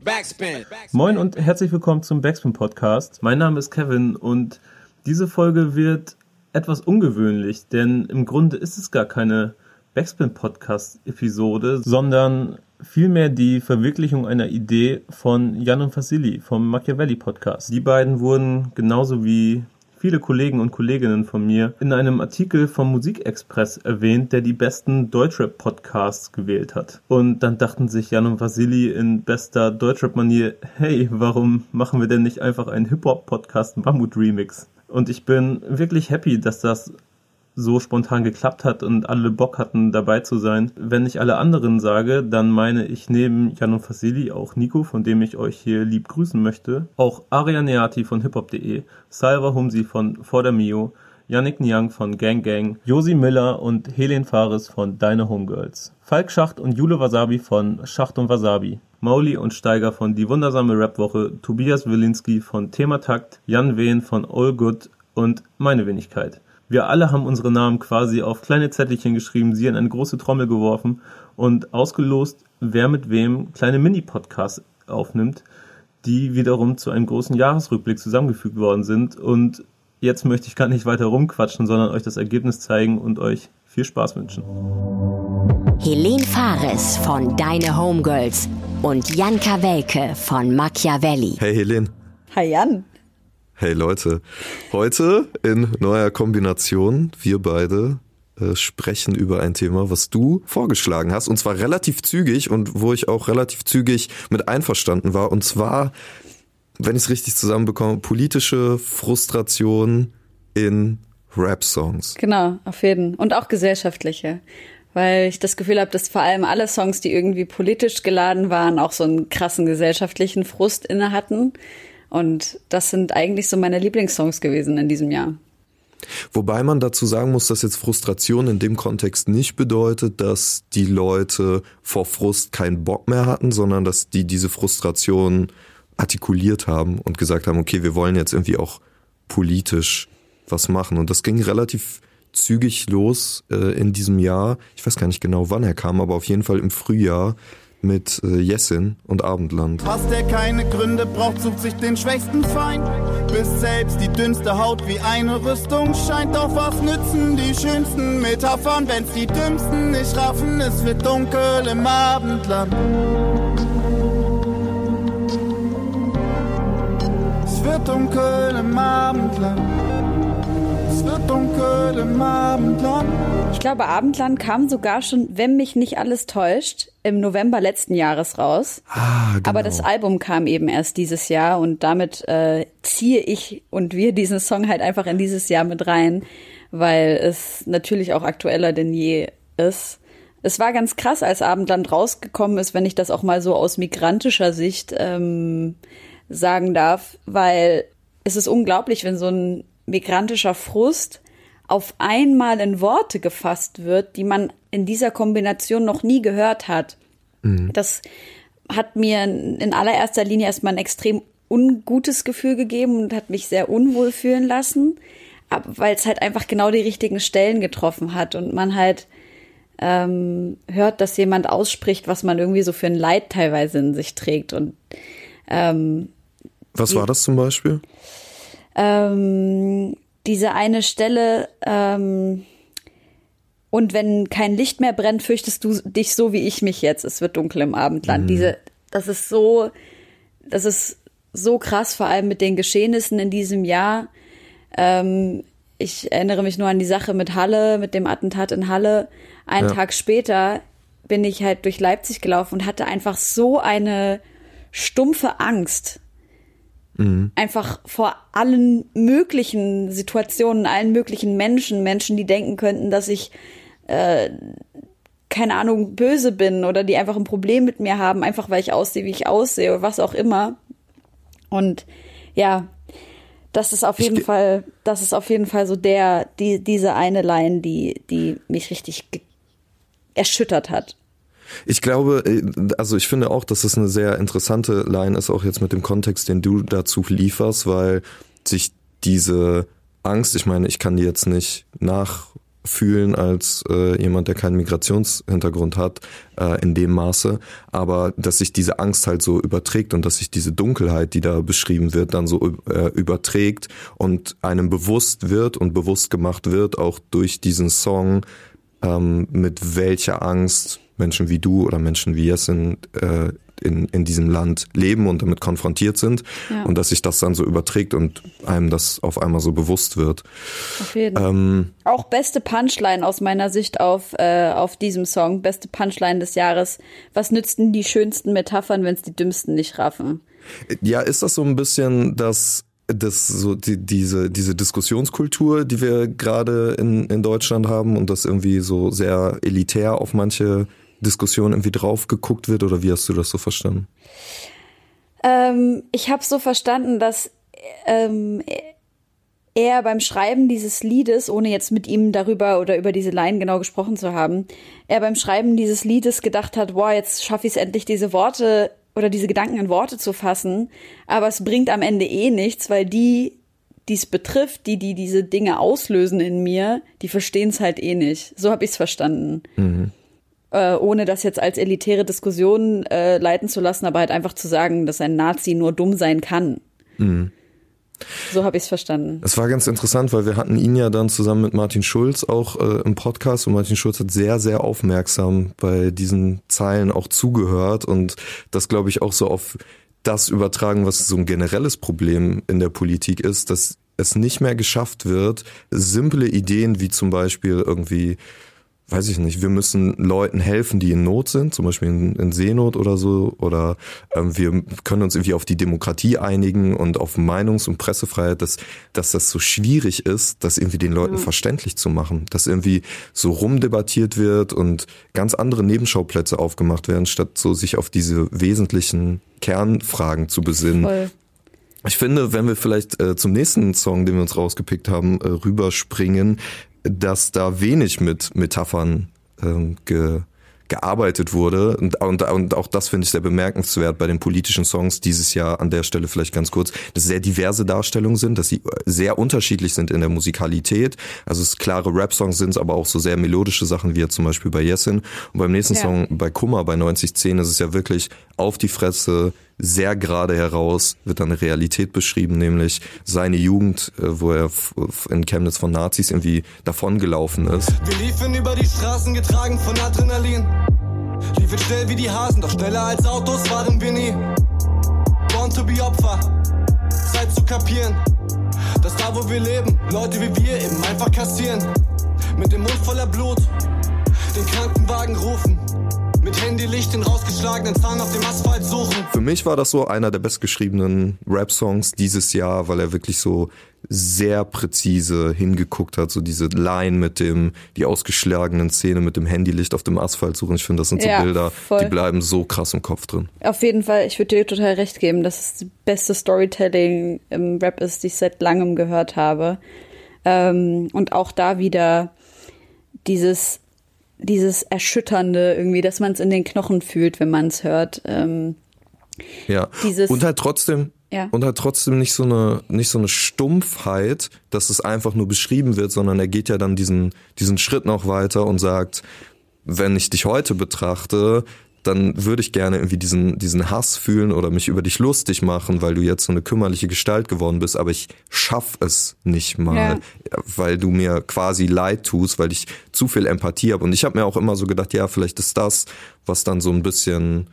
Backspin. Moin und herzlich willkommen zum Backspin Podcast. Mein Name ist Kevin und diese Folge wird etwas ungewöhnlich, denn im Grunde ist es gar keine Backspin Podcast Episode, sondern vielmehr die Verwirklichung einer Idee von Jan und Vasili vom Machiavelli Podcast. Die beiden wurden genauso wie viele Kollegen und Kolleginnen von mir in einem Artikel vom Musikexpress erwähnt, der die besten Deutschrap-Podcasts gewählt hat. Und dann dachten sich Jan und Vasili in bester Deutschrap-Manier, hey, warum machen wir denn nicht einfach einen Hip-Hop-Podcast Mammut-Remix? Und ich bin wirklich happy, dass das so spontan geklappt hat und alle Bock hatten, dabei zu sein. Wenn ich alle anderen sage, dann meine ich neben Jan und Fasili auch Nico, von dem ich euch hier lieb grüßen möchte, auch Aria Neati von hiphop.de, Salva Humsi von Fordermio, Yannick Niang von Gang Gang, Josi Miller und Helen Fares von Deine Homegirls, Falk Schacht und Jule Wasabi von Schacht und Wasabi, Mauli und Steiger von Die wundersame Rapwoche, Tobias Wilinski von Thematakt, Jan Wehn von All Good und meine Wenigkeit. Wir alle haben unsere Namen quasi auf kleine Zettelchen geschrieben, sie in eine große Trommel geworfen und ausgelost, wer mit wem kleine Mini-Podcasts aufnimmt, die wiederum zu einem großen Jahresrückblick zusammengefügt worden sind. Und jetzt möchte ich gar nicht weiter rumquatschen, sondern euch das Ergebnis zeigen und euch viel Spaß wünschen. Helene Fares von Deine Homegirls und Janka Welke von Machiavelli. Hey Helene. Hi Jan. Hey Leute, heute in neuer Kombination, wir beide äh, sprechen über ein Thema, was du vorgeschlagen hast, und zwar relativ zügig und wo ich auch relativ zügig mit einverstanden war, und zwar, wenn ich es richtig zusammenbekomme, politische Frustration in Rap-Songs. Genau, auf jeden. Und auch gesellschaftliche. Weil ich das Gefühl habe, dass vor allem alle Songs, die irgendwie politisch geladen waren, auch so einen krassen gesellschaftlichen Frust inne hatten. Und das sind eigentlich so meine Lieblingssongs gewesen in diesem Jahr. Wobei man dazu sagen muss, dass jetzt Frustration in dem Kontext nicht bedeutet, dass die Leute vor Frust keinen Bock mehr hatten, sondern dass die diese Frustration artikuliert haben und gesagt haben, okay, wir wollen jetzt irgendwie auch politisch was machen. Und das ging relativ zügig los äh, in diesem Jahr. Ich weiß gar nicht genau, wann er kam, aber auf jeden Fall im Frühjahr mit äh, Jessin und Abendland. Hast der keine Gründe braucht, sucht sich den schwächsten Feind. Bis selbst die dünnste Haut wie eine Rüstung scheint. Doch was nützen die schönsten Metaphern, wenn's die dümmsten nicht raffen? Es wird dunkel im Abendland. Es wird dunkel im Abendland. Es wird dunkel im Abendland. Ich glaube, Abendland kam sogar schon, wenn mich nicht alles täuscht, im November letzten Jahres raus. Ah, genau. Aber das Album kam eben erst dieses Jahr und damit äh, ziehe ich und wir diesen Song halt einfach in dieses Jahr mit rein, weil es natürlich auch aktueller denn je ist. Es war ganz krass, als Abendland rausgekommen ist, wenn ich das auch mal so aus migrantischer Sicht ähm, sagen darf, weil es ist unglaublich, wenn so ein migrantischer Frust auf einmal in Worte gefasst wird, die man in dieser Kombination noch nie gehört hat. Mhm. Das hat mir in allererster Linie erstmal ein extrem ungutes Gefühl gegeben und hat mich sehr unwohl fühlen lassen, weil es halt einfach genau die richtigen Stellen getroffen hat und man halt ähm, hört, dass jemand ausspricht, was man irgendwie so für ein Leid teilweise in sich trägt und ähm, was war das zum Beispiel? Ähm, diese eine Stelle, ähm, und wenn kein Licht mehr brennt, fürchtest du dich so wie ich mich jetzt. Es wird dunkel im Abendland. Mhm. Diese, das ist so, das ist so krass, vor allem mit den Geschehnissen in diesem Jahr. Ähm, ich erinnere mich nur an die Sache mit Halle, mit dem Attentat in Halle. Einen ja. Tag später bin ich halt durch Leipzig gelaufen und hatte einfach so eine stumpfe Angst Mhm. Einfach vor allen möglichen Situationen, allen möglichen Menschen, Menschen, die denken könnten, dass ich, äh, keine Ahnung, böse bin oder die einfach ein Problem mit mir haben, einfach weil ich aussehe, wie ich aussehe oder was auch immer. Und ja, das ist auf jeden ich, Fall, das ist auf jeden Fall so der, die, diese eine Line, die, die mich richtig erschüttert hat. Ich glaube, äh, also ich finde auch, dass es eine sehr interessante Line ist, auch jetzt mit dem Kontext, den du dazu lieferst, weil sich diese Angst, ich meine, ich kann die jetzt nicht nach fühlen als äh, jemand, der keinen Migrationshintergrund hat, äh, in dem Maße, aber dass sich diese Angst halt so überträgt und dass sich diese Dunkelheit, die da beschrieben wird, dann so äh, überträgt und einem bewusst wird und bewusst gemacht wird, auch durch diesen Song, ähm, mit welcher Angst Menschen wie du oder Menschen wie Jessin äh, in, in diesem Land leben und damit konfrontiert sind ja. und dass sich das dann so überträgt und einem das auf einmal so bewusst wird. Auf jeden Fall. Ähm, Auch beste Punchline aus meiner Sicht auf, äh, auf diesem Song, beste Punchline des Jahres. Was nützten die schönsten Metaphern, wenn es die dümmsten nicht raffen? Ja, ist das so ein bisschen das das so die, diese diese Diskussionskultur, die wir gerade in, in Deutschland haben und das irgendwie so sehr elitär auf manche Diskussion irgendwie drauf geguckt wird oder wie hast du das so verstanden? Ähm, ich habe so verstanden, dass ähm, er beim Schreiben dieses Liedes, ohne jetzt mit ihm darüber oder über diese Line genau gesprochen zu haben, er beim Schreiben dieses Liedes gedacht hat, boah, jetzt schaffe ich es endlich, diese Worte oder diese Gedanken in Worte zu fassen, aber es bringt am Ende eh nichts, weil die, die es betrifft, die, die diese Dinge auslösen in mir, die verstehen es halt eh nicht. So habe ich es verstanden. Mhm äh, ohne das jetzt als elitäre Diskussion äh, leiten zu lassen, aber halt einfach zu sagen, dass ein Nazi nur dumm sein kann. Mhm. So habe ich es verstanden. Es war ganz interessant, weil wir hatten ihn ja dann zusammen mit Martin Schulz auch äh, im Podcast und Martin Schulz hat sehr, sehr aufmerksam bei diesen Zeilen auch zugehört und das glaube ich auch so auf das übertragen, was so ein generelles Problem in der Politik ist, dass es nicht mehr geschafft wird, simple Ideen wie zum Beispiel irgendwie weiß ich nicht, wir müssen Leuten helfen, die in Not sind, zum Beispiel in, in Seenot oder so, oder ähm, wir können uns irgendwie auf die Demokratie einigen und auf Meinungs- und Pressefreiheit, dass, dass das so schwierig ist, das irgendwie den Leuten mhm. verständlich zu machen, dass irgendwie so rumdebattiert wird und ganz andere Nebenschauplätze aufgemacht werden, statt so sich auf diese wesentlichen Kernfragen zu besinnen. Voll. Ich finde, wenn wir vielleicht äh, zum nächsten Song, den wir uns rausgepickt haben, äh, rüberspringen, dass da wenig mit Metaphern ähm, ge, gearbeitet wurde. Und, und, und auch das finde ich sehr bemerkenswert bei den politischen Songs dieses Jahr an der Stelle vielleicht ganz kurz, dass sehr diverse Darstellungen sind, dass sie sehr unterschiedlich sind in der Musikalität. Also es klare Rap-Songs sind, aber auch so sehr melodische Sachen, wie jetzt zum Beispiel bei Yesin. Und beim nächsten ja. Song bei Kummer, bei 9010, ist es ja wirklich auf die Fresse, sehr gerade heraus wird dann eine Realität beschrieben, nämlich seine Jugend, äh, wo er in Chemnitz von Nazis irgendwie davongelaufen ist. Wir liefen über die Straßen getragen von Adrenalin. Liefen schnell wie die Hasen, doch schneller als Autos waren wir nie. Born to be Opfer, Zeit zu kapieren, dass da wo wir leben, Leute wie wir eben einfach kassieren. Mit dem Mund voller Blut, den Krankenwagen rufen mit Handylicht den rausgeschlagenen Zahn auf dem Asphalt suchen. Für mich war das so einer der bestgeschriebenen Rap-Songs dieses Jahr, weil er wirklich so sehr präzise hingeguckt hat, so diese Line mit dem, die ausgeschlagenen Szene mit dem Handylicht auf dem Asphalt suchen. Ich finde, das sind so ja, Bilder, voll. die bleiben so krass im Kopf drin. Auf jeden Fall, ich würde dir total recht geben, dass es das beste Storytelling im Rap ist, die ich seit langem gehört habe. Ähm, und auch da wieder dieses dieses Erschütternde irgendwie, dass man es in den Knochen fühlt, wenn man es hört. Ähm, ja. Dieses, und halt trotzdem, ja. und halt trotzdem nicht so eine, nicht so eine Stumpfheit, dass es einfach nur beschrieben wird, sondern er geht ja dann diesen, diesen Schritt noch weiter und sagt, wenn ich dich heute betrachte, dann würde ich gerne irgendwie diesen, diesen Hass fühlen oder mich über dich lustig machen, weil du jetzt so eine kümmerliche Gestalt geworden bist, aber ich schaff es nicht mal, ja. weil du mir quasi leid tust, weil ich zu viel Empathie habe. Und ich habe mir auch immer so gedacht, ja, vielleicht ist das, was dann so ein bisschen,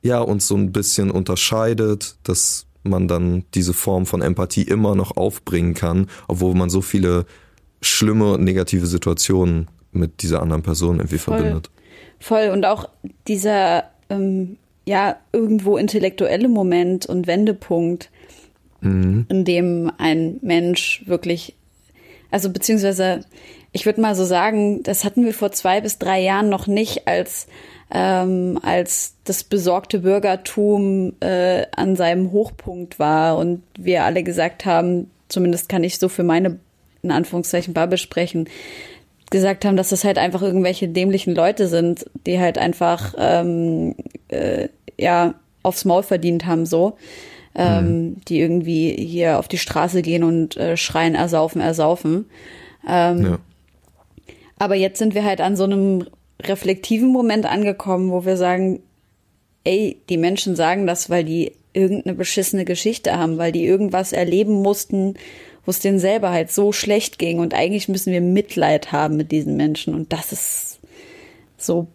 ja, uns so ein bisschen unterscheidet, dass man dann diese Form von Empathie immer noch aufbringen kann, obwohl man so viele schlimme und negative Situationen mit dieser anderen Person irgendwie Voll. verbindet. Voll. Und auch dieser, ähm, ja, irgendwo intellektuelle Moment und Wendepunkt, mhm. in dem ein Mensch wirklich, also beziehungsweise, ich würde mal so sagen, das hatten wir vor zwei bis drei Jahren noch nicht als ähm, als das besorgte Bürgertum äh, an seinem Hochpunkt war und wir alle gesagt haben, zumindest kann ich so für meine in Anführungszeichen Bubble sprechen, gesagt haben, dass das halt einfach irgendwelche dämlichen Leute sind, die halt einfach ähm, äh, ja aufs Maul verdient haben so, ähm, mhm. die irgendwie hier auf die Straße gehen und äh, schreien, ersaufen, ersaufen. Ähm, ja. Aber jetzt sind wir halt an so einem reflektiven Moment angekommen, wo wir sagen, ey, die Menschen sagen das, weil die irgendeine beschissene Geschichte haben, weil die irgendwas erleben mussten, wo es denen selber halt so schlecht ging. Und eigentlich müssen wir Mitleid haben mit diesen Menschen. Und das ist so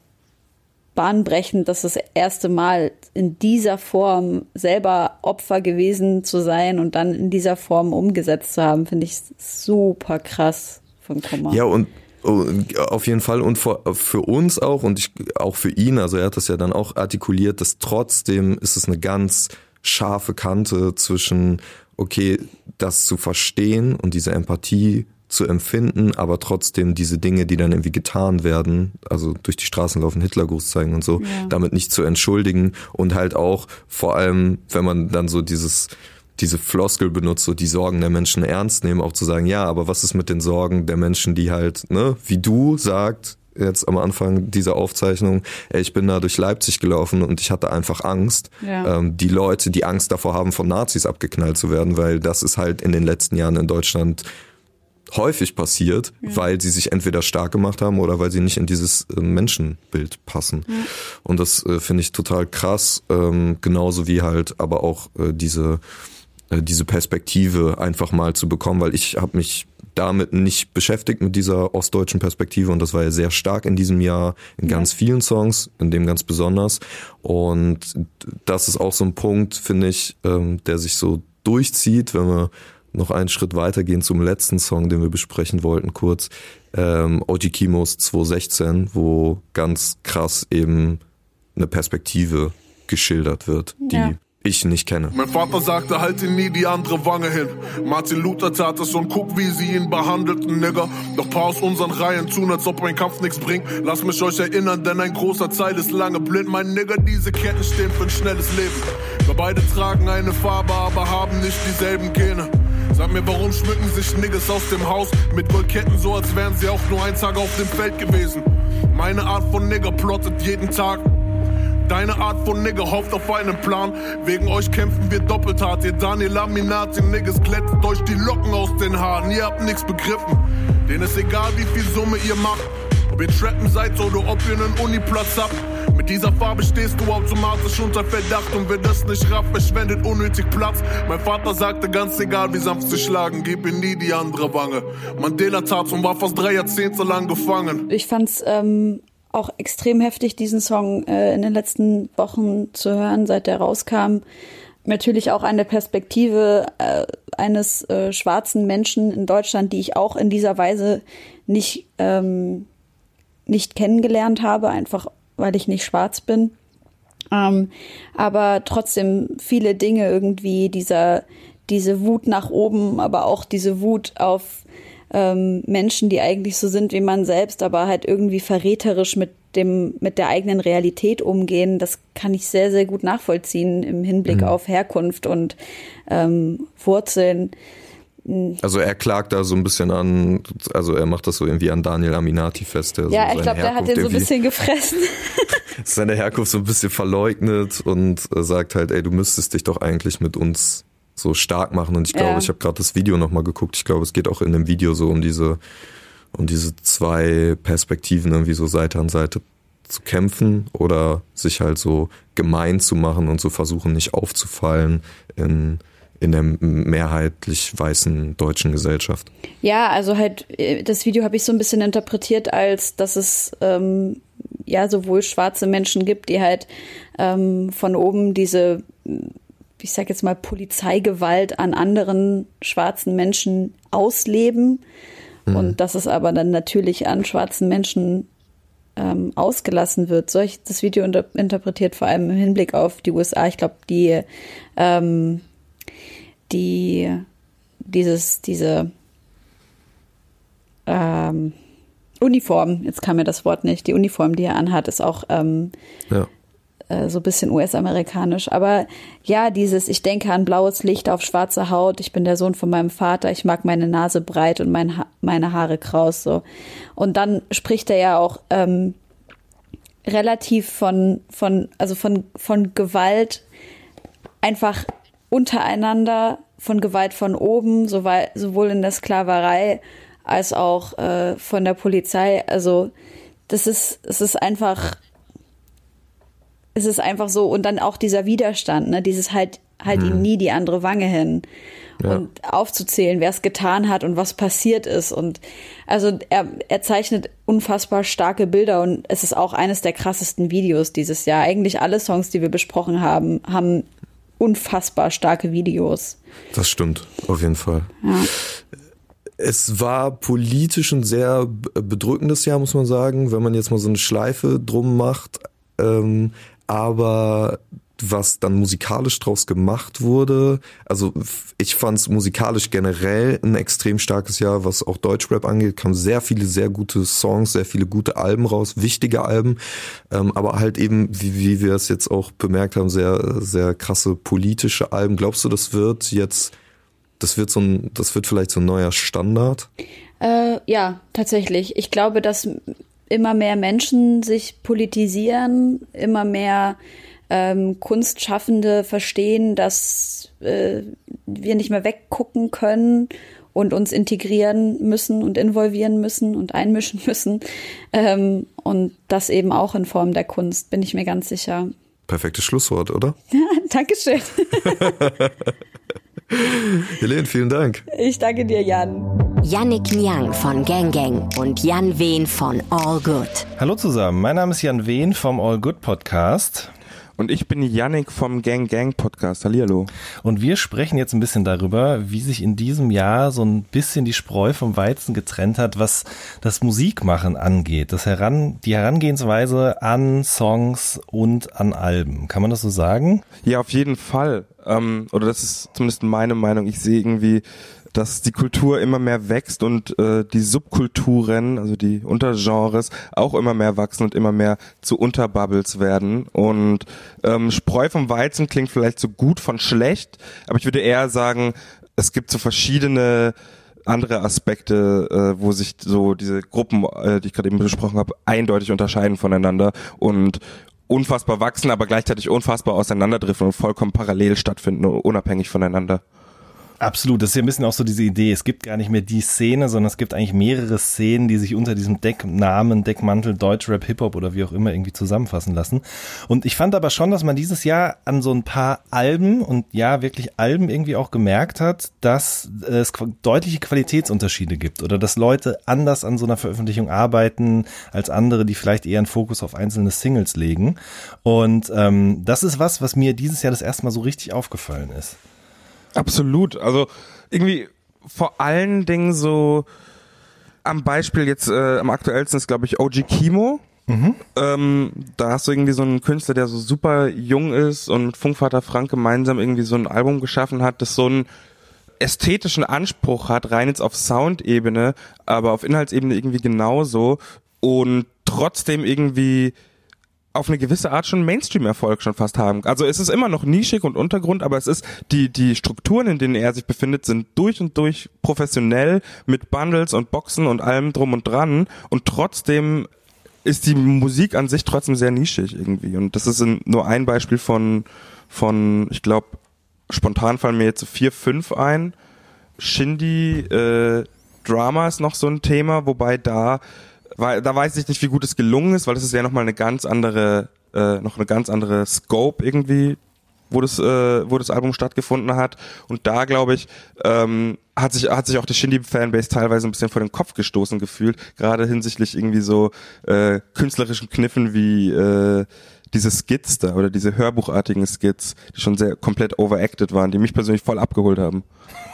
bahnbrechend, dass das erste Mal in dieser Form selber Opfer gewesen zu sein und dann in dieser Form umgesetzt zu haben, finde ich super krass von Kummer. Ja, und auf jeden Fall und für, für uns auch und ich, auch für ihn, also er hat das ja dann auch artikuliert, dass trotzdem ist es eine ganz scharfe Kante zwischen, okay, das zu verstehen und diese Empathie zu empfinden, aber trotzdem diese Dinge, die dann irgendwie getan werden, also durch die Straßen laufen, Hitlergruß zeigen und so, ja. damit nicht zu entschuldigen und halt auch vor allem, wenn man dann so dieses diese Floskel benutzt, so die Sorgen der Menschen ernst nehmen, auch zu sagen, ja, aber was ist mit den Sorgen der Menschen, die halt, ne, wie du sagt, jetzt am Anfang dieser Aufzeichnung, ey, ich bin da durch Leipzig gelaufen und ich hatte einfach Angst. Ja. Ähm, die Leute, die Angst davor haben, von Nazis abgeknallt zu werden, weil das ist halt in den letzten Jahren in Deutschland häufig passiert, ja. weil sie sich entweder stark gemacht haben oder weil sie nicht in dieses äh, Menschenbild passen. Ja. Und das äh, finde ich total krass, ähm, genauso wie halt aber auch äh, diese diese Perspektive einfach mal zu bekommen, weil ich habe mich damit nicht beschäftigt mit dieser ostdeutschen Perspektive und das war ja sehr stark in diesem Jahr in ganz ja. vielen Songs, in dem ganz besonders und das ist auch so ein Punkt, finde ich, ähm, der sich so durchzieht, wenn wir noch einen Schritt weitergehen zum letzten Song, den wir besprechen wollten, kurz. Ähm, OG Kimos 216, wo ganz krass eben eine Perspektive geschildert wird, die ja. Ich nicht kenne. Mein Vater sagte, halte nie die andere Wange hin. Martin Luther tat es und guck, wie sie ihn behandelten, Nigger. Doch paar aus unseren Reihen tun, als ob ein Kampf nichts bringt. Lass mich euch erinnern, denn ein großer Teil ist lange blind. Mein Nigger, diese Ketten stehen für ein schnelles Leben. Wir beide tragen eine Farbe, aber haben nicht dieselben Gene. Sag mir, warum schmücken sich Niggas aus dem Haus mit Goldketten so, als wären sie auch nur ein Tag auf dem Feld gewesen? Meine Art von Nigger plottet jeden Tag. Deine Art von Nigger hofft auf einen Plan. Wegen euch kämpfen wir doppelt hart. Ihr Daniel Laminati Niggas glättet euch die Locken aus den Haaren. Ihr habt nichts begriffen. Denen ist egal, wie viel Summe ihr macht. Ob ihr Trappen seid oder ob ihr einen Uniplatz habt. Mit dieser Farbe stehst du automatisch unter Verdacht und wer das nicht rafft, verschwendet unnötig Platz. Mein Vater sagte ganz egal, wie sanft sie schlagen, gib ihm nie die andere Wange. Mandela tat und war fast drei Jahrzehnte lang gefangen. Ich fand's ähm, auch extrem heftig, diesen Song äh, in den letzten Wochen zu hören, seit der rauskam. Natürlich auch eine Perspektive äh, eines äh, schwarzen Menschen in Deutschland, die ich auch in dieser Weise nicht ähm, nicht kennengelernt habe, einfach weil ich nicht schwarz bin. Ähm, aber trotzdem viele Dinge irgendwie, dieser, diese Wut nach oben, aber auch diese Wut auf ähm, Menschen, die eigentlich so sind wie man selbst, aber halt irgendwie verräterisch mit dem, mit der eigenen Realität umgehen, das kann ich sehr, sehr gut nachvollziehen im Hinblick mhm. auf Herkunft und ähm, Wurzeln. Also er klagt da so ein bisschen an, also er macht das so irgendwie an Daniel Aminati fest. Der ja, so ich glaube, der hat den so ein bisschen gefressen. seine Herkunft so ein bisschen verleugnet und sagt halt, ey, du müsstest dich doch eigentlich mit uns so stark machen. Und ich glaube, ja. ich habe gerade das Video nochmal geguckt. Ich glaube, es geht auch in dem Video so um diese, um diese zwei Perspektiven irgendwie so Seite an Seite zu kämpfen oder sich halt so gemein zu machen und so versuchen, nicht aufzufallen in in der mehrheitlich weißen deutschen Gesellschaft. Ja, also halt, äh, das Video habe ich so ein bisschen interpretiert, als dass es ähm, ja sowohl schwarze Menschen gibt, die halt ähm, von oben diese, ich sag jetzt mal, Polizeigewalt an anderen schwarzen Menschen ausleben. Mhm. Und dass es aber dann natürlich an schwarzen Menschen ähm, ausgelassen wird. So ich das Video inter interpretiert, vor allem im Hinblick auf die USA. Ich glaube, die ähm, die dieses, diese ähm, Uniform, jetzt kam mir das Wort nicht, die Uniform, die er anhat, ist auch ähm, ja. Äh, so ein bisschen US-amerikanisch. Aber ja, dieses, ich denke an blaues Licht auf schwarze Haut, ich bin der Sohn von meinem Vater, ich mag meine Nase breit und mein ha meine Haare kraus. So. Und dann spricht er ja auch ähm, relativ von, von, also von, von Gewalt einfach untereinander von Gewalt von oben, sowohl in der Sklaverei als auch äh, von der Polizei. Also das ist, es ist einfach, es ist einfach so. Und dann auch dieser Widerstand, ne? dieses halt, halt ihm nie die andere Wange hin. Ja. Und aufzuzählen, wer es getan hat und was passiert ist. Und also er, er zeichnet unfassbar starke Bilder und es ist auch eines der krassesten Videos dieses Jahr. Eigentlich alle Songs, die wir besprochen haben, haben unfassbar starke Videos. Das stimmt, auf jeden Fall. Ja. Es war politisch ein sehr bedrückendes Jahr, muss man sagen, wenn man jetzt mal so eine Schleife drum macht. Ähm, aber was dann musikalisch draus gemacht wurde, also ich fand es musikalisch generell ein extrem starkes Jahr, was auch Deutschrap angeht, kamen sehr viele sehr gute Songs, sehr viele gute Alben raus, wichtige Alben, ähm, aber halt eben, wie, wie wir es jetzt auch bemerkt haben, sehr, sehr krasse politische Alben. Glaubst du, das wird jetzt das wird so ein, das wird vielleicht so ein neuer Standard. Äh, ja, tatsächlich. Ich glaube, dass immer mehr Menschen sich politisieren, immer mehr ähm, Kunstschaffende verstehen, dass äh, wir nicht mehr weggucken können und uns integrieren müssen und involvieren müssen und einmischen müssen. Ähm, und das eben auch in Form der Kunst, bin ich mir ganz sicher. Perfektes Schlusswort, oder? Dankeschön. Helene, vielen Dank. Ich danke dir, Jan. Yannick Niang von Gang Gang und Jan Wehn von All Good. Hallo zusammen, mein Name ist Jan Wehn vom All Good Podcast. Und ich bin Yannick vom Gang Gang Podcast. Hallihallo. Und wir sprechen jetzt ein bisschen darüber, wie sich in diesem Jahr so ein bisschen die Spreu vom Weizen getrennt hat, was das Musikmachen angeht. Das Heran, die Herangehensweise an Songs und an Alben. Kann man das so sagen? Ja, auf jeden Fall. Ähm, oder das ist zumindest meine Meinung. Ich sehe irgendwie, dass die Kultur immer mehr wächst und äh, die Subkulturen, also die Untergenres, auch immer mehr wachsen und immer mehr zu Unterbubbles werden. Und ähm, Spreu vom Weizen klingt vielleicht so gut von schlecht, aber ich würde eher sagen, es gibt so verschiedene andere Aspekte, äh, wo sich so diese Gruppen, äh, die ich gerade eben besprochen habe, eindeutig unterscheiden voneinander und unfassbar wachsen, aber gleichzeitig unfassbar auseinanderdriften und vollkommen parallel stattfinden, unabhängig voneinander. Absolut, das ist ja ein bisschen auch so diese Idee. Es gibt gar nicht mehr die Szene, sondern es gibt eigentlich mehrere Szenen, die sich unter diesem Decknamen, Deckmantel, Deutschrap, Hip-Hop oder wie auch immer irgendwie zusammenfassen lassen. Und ich fand aber schon, dass man dieses Jahr an so ein paar Alben und ja, wirklich Alben irgendwie auch gemerkt hat, dass es deutliche Qualitätsunterschiede gibt oder dass Leute anders an so einer Veröffentlichung arbeiten als andere, die vielleicht eher einen Fokus auf einzelne Singles legen. Und ähm, das ist was, was mir dieses Jahr das erste Mal so richtig aufgefallen ist. Absolut. Also irgendwie vor allen Dingen so am Beispiel jetzt äh, am aktuellsten ist, glaube ich, OG Kimo. Mhm. Ähm, da hast du irgendwie so einen Künstler, der so super jung ist und mit Funkvater Frank gemeinsam irgendwie so ein Album geschaffen hat, das so einen ästhetischen Anspruch hat, rein jetzt auf Soundebene, aber auf Inhaltsebene irgendwie genauso und trotzdem irgendwie auf eine gewisse Art schon Mainstream-Erfolg schon fast haben. Also es ist immer noch nischig und Untergrund, aber es ist die die Strukturen, in denen er sich befindet, sind durch und durch professionell mit Bundles und Boxen und allem drum und dran und trotzdem ist die Musik an sich trotzdem sehr nischig irgendwie und das ist nur ein Beispiel von von ich glaube spontan fallen mir jetzt so vier fünf ein. Shindy äh, Drama ist noch so ein Thema, wobei da weil da weiß ich nicht, wie gut es gelungen ist, weil das ist ja nochmal eine ganz andere, äh, noch eine ganz andere Scope irgendwie, wo das, äh, wo das Album stattgefunden hat. Und da glaube ich, ähm, hat sich, hat sich auch die Shindy-Fanbase teilweise ein bisschen vor den Kopf gestoßen gefühlt, gerade hinsichtlich irgendwie so äh, künstlerischen Kniffen wie äh, diese Skits da oder diese hörbuchartigen Skits, die schon sehr komplett overacted waren, die mich persönlich voll abgeholt haben.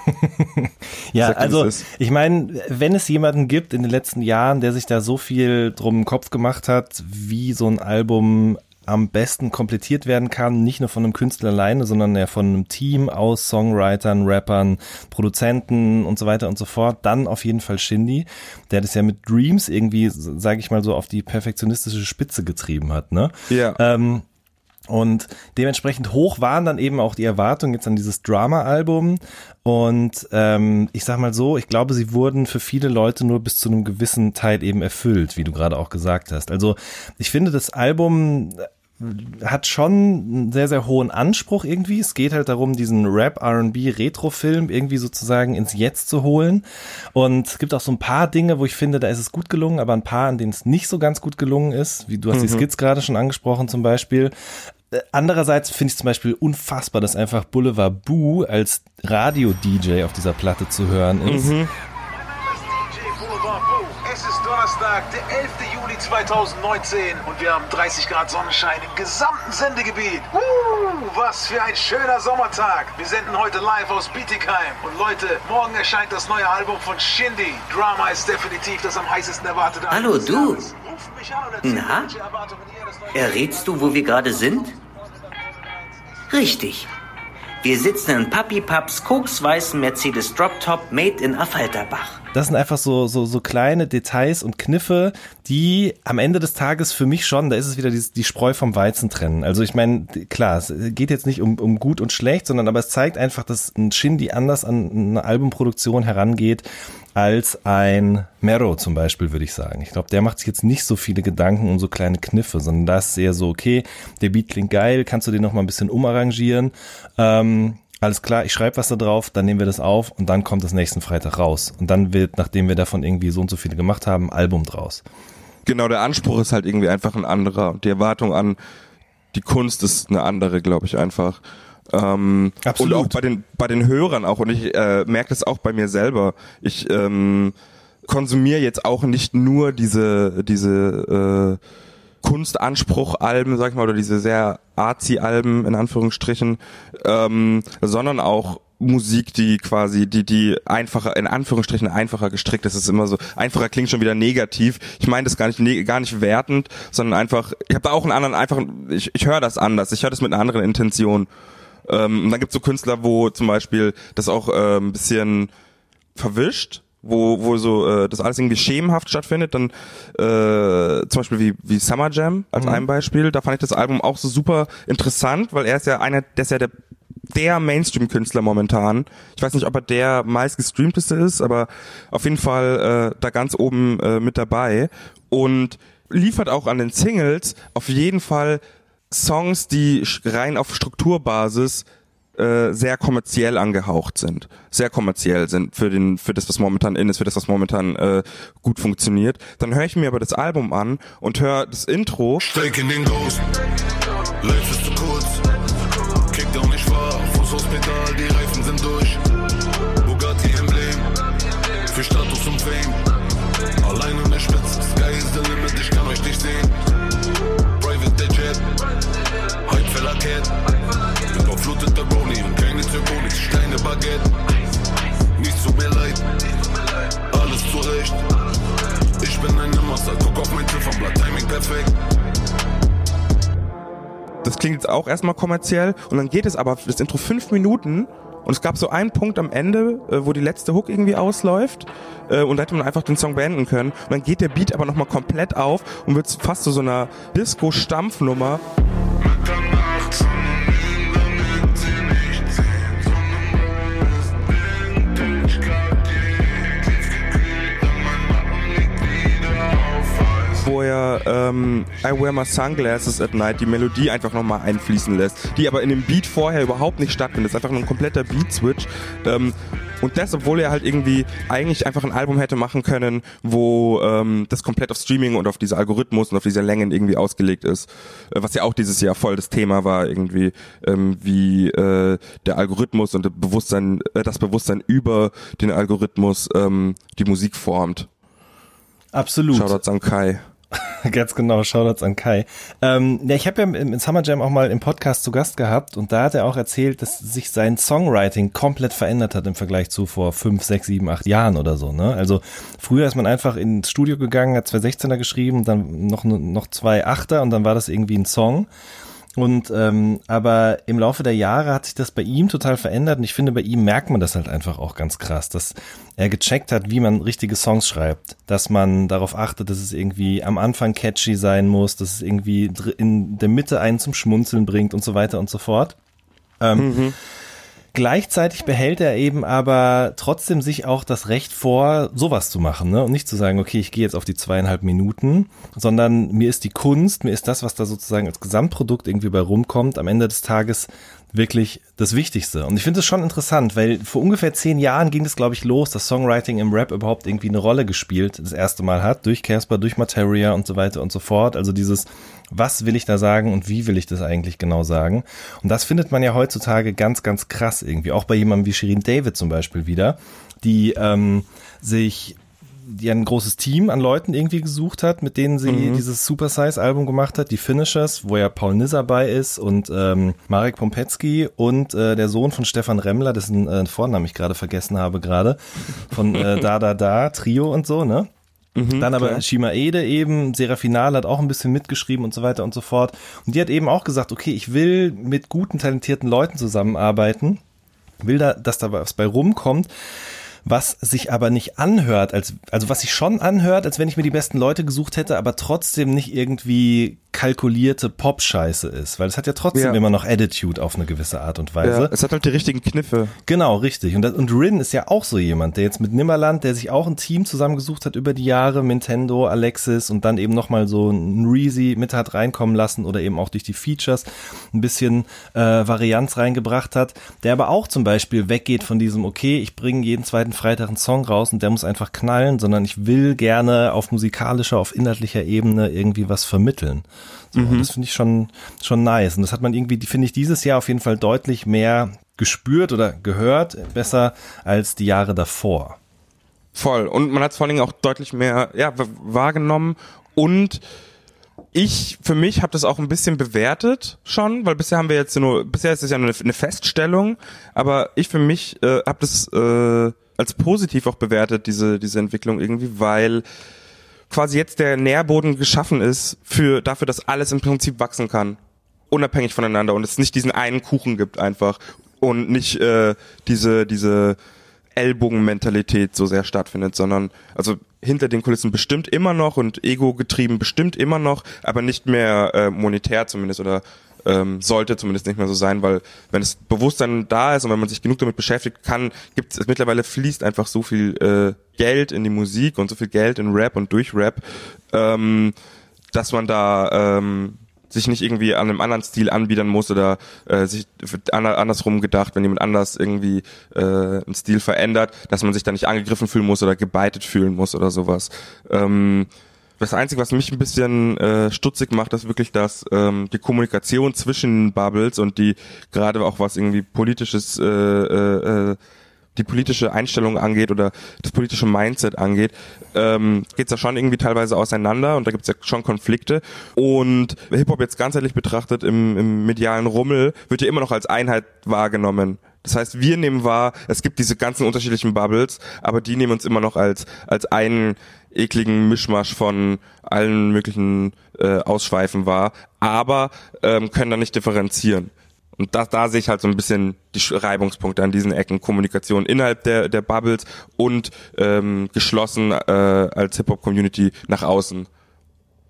ja, Sag, also ich meine, wenn es jemanden gibt in den letzten Jahren, der sich da so viel drum im Kopf gemacht hat, wie so ein Album am besten komplettiert werden kann, nicht nur von einem Künstler alleine, sondern ja von einem Team aus Songwritern, Rappern, Produzenten und so weiter und so fort, dann auf jeden Fall Shindy, der das ja mit Dreams irgendwie, sage ich mal so, auf die perfektionistische Spitze getrieben hat, ne? Ja. Ähm, und dementsprechend hoch waren dann eben auch die Erwartungen jetzt an dieses Drama-Album. Und ähm, ich sag mal so, ich glaube, sie wurden für viele Leute nur bis zu einem gewissen Teil eben erfüllt, wie du gerade auch gesagt hast. Also ich finde, das Album hat schon einen sehr, sehr hohen Anspruch irgendwie. Es geht halt darum, diesen Rap-R&B-Retro-Film irgendwie sozusagen ins Jetzt zu holen. Und es gibt auch so ein paar Dinge, wo ich finde, da ist es gut gelungen, aber ein paar, an denen es nicht so ganz gut gelungen ist. Wie du hast mhm. die Skits gerade schon angesprochen zum Beispiel. Äh, andererseits finde ich zum Beispiel unfassbar, dass einfach Boulevard Boo als Radio-DJ auf dieser Platte zu hören ist. Mhm. Es ist Donnerstag, der 11. Juli 2019 und wir haben 30 Grad Sonnenschein im gesamten Sendegebiet. Uh, was für ein schöner Sommertag. Wir senden heute live aus Bietigheim. Und Leute, morgen erscheint das neue Album von Shindy. Drama ist definitiv das am heißesten erwartete Album. Hallo du. Na? Errätst du, wo wir gerade sind? Richtig. Wir sitzen in Papi Paps koksweißen Mercedes Drop Top Made in Affalterbach. Das sind einfach so, so, so kleine Details und Kniffe, die am Ende des Tages für mich schon, da ist es wieder die, die Spreu vom Weizen trennen. Also ich meine, klar, es geht jetzt nicht um, um gut und schlecht, sondern aber es zeigt einfach, dass ein Shindy anders an eine Albumproduktion herangeht als ein Mero zum Beispiel, würde ich sagen. Ich glaube, der macht sich jetzt nicht so viele Gedanken um so kleine Kniffe, sondern das ist eher so, okay, der Beat klingt geil, kannst du den noch mal ein bisschen umarrangieren. Ähm, alles klar, ich schreibe was da drauf, dann nehmen wir das auf und dann kommt das nächsten Freitag raus. Und dann wird, nachdem wir davon irgendwie so und so viele gemacht haben, ein Album draus. Genau, der Anspruch ist halt irgendwie einfach ein anderer und die Erwartung an die Kunst ist eine andere, glaube ich einfach. Ähm, Absolut. Und auch bei den bei den Hörern auch und ich äh, merke das auch bei mir selber. Ich ähm, konsumiere jetzt auch nicht nur diese diese äh, Kunstanspruch-Alben, sag ich mal, oder diese sehr arzi-Alben in Anführungsstrichen, ähm, sondern auch Musik, die quasi, die, die einfacher, in Anführungsstrichen einfacher gestrickt ist. Es ist immer so, einfacher klingt schon wieder negativ. Ich meine das gar nicht, ne, gar nicht wertend, sondern einfach, ich habe da auch einen anderen, einfach, ich, ich höre das anders, ich höre das mit einer anderen Intention. Ähm, und dann gibt's so Künstler, wo zum Beispiel das auch äh, ein bisschen verwischt, wo, wo so äh, das alles irgendwie schemenhaft stattfindet, dann äh, zum Beispiel wie, wie Summer Jam als mhm. ein Beispiel, da fand ich das Album auch so super interessant, weil er ist ja einer, der ist ja der der Mainstream-Künstler momentan. Ich weiß nicht, ob er der meistgestreamteste ist, aber auf jeden Fall äh, da ganz oben äh, mit dabei und liefert auch an den Singles auf jeden Fall Songs, die rein auf Strukturbasis äh, sehr kommerziell angehaucht sind, sehr kommerziell sind für den für das was momentan in ist, für das was momentan äh, gut funktioniert. Dann höre ich mir aber das Album an und höre das Intro. Steig in den Ghost. Life ist zu kurz. Kick auch nicht wahr. Fuß aufs Pedal, die Baguette. Nicht zu mir leid, alles zurecht. Ich bin ein Nimmerser, guck auf mein Ziffernblatt, Timing perfekt. Das klingt jetzt auch erstmal kommerziell und dann geht es aber das Intro fünf Minuten und es gab so einen Punkt am Ende, äh, wo die letzte Hook irgendwie ausläuft äh, und da hätte man einfach den Song beenden können. Und dann geht der Beat aber nochmal komplett auf und wird fast zu so einer Disco-Stampfnummer. wo er ähm, I Wear My Sunglasses at Night die Melodie einfach nochmal einfließen lässt, die aber in dem Beat vorher überhaupt nicht stattfindet. Das ist einfach nur ein kompletter Beat-Switch. Ähm, und das, obwohl er halt irgendwie eigentlich einfach ein Album hätte machen können, wo ähm, das komplett auf Streaming und auf diese Algorithmus und auf diese Längen irgendwie ausgelegt ist. Äh, was ja auch dieses Jahr voll das Thema war, irgendwie, ähm, wie äh, der Algorithmus und der Bewusstsein, äh, das Bewusstsein über den Algorithmus ähm, die Musik formt. Absolut. Shoutouts an Kai. Ganz genau, Shoutouts an Kai. Ähm, ja, ich habe ja im, Summer Jam auch mal im Podcast zu Gast gehabt und da hat er auch erzählt, dass sich sein Songwriting komplett verändert hat im Vergleich zu vor fünf, sechs, sieben, acht Jahren oder so. Ne? Also früher ist man einfach ins Studio gegangen, hat zwei 16er geschrieben, dann noch, noch zwei Achter und dann war das irgendwie ein Song. Und ähm, aber im Laufe der Jahre hat sich das bei ihm total verändert und ich finde, bei ihm merkt man das halt einfach auch ganz krass, dass er gecheckt hat, wie man richtige Songs schreibt, dass man darauf achtet, dass es irgendwie am Anfang catchy sein muss, dass es irgendwie in der Mitte einen zum Schmunzeln bringt und so weiter und so fort. Ähm, mhm gleichzeitig behält er eben aber trotzdem sich auch das Recht vor, sowas zu machen, ne? Und nicht zu sagen, okay, ich gehe jetzt auf die zweieinhalb Minuten, sondern mir ist die Kunst, mir ist das, was da sozusagen als Gesamtprodukt irgendwie bei rumkommt, am Ende des Tages wirklich das Wichtigste. Und ich finde es schon interessant, weil vor ungefähr zehn Jahren ging es, glaube ich, los, dass Songwriting im Rap überhaupt irgendwie eine Rolle gespielt, das erste Mal hat, durch Casper, durch Materia und so weiter und so fort. Also dieses, was will ich da sagen und wie will ich das eigentlich genau sagen? Und das findet man ja heutzutage ganz, ganz krass irgendwie. Auch bei jemandem wie Shirin David zum Beispiel wieder, die ähm, sich die ein großes Team an Leuten irgendwie gesucht hat, mit denen sie mhm. dieses Super Size Album gemacht hat, die Finishers, wo ja Paul Nizar bei ist und ähm, Marek Pompetzky und äh, der Sohn von Stefan Remmler, dessen äh, Vornamen ich gerade vergessen habe gerade, von äh, Da Da Da Trio und so, ne? Mhm, Dann aber klar. Shima Ede eben, Serafinal hat auch ein bisschen mitgeschrieben und so weiter und so fort. Und die hat eben auch gesagt, okay, ich will mit guten, talentierten Leuten zusammenarbeiten, will da, dass da was bei rumkommt was sich aber nicht anhört, als, also was sich schon anhört, als wenn ich mir die besten Leute gesucht hätte, aber trotzdem nicht irgendwie kalkulierte Pop-Scheiße ist, weil es hat ja trotzdem ja. immer noch Attitude auf eine gewisse Art und Weise. Ja, es hat halt die richtigen Kniffe. Genau, richtig. Und, das, und Rin ist ja auch so jemand, der jetzt mit Nimmerland, der sich auch ein Team zusammengesucht hat über die Jahre, Nintendo, Alexis und dann eben nochmal so ein Reezy mit hat reinkommen lassen oder eben auch durch die Features ein bisschen äh, Varianz reingebracht hat, der aber auch zum Beispiel weggeht von diesem, okay, ich bringe jeden zweiten Freitag einen Song raus und der muss einfach knallen, sondern ich will gerne auf musikalischer, auf inhaltlicher Ebene irgendwie was vermitteln. So, mhm. Das finde ich schon, schon nice. Und das hat man irgendwie, finde ich, dieses Jahr auf jeden Fall deutlich mehr gespürt oder gehört, besser als die Jahre davor. Voll. Und man hat es vor allen Dingen auch deutlich mehr ja, wahrgenommen und ich für mich habe das auch ein bisschen bewertet schon, weil bisher haben wir jetzt nur, bisher ist es ja nur eine, Feststellung, aber ich für mich äh, habe das äh, als positiv auch bewertet diese diese Entwicklung irgendwie, weil quasi jetzt der Nährboden geschaffen ist für dafür, dass alles im Prinzip wachsen kann, unabhängig voneinander und es nicht diesen einen Kuchen gibt einfach und nicht äh, diese diese Ellbogenmentalität so sehr stattfindet, sondern also hinter den Kulissen bestimmt immer noch und ego getrieben bestimmt immer noch, aber nicht mehr äh, monetär zumindest oder ähm, sollte zumindest nicht mehr so sein, weil wenn das Bewusstsein da ist und wenn man sich genug damit beschäftigt, kann, gibt es mittlerweile fließt einfach so viel äh, Geld in die Musik und so viel Geld in Rap und durch Rap, ähm, dass man da ähm, sich nicht irgendwie an einem anderen Stil anbiedern muss oder äh, sich andersrum gedacht, wenn jemand anders irgendwie äh, einen Stil verändert, dass man sich da nicht angegriffen fühlen muss oder gebeitet fühlen muss oder sowas. Ähm, das Einzige, was mich ein bisschen äh, stutzig macht, ist wirklich, dass ähm, die Kommunikation zwischen Bubbles und die gerade auch was irgendwie politisches äh, äh, äh die politische Einstellung angeht oder das politische Mindset angeht, ähm, geht es ja schon irgendwie teilweise auseinander und da gibt es ja schon Konflikte. Und Hip-Hop jetzt ganzheitlich betrachtet im, im medialen Rummel wird ja immer noch als Einheit wahrgenommen. Das heißt, wir nehmen wahr, es gibt diese ganzen unterschiedlichen Bubbles, aber die nehmen uns immer noch als, als einen ekligen Mischmasch von allen möglichen äh, Ausschweifen wahr, aber ähm, können da nicht differenzieren. Und da, da sehe ich halt so ein bisschen die Reibungspunkte an diesen Ecken. Kommunikation innerhalb der, der Bubbles und ähm, geschlossen äh, als Hip-Hop-Community nach außen.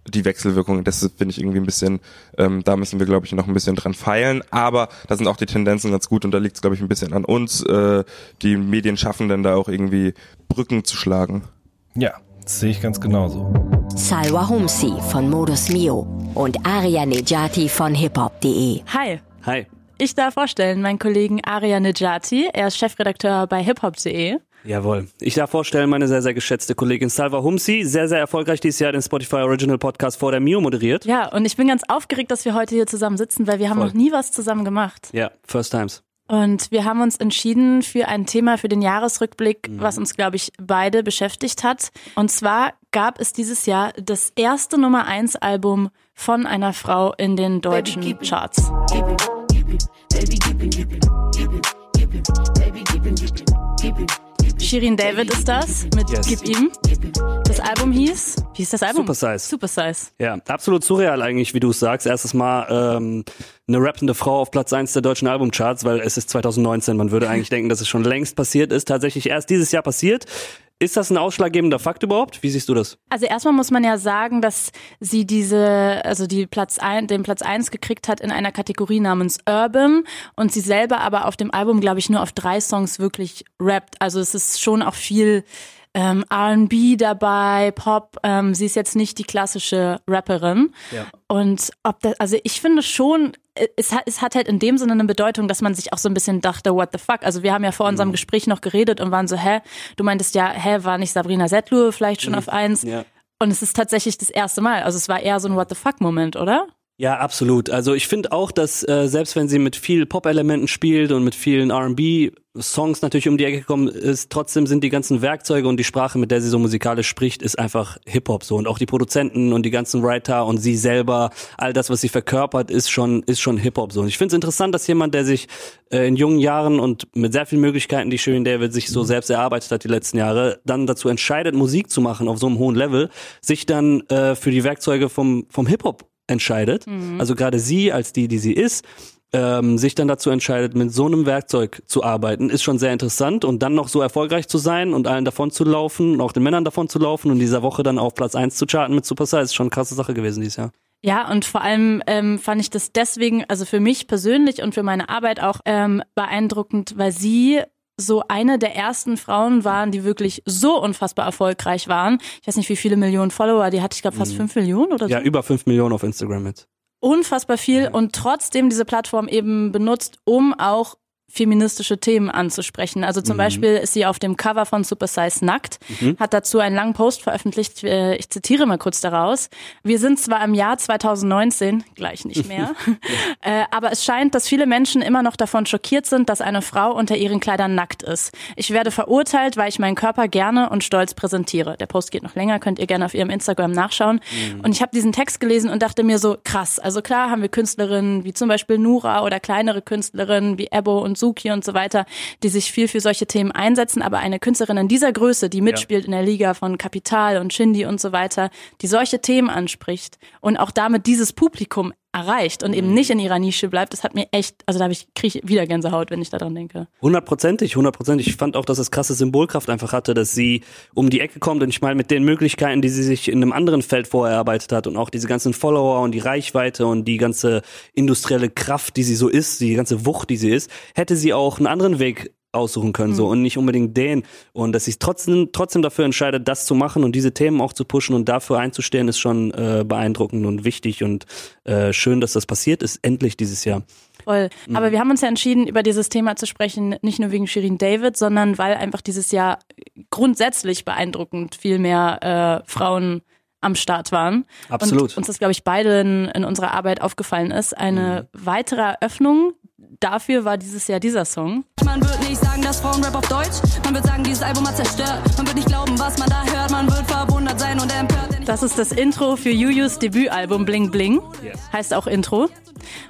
Die Wechselwirkung, das finde ich irgendwie ein bisschen, ähm, da müssen wir, glaube ich, noch ein bisschen dran feilen. Aber da sind auch die Tendenzen ganz gut und da liegt es, glaube ich, ein bisschen an uns, äh, die Medienschaffenden da auch irgendwie Brücken zu schlagen. Ja, das sehe ich ganz genauso. Salwa Humsi von Modus Mio und Aria Nejati von hiphop.de. Hi. Hi. Ich darf vorstellen, meinen Kollegen Aria Nejati. Er ist Chefredakteur bei hiphop.de. Jawohl. Ich darf vorstellen, meine sehr, sehr geschätzte Kollegin Salva Humsi, sehr, sehr erfolgreich dieses Jahr den Spotify Original Podcast vor der Mio moderiert. Ja, und ich bin ganz aufgeregt, dass wir heute hier zusammen sitzen, weil wir haben Voll. noch nie was zusammen gemacht. Ja, first times. Und wir haben uns entschieden für ein Thema für den Jahresrückblick, mhm. was uns, glaube ich, beide beschäftigt hat. Und zwar gab es dieses Jahr das erste Nummer 1 Album von einer Frau in den deutschen Baby, Charts. Shirin David ist das mit yes. Gib ihm. Das Album hieß, wie hieß das Album? Super Size. Super Size. Ja, absolut surreal eigentlich, wie du es sagst. Erstes Mal ähm, eine rappende Frau auf Platz 1 der deutschen Albumcharts, weil es ist 2019. Man würde eigentlich denken, dass es schon längst passiert ist. Tatsächlich erst dieses Jahr passiert. Ist das ein ausschlaggebender Fakt überhaupt? Wie siehst du das? Also erstmal muss man ja sagen, dass sie diese, also die Platz ein, den Platz eins gekriegt hat in einer Kategorie namens Urban und sie selber aber auf dem Album, glaube ich, nur auf drei Songs wirklich rappt. Also es ist schon auch viel ähm, R&B dabei, Pop. Ähm, sie ist jetzt nicht die klassische Rapperin. Ja. Und ob das, also ich finde schon, es hat, es hat halt in dem Sinne eine Bedeutung, dass man sich auch so ein bisschen dachte, what the fuck? Also wir haben ja vor unserem Gespräch noch geredet und waren so, hä, du meintest ja, hä, war nicht Sabrina Settler vielleicht schon auf eins? Ja. Und es ist tatsächlich das erste Mal. Also es war eher so ein What the fuck-Moment, oder? Ja, absolut. Also ich finde auch, dass äh, selbst wenn sie mit viel Pop-Elementen spielt und mit vielen R&B-Songs natürlich um die Ecke gekommen ist, trotzdem sind die ganzen Werkzeuge und die Sprache, mit der sie so musikalisch spricht, ist einfach Hip-Hop so. Und auch die Produzenten und die ganzen Writer und sie selber, all das, was sie verkörpert, ist schon ist schon Hip-Hop so. Und ich finde es interessant, dass jemand, der sich äh, in jungen Jahren und mit sehr vielen Möglichkeiten, die Shirin David sich so selbst erarbeitet hat die letzten Jahre, dann dazu entscheidet, Musik zu machen auf so einem hohen Level, sich dann äh, für die Werkzeuge vom vom Hip-Hop entscheidet, also gerade sie als die, die sie ist, ähm, sich dann dazu entscheidet, mit so einem Werkzeug zu arbeiten, ist schon sehr interessant. Und dann noch so erfolgreich zu sein und allen davon zu laufen und auch den Männern davon zu laufen und dieser Woche dann auf Platz eins zu charten mit Superstar, ist schon eine krasse Sache gewesen dieses Jahr. Ja, und vor allem ähm, fand ich das deswegen, also für mich persönlich und für meine Arbeit auch ähm, beeindruckend, weil sie so eine der ersten Frauen waren, die wirklich so unfassbar erfolgreich waren. Ich weiß nicht, wie viele Millionen Follower die hatte. Ich glaube fast fünf Millionen oder so. Ja, über fünf Millionen auf Instagram jetzt. Unfassbar viel und trotzdem diese Plattform eben benutzt, um auch feministische Themen anzusprechen. Also zum Mhm. Beispiel ist sie auf dem Cover von Super Size nackt, Mhm. hat dazu einen langen Post veröffentlicht. Äh, Ich zitiere mal kurz daraus. Wir sind zwar im Jahr 2019, gleich nicht mehr, äh, aber es scheint, dass viele Menschen immer noch davon schockiert sind, dass eine Frau unter ihren Kleidern nackt ist. Ich werde verurteilt, weil ich meinen Körper gerne und stolz präsentiere. Der Post geht noch länger, könnt ihr gerne auf ihrem Instagram nachschauen. Und ich habe diesen Text gelesen und dachte mir so, krass, also klar haben wir Künstlerinnen wie zum Beispiel Nura oder kleinere Künstlerinnen wie Ebo und Suki und so weiter, die sich viel für solche Themen einsetzen, aber eine Künstlerin in dieser Größe, die mitspielt in der Liga von Kapital und Shindy und so weiter, die solche Themen anspricht und auch damit dieses Publikum erreicht und eben nicht in ihrer Nische bleibt, das hat mir echt, also da habe ich kriege ich wieder Gänsehaut, wenn ich daran denke. Hundertprozentig, hundertprozentig. Ich fand auch, dass es krasse Symbolkraft einfach hatte, dass sie um die Ecke kommt und ich meine mit den Möglichkeiten, die sie sich in einem anderen Feld vorher erarbeitet hat und auch diese ganzen Follower und die Reichweite und die ganze industrielle Kraft, die sie so ist, die ganze Wucht, die sie ist, hätte sie auch einen anderen Weg aussuchen können so und nicht unbedingt den und dass sie trotzdem trotzdem dafür entscheidet das zu machen und diese Themen auch zu pushen und dafür einzustehen ist schon äh, beeindruckend und wichtig und äh, schön dass das passiert ist endlich dieses Jahr Voll. Mhm. Aber wir haben uns ja entschieden, über dieses Thema zu sprechen, nicht nur wegen Shirin David, sondern weil einfach dieses Jahr grundsätzlich beeindruckend viel mehr äh, Frauen am Start waren. Absolut. Und uns das, glaube ich, beide in, in unserer Arbeit aufgefallen ist. Eine weitere Eröffnung dafür war dieses Jahr dieser Song. Man wird nicht sagen, dass Frauenrap auf Deutsch. Man wird sagen, dieses Album hat zerstört. Man wird nicht glauben, was man da hört. Man wird verwundert sein und empört. Das ist das Intro für Jujus Debütalbum Bling Bling. Heißt auch Intro.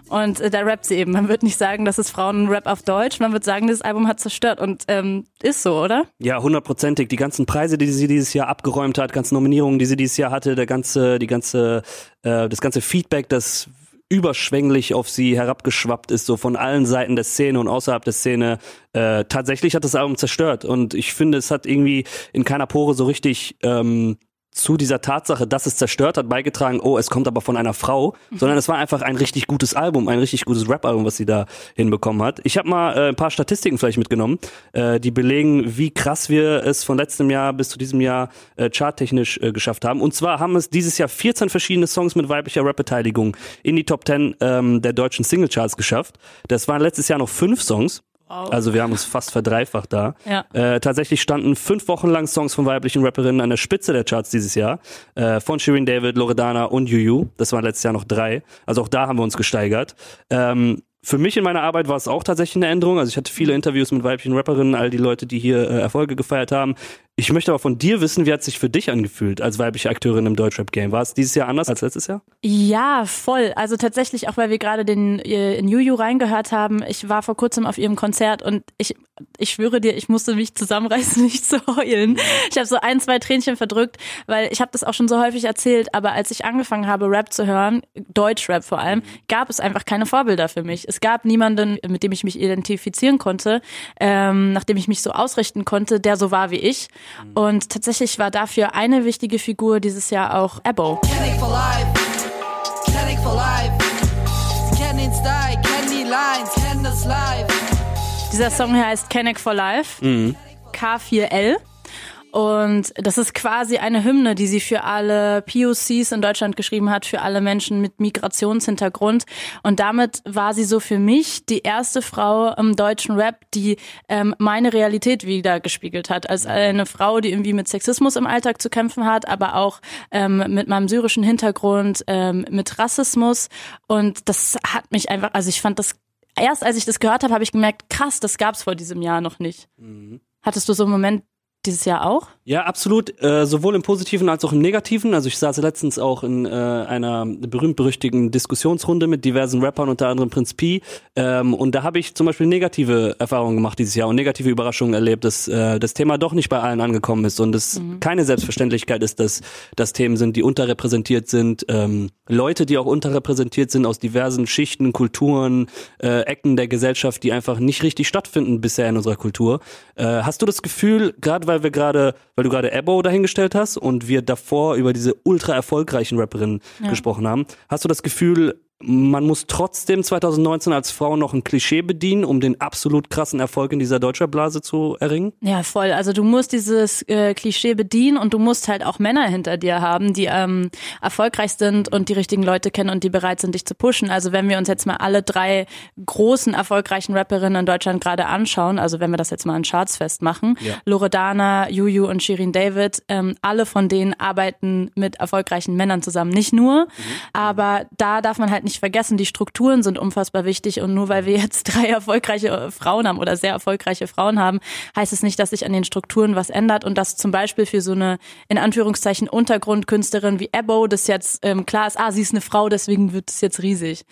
Und äh, da rappt sie eben. Man wird nicht sagen, das ist Frauenrap auf Deutsch. Man wird sagen, das Album hat zerstört. Und ähm, ist so, oder? Ja, hundertprozentig. Die ganzen Preise, die sie dieses Jahr abgeräumt hat, ganzen Nominierungen, die sie dieses Jahr hatte, der ganze, die ganze, äh, das ganze Feedback, das überschwänglich auf sie herabgeschwappt ist, so von allen Seiten der Szene und außerhalb der Szene. Äh, tatsächlich hat das Album zerstört. Und ich finde, es hat irgendwie in keiner Pore so richtig ähm, zu dieser Tatsache, dass es zerstört hat, beigetragen, oh, es kommt aber von einer Frau, sondern es war einfach ein richtig gutes Album, ein richtig gutes Rap-Album, was sie da hinbekommen hat. Ich habe mal äh, ein paar Statistiken vielleicht mitgenommen, äh, die belegen, wie krass wir es von letztem Jahr bis zu diesem Jahr äh, charttechnisch äh, geschafft haben. Und zwar haben es dieses Jahr 14 verschiedene Songs mit weiblicher Rap-Beteiligung in die Top 10 ähm, der deutschen Singlecharts geschafft. Das waren letztes Jahr noch fünf Songs. Also wir haben es fast verdreifacht da. Ja. Äh, tatsächlich standen fünf Wochen lang Songs von weiblichen Rapperinnen an der Spitze der Charts dieses Jahr. Äh, von Shirin David, Loredana und Juju. Das waren letztes Jahr noch drei. Also auch da haben wir uns gesteigert. Ähm, für mich in meiner Arbeit war es auch tatsächlich eine Änderung. Also ich hatte viele Interviews mit weiblichen Rapperinnen, all die Leute, die hier äh, Erfolge gefeiert haben. Ich möchte aber von dir wissen, wie hat sich für dich angefühlt als weibliche Akteurin im Deutschrap-Game? War es dieses Jahr anders als letztes Jahr? Ja, voll. Also tatsächlich, auch weil wir gerade den äh, in Juju reingehört haben. Ich war vor kurzem auf ihrem Konzert und ich, ich schwöre dir, ich musste mich zusammenreißen, nicht zu heulen. Ich habe so ein, zwei Tränchen verdrückt, weil ich habe das auch schon so häufig erzählt, aber als ich angefangen habe, Rap zu hören, Deutschrap vor allem, gab es einfach keine Vorbilder für mich. Es gab niemanden, mit dem ich mich identifizieren konnte, ähm, nachdem ich mich so ausrichten konnte, der so war wie ich. Und tatsächlich war dafür eine wichtige Figur dieses Jahr auch Ebo. Dieser Song hier heißt Kenneck for Life, Mhm. K4L. Und das ist quasi eine Hymne, die sie für alle POCs in Deutschland geschrieben hat, für alle Menschen mit Migrationshintergrund. Und damit war sie so für mich die erste Frau im deutschen Rap, die ähm, meine Realität wieder gespiegelt hat. Als eine Frau, die irgendwie mit Sexismus im Alltag zu kämpfen hat, aber auch ähm, mit meinem syrischen Hintergrund, ähm, mit Rassismus. Und das hat mich einfach, also ich fand das, erst als ich das gehört habe, habe ich gemerkt, krass, das gab's vor diesem Jahr noch nicht. Hattest du so einen Moment dieses Jahr auch? Ja, absolut. Äh, sowohl im Positiven als auch im Negativen. Also ich saß letztens auch in äh, einer berühmt-berüchtigten Diskussionsrunde mit diversen Rappern, unter anderem Prinz P. Ähm, und da habe ich zum Beispiel negative Erfahrungen gemacht dieses Jahr und negative Überraschungen erlebt, dass äh, das Thema doch nicht bei allen angekommen ist und es keine Selbstverständlichkeit ist, dass das Themen sind, die unterrepräsentiert sind. Ähm, Leute, die auch unterrepräsentiert sind aus diversen Schichten, Kulturen, äh, Ecken der Gesellschaft, die einfach nicht richtig stattfinden bisher in unserer Kultur. Äh, hast du das Gefühl, gerade weil wir gerade, weil du gerade Ebo dahingestellt hast und wir davor über diese ultra erfolgreichen Rapperinnen Ja. gesprochen haben, hast du das Gefühl, man muss trotzdem 2019 als Frau noch ein Klischee bedienen, um den absolut krassen Erfolg in dieser Deutscherblase zu erringen? Ja, voll. Also du musst dieses äh, Klischee bedienen und du musst halt auch Männer hinter dir haben, die ähm, erfolgreich sind und die richtigen Leute kennen und die bereit sind, dich zu pushen. Also wenn wir uns jetzt mal alle drei großen erfolgreichen Rapperinnen in Deutschland gerade anschauen, also wenn wir das jetzt mal an Charts festmachen, Ja. Loredana, Juju und Shirin David, ähm, alle von denen arbeiten mit erfolgreichen Männern zusammen. Nicht nur, aber da darf man halt nicht vergessen, die Strukturen sind unfassbar wichtig und nur weil wir jetzt drei erfolgreiche äh, Frauen haben oder sehr erfolgreiche Frauen haben, heißt es nicht, dass sich an den Strukturen was ändert und dass zum Beispiel für so eine in Anführungszeichen Untergrundkünstlerin wie Ebo das jetzt ähm, klar ist, ah, sie ist eine Frau, deswegen wird es jetzt riesig.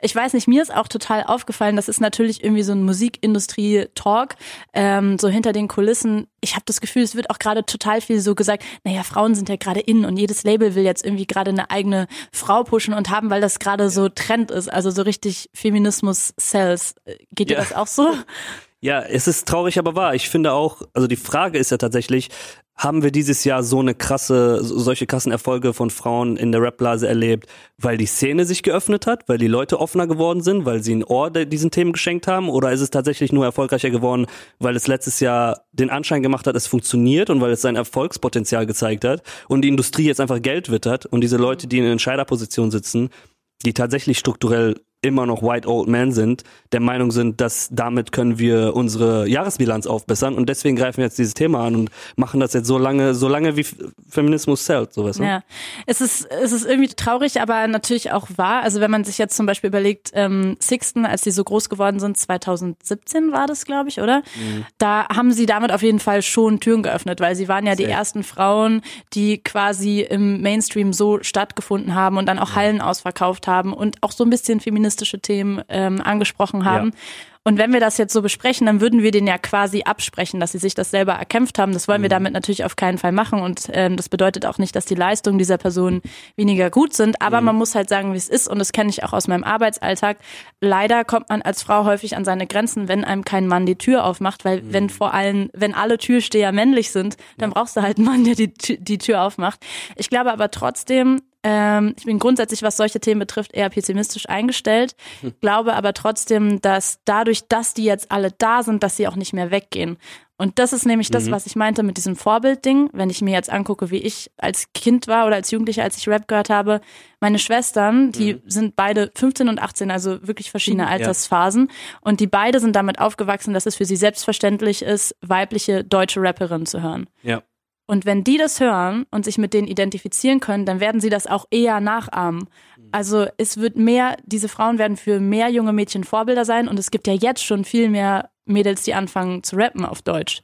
Ich weiß nicht, mir ist auch total aufgefallen, das ist natürlich irgendwie so ein Musikindustrie-Talk, ähm, so hinter den Kulissen. Ich habe das Gefühl, es wird auch gerade total viel so gesagt, naja, Frauen sind ja gerade in und jedes Label will jetzt irgendwie gerade eine eigene Frau pushen und haben, weil das gerade so Trend ist, also so richtig Feminismus-Cells. Geht dir Ja. das auch so? Ja, es ist traurig, aber wahr. Ich finde auch, also die Frage ist ja tatsächlich, haben wir dieses Jahr so eine krasse, so- solche krassen Erfolge von Frauen in der Rapblase erlebt, weil die Szene sich geöffnet hat, weil die Leute offener geworden sind, weil sie ein Ohr diesen Themen geschenkt haben, oder ist es tatsächlich nur erfolgreicher geworden, weil es letztes Jahr den Anschein gemacht hat, es funktioniert und weil es sein Erfolgspotenzial gezeigt hat und die Industrie jetzt einfach Geld wittert und diese Leute, die in Entscheiderpositionen sitzen, die tatsächlich strukturell immer noch white old men sind, der Meinung sind, dass damit können wir unsere Jahresbilanz aufbessern und deswegen greifen wir jetzt dieses Thema an und machen das jetzt so lange, so lange wie Feminismus zählt, sowas. Ne? Ja, es ist, es ist irgendwie traurig, aber natürlich auch wahr. Also wenn man sich jetzt zum Beispiel überlegt, ähm, Sixten, als die so groß geworden sind, 2017 war das, glaube ich, oder? Mhm. Da haben sie damit auf jeden Fall schon Türen geöffnet, weil sie waren ja die Safe. ersten Frauen, die quasi im Mainstream so stattgefunden haben und dann auch Hallen ausverkauft haben und auch so ein bisschen feministische Themen ähm, angesprochen haben. Und wenn wir das jetzt so besprechen, dann würden wir denen ja quasi absprechen, dass sie sich das selber erkämpft haben. Das wollen wir damit natürlich auf keinen Fall machen. Und ähm, das bedeutet auch nicht, dass die Leistungen dieser Person weniger gut sind. Aber man muss halt sagen, wie es ist. Und das kenne ich auch aus meinem Arbeitsalltag. Leider kommt man als Frau häufig an seine Grenzen, wenn einem kein Mann die Tür aufmacht. Weil wenn vor allem, wenn alle Türsteher männlich sind, dann brauchst du halt einen Mann, der die, die Tür aufmacht. Ich glaube aber trotzdem, ähm, ich bin grundsätzlich, was solche Themen betrifft, eher pessimistisch eingestellt, glaube aber trotzdem, dass dadurch, dass die jetzt alle da sind, dass sie auch nicht mehr weggehen. Und das ist nämlich das, Mhm. was ich meinte mit diesem Vorbildding. Wenn ich mir jetzt angucke, wie ich als Kind war oder als Jugendliche, als ich Rap gehört habe, meine Schwestern, die sind beide 15 und 18, also wirklich verschiedene Ja. Altersphasen. Und die beide sind damit aufgewachsen, dass es für sie selbstverständlich ist, weibliche deutsche Rapperinnen zu hören. Ja. Und wenn die das hören und sich mit denen identifizieren können, dann werden sie das auch eher nachahmen. Also es wird mehr, diese Frauen werden für mehr junge Mädchen Vorbilder sein und es gibt ja jetzt schon viel mehr Mädels, die anfangen zu rappen auf Deutsch.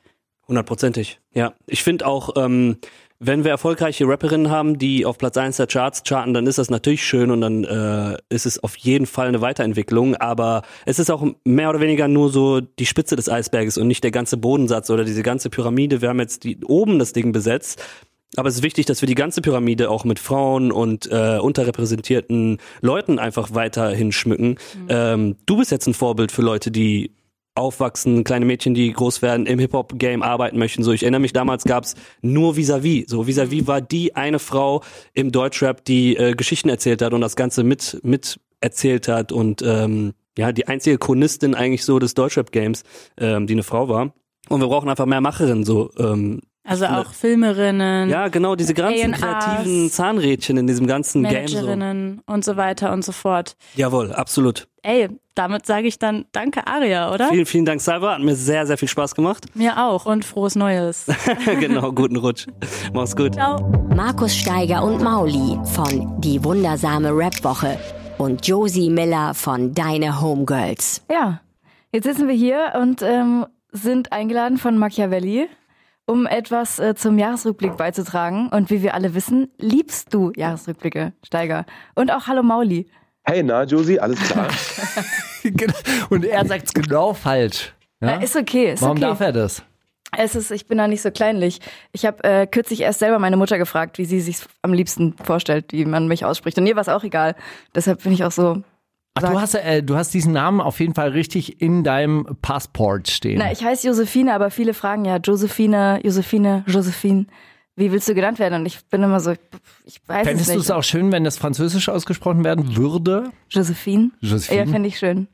Hundertprozentig, ja. Ich finde auch, ähm, wenn wir erfolgreiche Rapperinnen haben, die auf Platz 1 der Charts charten, dann ist das natürlich schön und dann äh, ist es auf jeden Fall eine Weiterentwicklung, aber es ist auch mehr oder weniger nur so die Spitze des Eisberges und nicht der ganze Bodensatz oder diese ganze Pyramide. Wir haben jetzt die, oben das Ding besetzt, aber es ist wichtig, dass wir die ganze Pyramide auch mit Frauen und äh, unterrepräsentierten Leuten einfach weiterhin schmücken. Ähm, du bist jetzt ein Vorbild für Leute, die aufwachsen, kleine Mädchen, die groß werden, im Hip-Hop-Game arbeiten möchten. So, ich erinnere mich, damals gab's nur Vis-a-vis. So, Vis-a-vis war die eine Frau im Deutschrap, die äh, Geschichten erzählt hat und das Ganze mit, mit erzählt hat und ähm, ja, die einzige Chronistin eigentlich so des Deutschrap-Games, ähm, die eine Frau war. Und wir brauchen einfach mehr Macherinnen, so ähm, Also auch Filmerinnen. ja, genau, diese ganzen A&Rs, kreativen Zahnrädchen in diesem ganzen Game. So. Managerinnen und so weiter und so fort. Jawohl, absolut. Ey, damit sage ich dann Danke, Aria, oder? Vielen, vielen Dank, Salva. Hat mir sehr, sehr viel Spaß gemacht. Mir auch und frohes Neues. genau, guten Rutsch. Mach's gut. Ciao. Markus Steiger und Mauli von Die wundersame Rap-Woche und Josie Miller von Deine Homegirls. Ja, jetzt sitzen wir hier und ähm, sind eingeladen von Machiavelli, um etwas äh, zum Jahresrückblick beizutragen. Und wie wir alle wissen, liebst du Jahresrückblicke, Steiger. Und auch Hallo Mauli. Hey, na, Josie, alles klar? Und er sagt's genau falsch. Ja? Äh, ist okay, ist Warum okay. darf er das? Es ist, ich bin da nicht so kleinlich. Ich habe äh, kürzlich erst selber meine Mutter gefragt, wie sie sich am liebsten vorstellt, wie man mich ausspricht. Und ihr war es auch egal. Deshalb bin ich auch so. Ach, du hast, äh, du hast diesen Namen auf jeden Fall richtig in deinem Passport stehen. Na, ich heiße Josephine, aber viele fragen ja Josephine, Josephine, Josephine. Wie willst du genannt werden? Und ich bin immer so, ich, weiß Fändest es du nicht. es auch schön, wenn das französisch ausgesprochen werden würde? Josephine? Josephine. Ja, fände ich schön.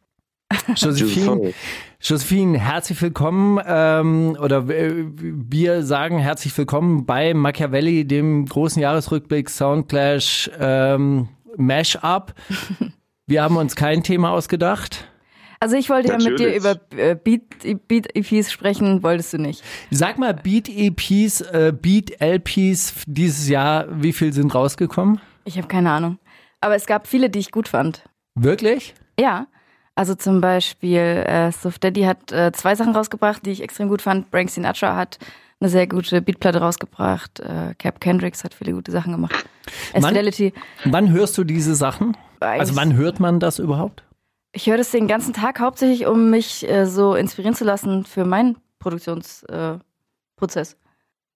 Josephine, Josephine, herzlich willkommen ähm, oder äh, wir sagen herzlich willkommen bei Machiavelli, dem großen Jahresrückblick Soundclash ähm, Mashup. Wir haben uns kein Thema ausgedacht. Also ich wollte ja mit dir Natürlich. über äh, Beat, Beat EPs sprechen, wolltest du nicht. Sag mal, Beat EPs, äh, Beat LPs dieses Jahr, wie viel sind rausgekommen? Ich habe keine Ahnung. Aber es gab viele, die ich gut fand. Wirklich? Ja. Also zum Beispiel äh, Suf Daddy hat äh, zwei Sachen rausgebracht, die ich extrem gut fand. Frank Sinatra hat eine sehr gute Beatplatte rausgebracht. Äh, Cap Kendricks hat viele gute Sachen gemacht. Wann, S-Fidelity. wann hörst du diese Sachen? Eigentlich- Also wann hört man das überhaupt? Ich höre das den ganzen Tag hauptsächlich, um mich äh, so inspirieren zu lassen für meinen Produktionsprozess. Äh.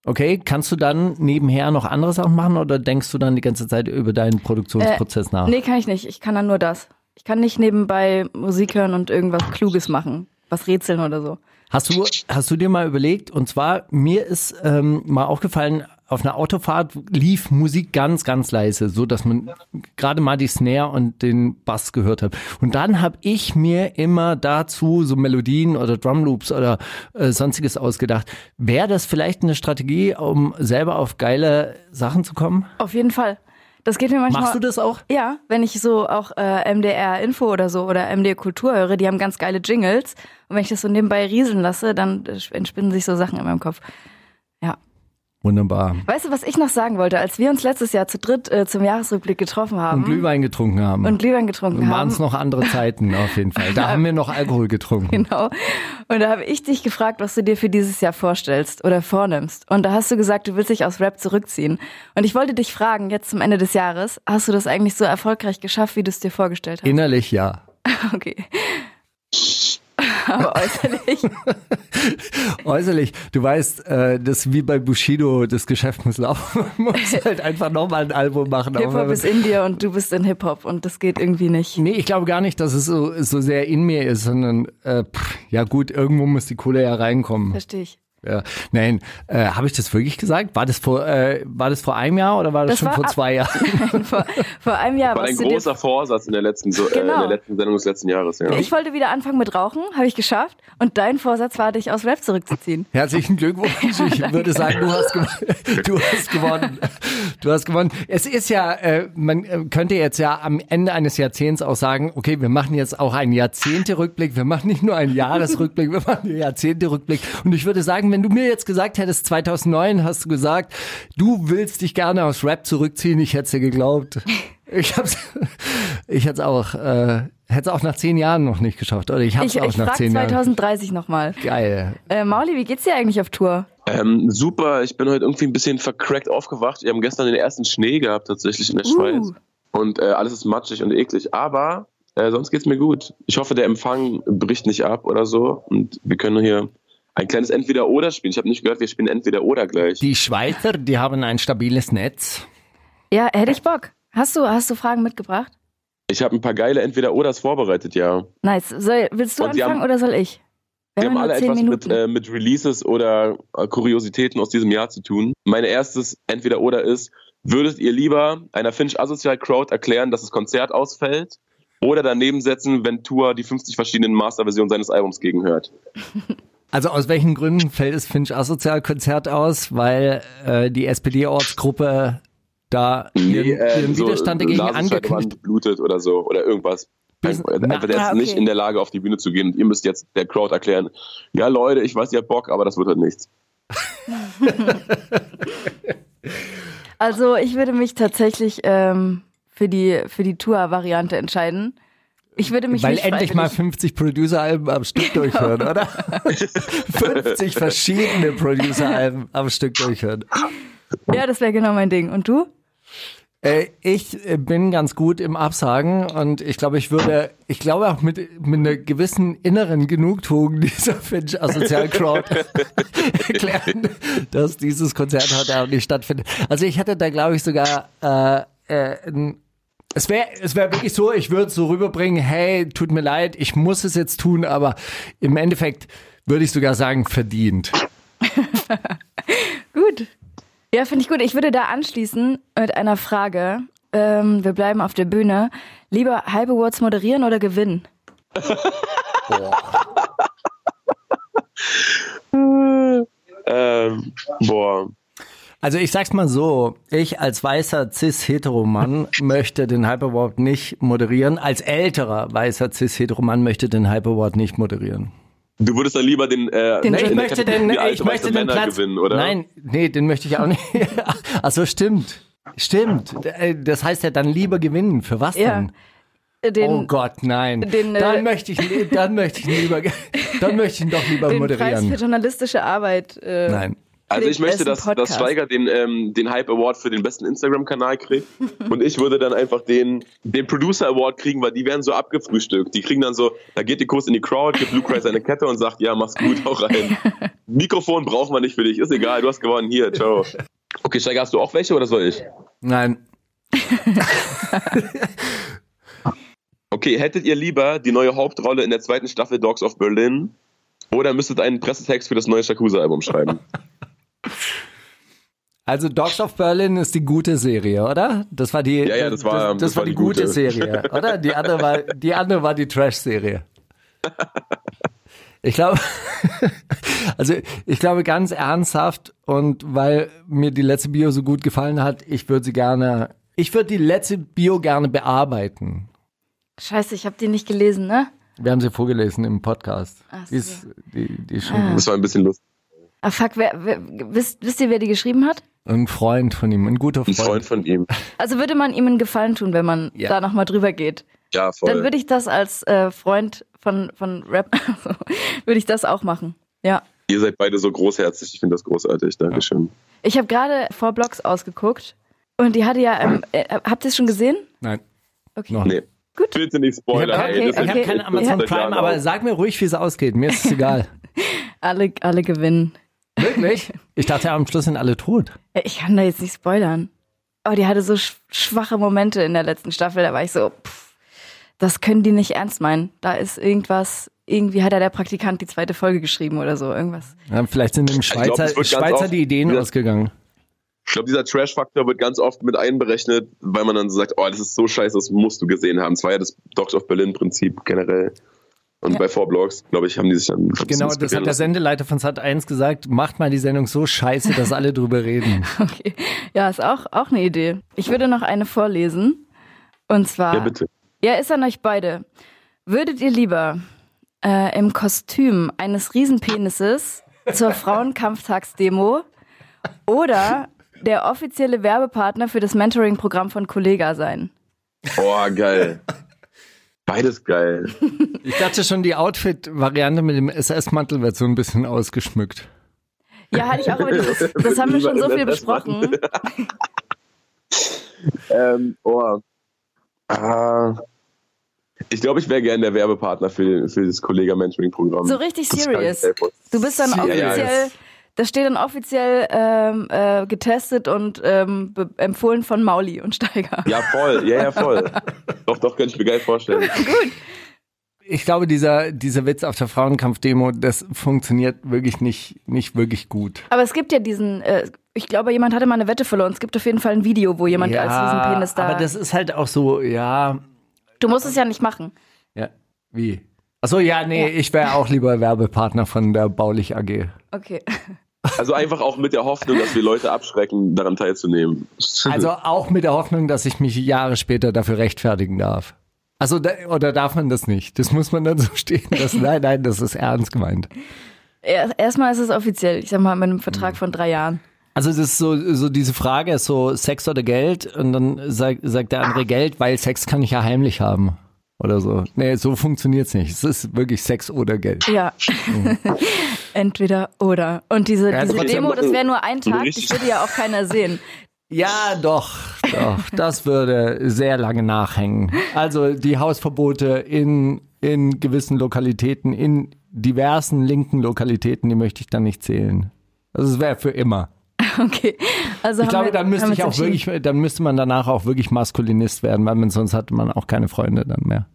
Okay, kannst du dann nebenher noch andere Sachen machen oder denkst du dann die ganze Zeit über deinen Produktionsprozess nach? Äh, Nee, kann ich nicht. Ich kann dann nur das. Ich kann nicht nebenbei Musik hören und irgendwas Kluges machen. Was rätseln oder so. Hast du, hast du dir mal überlegt, und zwar, mir ist ähm, mal aufgefallen, auf einer Autofahrt lief Musik ganz, ganz leise, so dass man gerade mal die Snare und den Bass gehört hat. Und dann habe ich mir immer dazu so Melodien oder Drumloops oder äh, sonstiges ausgedacht. Wäre das vielleicht eine Strategie, um selber auf geile Sachen zu kommen? Auf jeden Fall. Das geht mir manchmal. Machst du das auch? Ja, wenn ich so auch äh, MDR Info oder so oder MDR Kultur höre, die haben ganz geile Jingles. Und wenn ich das so nebenbei rieseln lasse, dann äh, entspinnen sich so Sachen in meinem Kopf. Ja. Wunderbar. Weißt du, was ich noch sagen wollte? Als wir uns letztes Jahr zu dritt äh, zum Jahresrückblick getroffen haben Und Glühwein getrunken haben. und Glühwein getrunken Waren haben. es noch andere Zeiten auf jeden Fall. Da haben wir noch Alkohol getrunken. Genau. Und da habe ich dich gefragt, was du dir für dieses Jahr vorstellst oder vornimmst. Und da hast du gesagt, du willst dich aus Rap zurückziehen. Und ich wollte dich fragen, jetzt zum Ende des Jahres, hast du das eigentlich so erfolgreich geschafft, wie du es dir vorgestellt hast? Innerlich ja. Okay. Aber äußerlich. Äußerlich, du weißt, äh, das wie bei Bushido, das Geschäft muss laufen. Man muss halt einfach nochmal ein Album machen. Hip-Hop ist in dir und du bist in Hip-Hop und das geht irgendwie nicht. Nee, ich glaube gar nicht, dass es so, so sehr in mir ist, sondern äh, pff, ja gut, irgendwo muss die Kohle ja reinkommen. Verstehe ich. Ja. Nein, äh, habe ich das wirklich gesagt? War das vor äh, war das vor einem Jahr oder war das, Das schon war vor zwei Jahren? vor, vor einem Jahr War ein großer Vorsatz in der letzten, so, äh, in Genau. der letzten Sendung des letzten Jahres. Ja. Ich wollte wieder anfangen mit Rauchen, habe ich geschafft. Und dein Vorsatz war, dich aus Rap zurückzuziehen. Herzlichen Glückwunsch. Ich würde sagen, du hast, gewonnen. du hast gewonnen. Du hast gewonnen. Es ist ja, äh, man äh, könnte jetzt ja am Ende eines Jahrzehnts auch sagen, okay, wir machen jetzt auch einen Jahrzehnte-Rückblick. Wir machen nicht nur einen Jahresrückblick, wir machen einen Jahrzehnte-Rückblick. Und ich würde sagen, wenn du mir jetzt gesagt hättest, 2009 hast du gesagt, du willst dich gerne aus Rap zurückziehen, ich hätte es dir geglaubt. Ich hab's, ich hätte es auch, äh, hätte es auch nach zehn Jahren noch nicht geschafft. Oder ich habe es Ich, auch ich nach zehn Jahren. 2030 nochmal. Geil. Äh, Mauli, wie geht's dir eigentlich auf Tour? Ähm, super, ich bin heute irgendwie ein bisschen vercrackt aufgewacht. Wir haben gestern den ersten Schnee gehabt, tatsächlich in der Uh. Schweiz. Und äh, alles ist matschig und eklig. Aber äh, sonst geht's mir gut. Ich hoffe, der Empfang bricht nicht ab oder so. Und wir können hier ein kleines Entweder-Oder spielen. Ich habe nicht gehört, wir spielen Entweder-Oder gleich. Die Schweizer, die haben ein stabiles Netz. Ja, hätte ich Bock. Hast du, hast du Fragen mitgebracht? Ich habe ein paar geile Entweder-Oders vorbereitet, ja. Nice. Soll, willst du Und anfangen haben- oder soll ich? Wir haben haben alle etwas mit, äh, mit Releases oder äh, Kuriositäten aus diesem Jahr zu tun. Mein erstes Entweder-Oder ist, würdet ihr lieber einer Finch Asozial Crowd erklären, dass das Konzert ausfällt oder daneben setzen, wenn Tour die 50 verschiedenen Masterversionen seines Albums gegenhört? Also aus welchen Gründen fällt das Finch Asozial Konzert aus? Weil äh, die SPD-Ortsgruppe da ihren, äh, ihren Widerstand dagegen angekündigt blutet oder so oder irgendwas. Einfach, einfach der ah, ist okay. nicht in der Lage, auf die Bühne zu gehen und ihr müsst jetzt der Crowd erklären, ja Leute, ich weiß, ihr habt Bock, aber das wird halt nichts. Also ich würde mich tatsächlich ähm, für die, für die Tour-Variante entscheiden. Ich würde mich Weil endlich mal freiwillig- 50 Producer-Alben am Stück durchhören, oder? 50 verschiedene Producer-Alben am Stück durchhören. Ja, das wäre genau mein Ding. Und du? Äh, ich bin ganz gut im Absagen und ich glaube, ich würde, ich glaube auch mit, mit einer gewissen inneren Genugtuung dieser Finch Asozial Crowd erklären, dass dieses Konzert heute auch nicht stattfindet. Also ich hätte da, glaube ich, sogar äh, äh, ein es wäre es wär wirklich so, ich würde es so rüberbringen, hey, tut mir leid, ich muss es jetzt tun, aber im Endeffekt würde ich sogar sagen, verdient. Gut. Ja, finde ich gut. Ich würde da anschließen mit einer Frage. Ähm, wir bleiben auf der Bühne. Lieber Hype Awards moderieren oder gewinnen? Ähm, boah. Also ich sag's mal so, ich als weißer cis-hetero-Mann möchte den Hype Award nicht moderieren. Als älterer weißer cis-hetero-Mann möchte den Hype Award nicht moderieren. Du würdest dann lieber den, äh, Den ich möchte den, ich möchte den Männer Platz gewinnen, oder? Nein, nee, den möchte ich auch nicht. Ach so, stimmt. Stimmt. Äh, Das heißt ja dann lieber gewinnen. Für was Ja. denn? Den, oh Gott, nein. den, äh, dann möchte ich, dann möchte ich lieber, dann möchte ich ihn doch lieber den Preis moderieren. für journalistische Arbeit. Äh, Nein. Also ich möchte, dass, dass. Steiger den, ähm, den Hype Award für den besten Instagram-Kanal kriegt und ich würde dann einfach den, den Producer Award kriegen, weil die werden so abgefrühstückt. Die kriegen dann so, da geht die Kurs in die Crowd, gibt Luke Cry seine Kette und sagt, ja, mach's gut, hau rein. Mikrofon brauchen wir nicht für dich, ist egal, du hast gewonnen, hier, ciao. Okay, Steiger, hast du auch welche oder soll ich? Nein. Okay, hättet ihr lieber die neue Hauptrolle in der zweiten Staffel Dogs of Berlin oder müsstet einen Pressetext für das neue Shakusa-Album schreiben? Also Dogs of Berlin ist die gute Serie, oder? Das war die, Ja, ja, das war- das, das war war die gute gute. Serie, oder? Die andere war, die andere war die Trash-Serie. Ich glaube, also ich glaube ganz ernsthaft und weil mir die letzte Bio so gut gefallen hat, ich würde sie gerne, ich würde die letzte Bio gerne bearbeiten. Scheiße, ich habe die nicht gelesen, ne? Wir haben sie vorgelesen im Podcast. Ach so. Die ist, die, die ist schon Ah. Das war ein bisschen lustig. Ah, fuck, wer, wer, wisst, wisst ihr, wer die geschrieben hat? Ein Freund von ihm, ein guter Ein Freund. Freund von ihm. Also würde man ihm einen Gefallen tun, wenn man Ja. da nochmal drüber geht. Ja, voll. Dann würde ich das als äh, Freund von, von Rap, also, würde ich das auch machen. Ja. Ihr seid beide so großherzig, ich finde das großartig, Dankeschön. Ich habe gerade vor Blogs ausgeguckt und die hatte ja, ähm, äh, habt ihr es schon gesehen? Nein. Okay. Noch Nee. Gut. Bitte nicht spoilern. Okay, okay. Ich habe keinen das Amazon Prime, aber sag mir ruhig, wie es ausgeht. Mir ist es egal. Alle, alle gewinnen. Wirklich? Ich dachte, am Schluss sind alle tot. Ich kann da jetzt nicht spoilern. Aber die hatte so sch schwache Momente in der letzten Staffel. Da war ich so, pff, das können die nicht ernst meinen. Da ist irgendwas, irgendwie hat ja der Praktikant die zweite Folge geschrieben oder so, irgendwas. Ja, vielleicht sind dem glaub, Schweizer, es ganz Schweizer die Ideen Ja. ausgegangen. Ich glaube, dieser Trash-Faktor wird ganz oft mit einberechnet, weil man dann so sagt, oh, das ist so scheiße, das musst du gesehen haben. Das war ja das Dogs of Berlin-Prinzip generell. Und bei Four Blocks, glaube ich, haben die sich dann. Genau, das hat der. Sendeleiter von Sat 1 gesagt, macht mal die Sendung so scheiße, dass alle drüber reden. Okay. Ja, ist auch, auch eine Idee. Ich würde noch eine vorlesen. Und zwar. Ja, bitte. Ja, ist an euch beide. Würdet ihr lieber äh, im Kostüm eines Riesenpenises zur Frauenkampftagsdemo oder der offizielle Werbepartner für das Mentoring-Programm von Kollega sein? Oh, geil. Beides geil. Ich dachte schon, die Outfit-Variante mit dem SS-Mantel wird so ein bisschen ausgeschmückt. Ja, hatte ich auch, aber das, das haben wir schon so viel besprochen. ähm, oh. Ah. Ich glaube, ich wäre gern der Werbepartner für, für das Kollega-Mentoring-Programm. So richtig Das kann ich serious. Du bist dann Ja, ja, offiziell, das steht dann offiziell ähm, äh, getestet und ähm, empfohlen von Mauli und Steiger. Ja, voll. Ja, ja, voll. doch, doch, könnte ich mir geil vorstellen. ich glaube, dieser, dieser Witz auf der Frauenkampfdemo, das funktioniert wirklich nicht, nicht wirklich gut. Aber es gibt ja diesen, äh, ich glaube, jemand hatte mal eine Wette verloren. Es gibt auf jeden Fall ein Video, wo jemand als diesen Penis da. Aber das ist halt auch so, ja. du musst es ja nicht machen. Ja, wie? Achso, ja, nee, ich wäre auch lieber Werbepartner von der Baulich AG. Okay. Also einfach auch mit der Hoffnung, dass wir Leute abschrecken, daran teilzunehmen. Also auch mit der Hoffnung, dass ich mich Jahre später dafür rechtfertigen darf. Also da, oder darf man das nicht? Das muss man dann so stehen lassen. Nein, nein, das ist ernst gemeint. Er- Erstmal ist es offiziell, ich sag mal, mit einem Mhm. Vertrag von drei Jahren. Also das ist so, so diese Frage ist so Sex oder Geld und dann sagt, sagt der andere Geld, weil Sex kann ich ja heimlich haben. Oder so. Nee, so funktioniert's nicht. Es ist wirklich Sex oder Geld. Ja. Entweder oder. Und diese, Ja, diese Demo, das wäre nur ein Tag, das würde ja auch keiner sehen. Ja, doch, doch. Das würde sehr lange nachhängen. Also die Hausverbote in, in gewissen Lokalitäten, in diversen linken Lokalitäten, die möchte ich dann nicht zählen. Also es wäre für immer. Okay. Also ich glaube, wir, dann müsste ich auch wirklich, dann müsste man danach auch wirklich Maskulinist werden, weil man, sonst hat man auch keine Freunde dann mehr.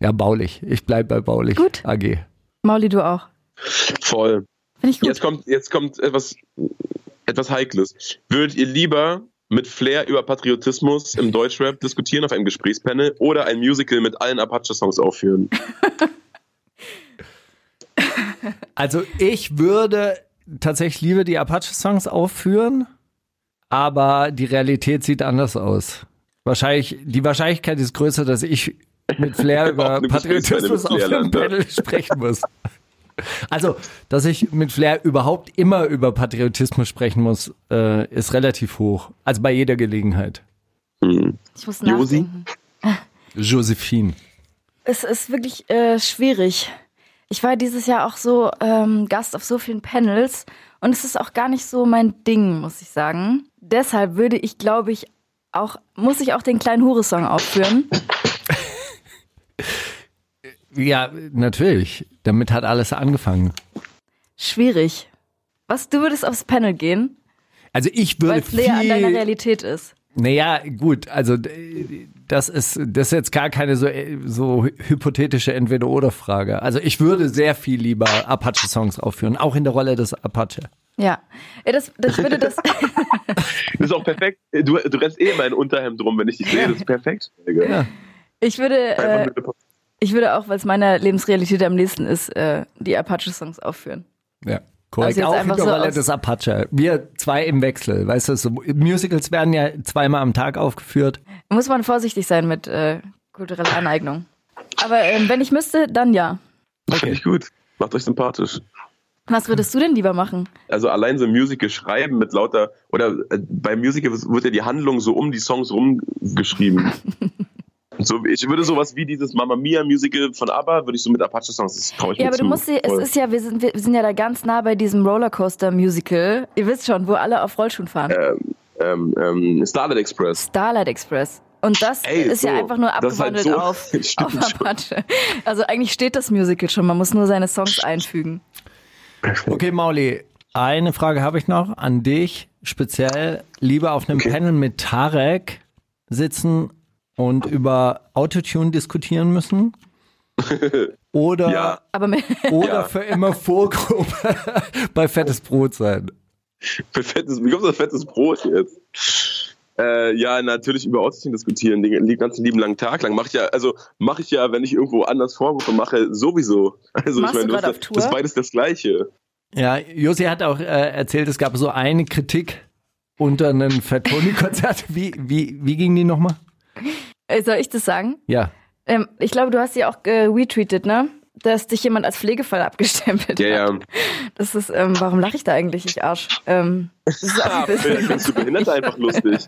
Ja, baulich. Ich bleib bei baulich. Gut. AG. Mauli, du auch. Voll. Finde ich gut. Jetzt kommt, jetzt kommt etwas, etwas Heikles. Würdet ihr lieber mit Flair über Patriotismus im Deutschrap diskutieren auf einem Gesprächspanel oder ein Musical mit allen Apache-Songs aufführen? Also ich würde tatsächlich lieber die Apache-Songs aufführen, aber die Realität sieht anders aus. Wahrscheinlich, die Wahrscheinlichkeit ist größer, dass ich mit Flair über Patriotismus auf dem. Panel sprechen muss. Also, dass ich mit Flair überhaupt immer über Patriotismus sprechen muss, äh, ist relativ hoch. Also bei jeder Gelegenheit. Ich muss nachdenken. Josephine. Es ist wirklich äh, schwierig. Ich war dieses Jahr auch so ähm, Gast auf so vielen Panels und es ist auch gar nicht so mein Ding, muss ich sagen. Deshalb würde ich, glaube ich, auch, muss ich auch den kleinen Hure-Song aufführen. Ja, natürlich. Damit hat alles angefangen. Schwierig. Was, du würdest aufs Panel gehen, Also ich würde weil es näher an deiner viel Realität ist. Naja, gut, also d- das ist, das ist jetzt gar keine so, äh, so hypothetische Entweder-Oder-Frage. Also ich würde sehr viel lieber Apache-Songs aufführen, auch in der Rolle des Apache. Ja. ja das, das würde das. Das ist auch perfekt. Du, du rennst eh in mein Unterhemd rum, wenn ich dich sehe. Das ist perfekt. Digga. Ich würde, äh, ich würde auch, weil es meiner Lebensrealität am nächsten ist, äh, die Apache-Songs aufführen. Ja. Korrekt, Also auch in einfach der so Apache. Wir zwei im Wechsel, weißt du, so Musicals werden ja zweimal am Tag aufgeführt. Muss man vorsichtig sein mit äh, kultureller Aneignung. Aber ähm, wenn ich müsste, dann ja. Finde ich gut. Macht euch sympathisch. Was würdest du denn lieber machen? Also allein so ein Musical schreiben mit lauter, oder äh, bei Musical wird ja die Handlung so um die Songs rumgeschrieben. so, ich würde sowas wie dieses Mamma Mia Musical von ABBA, würde ich so mit Apache-Songs, das traue ich Ja, mir aber zu. du musst sie, es ist ja, wir sind, wir sind ja da ganz nah bei diesem Rollercoaster-Musical. Ihr wisst schon, wo alle auf Rollschuhen fahren. ähm, ähm, Starlight Express. Starlight Express. Und das Ey, ist ja so, einfach nur halt abgewandelt so- auf, auf schon. Apache. Also eigentlich steht das Musical schon, man muss nur seine Songs einfügen. Okay, Mauli, eine Frage habe ich noch an dich, speziell lieber auf einem Panel mit Tarek sitzen und über Autotune diskutieren müssen oder, mit, oder Ja. für immer Vorgruppe bei Fettes Brot sein. Für fettes, wie kommt das fettes Brot jetzt? Äh, ja, natürlich über Aussichten diskutieren, den den ganzen lieben langen Tag lang. Mache ich ja, also mache ich ja, wenn ich irgendwo anders Vorgruppe mache, sowieso. Also Machst ich meine, das, das ist beides das Gleiche. Ja, Josi hat auch äh, erzählt, es gab so eine Kritik unter einem Fatoni-Konzert. Wie, wie, wie ging die nochmal? Äh, Soll ich das sagen? Ja. Ähm, ich glaube, du hast sie auch äh, retweetet, ne? Dass dich jemand als Pflegefall abgestempelt Ja, hat. ja. Das ist, ähm, warum lache ich da eigentlich, ich Arsch? Ähm, das ist auch ein bisschen findest du Behinderte einfach lustig.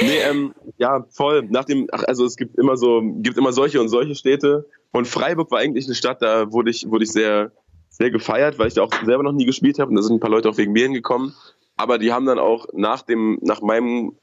Nee, ähm, ja, voll. Nach dem, ach, also es gibt immer so, gibt immer solche und solche Städte. Und Freiburg war eigentlich eine Stadt, da wurde ich, wurde ich sehr, sehr gefeiert, weil ich da auch selber noch nie gespielt habe. Und da sind ein paar Leute auch wegen mir hingekommen. Aber die haben dann auch nach dem, nach meinem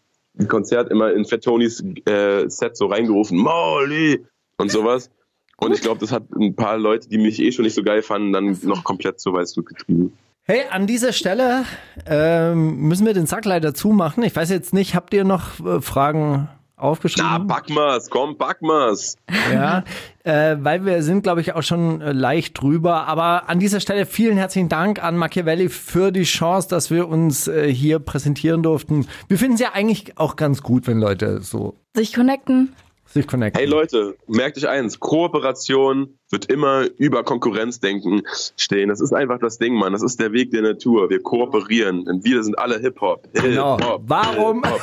Konzert immer in Fat Tonys äh, Set so reingerufen, Molly und sowas. Und ich glaube, das hat ein paar Leute, die mich eh schon nicht so geil fanden, dann noch komplett zu Weißblut getrieben. Hey, an dieser Stelle ähm, müssen wir den Sack leider zumachen. Ich weiß jetzt nicht, habt ihr noch äh, Fragen aufgeschrieben. Na, pack mal's, komm, pack mal's. Ja, äh, weil wir sind, glaube ich, auch schon äh, leicht drüber. Aber an dieser Stelle vielen herzlichen Dank an Machiavelli für die Chance, dass wir uns äh, hier präsentieren durften. Wir finden es ja eigentlich auch ganz gut, wenn Leute so Sich connecten. Sich connecten. Hey Leute, merkt euch eins, Kooperation wird immer über Konkurrenzdenken stehen. Das ist einfach das Ding, Mann. Das ist der Weg der Natur. Wir kooperieren, denn wir sind alle Hip-Hop. Genau. Hip-Hop. Warum? Hip-Hop.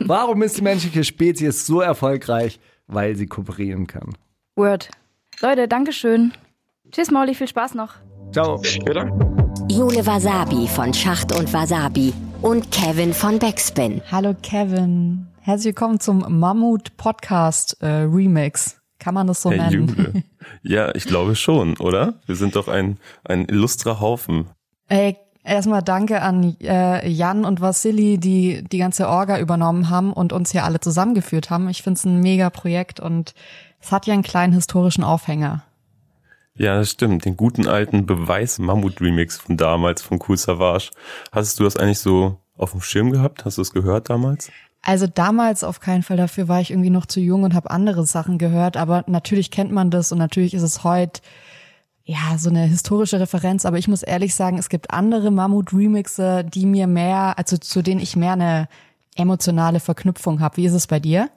Warum ist die menschliche Spezies so erfolgreich? Weil sie kooperieren kann. Word. Leute, Dankeschön. Tschüss, Mauli, viel Spaß noch. Ciao. Jule Wasabi von Schacht und Wasabi und Kevin von Backspin. Hallo Kevin. Herzlich willkommen zum Mammut Podcast äh, Remix. Kann man das so Hey, nennen? Jule. Ja, ich glaube schon, oder? Wir sind doch ein, ein illustrer Haufen. Ey, erstmal danke an äh, Jan und Vassili, die die ganze Orga übernommen haben und uns hier alle zusammengeführt haben. Ich finde es ein mega Projekt und es hat ja einen kleinen historischen Aufhänger. Ja, das stimmt. Den guten alten Beweis-Mammut-Remix von damals, von Cool Savage. Hattest du das eigentlich so auf dem Schirm gehabt? Hast du es gehört damals? Also damals auf keinen Fall dafür war ich irgendwie noch zu jung und habe andere Sachen gehört, aber natürlich kennt man das und natürlich ist es heute ja so eine historische Referenz, aber ich muss ehrlich sagen, es gibt andere Mammut-Remixe, die mir mehr, also zu denen ich mehr eine emotionale Verknüpfung habe. Wie ist es bei dir?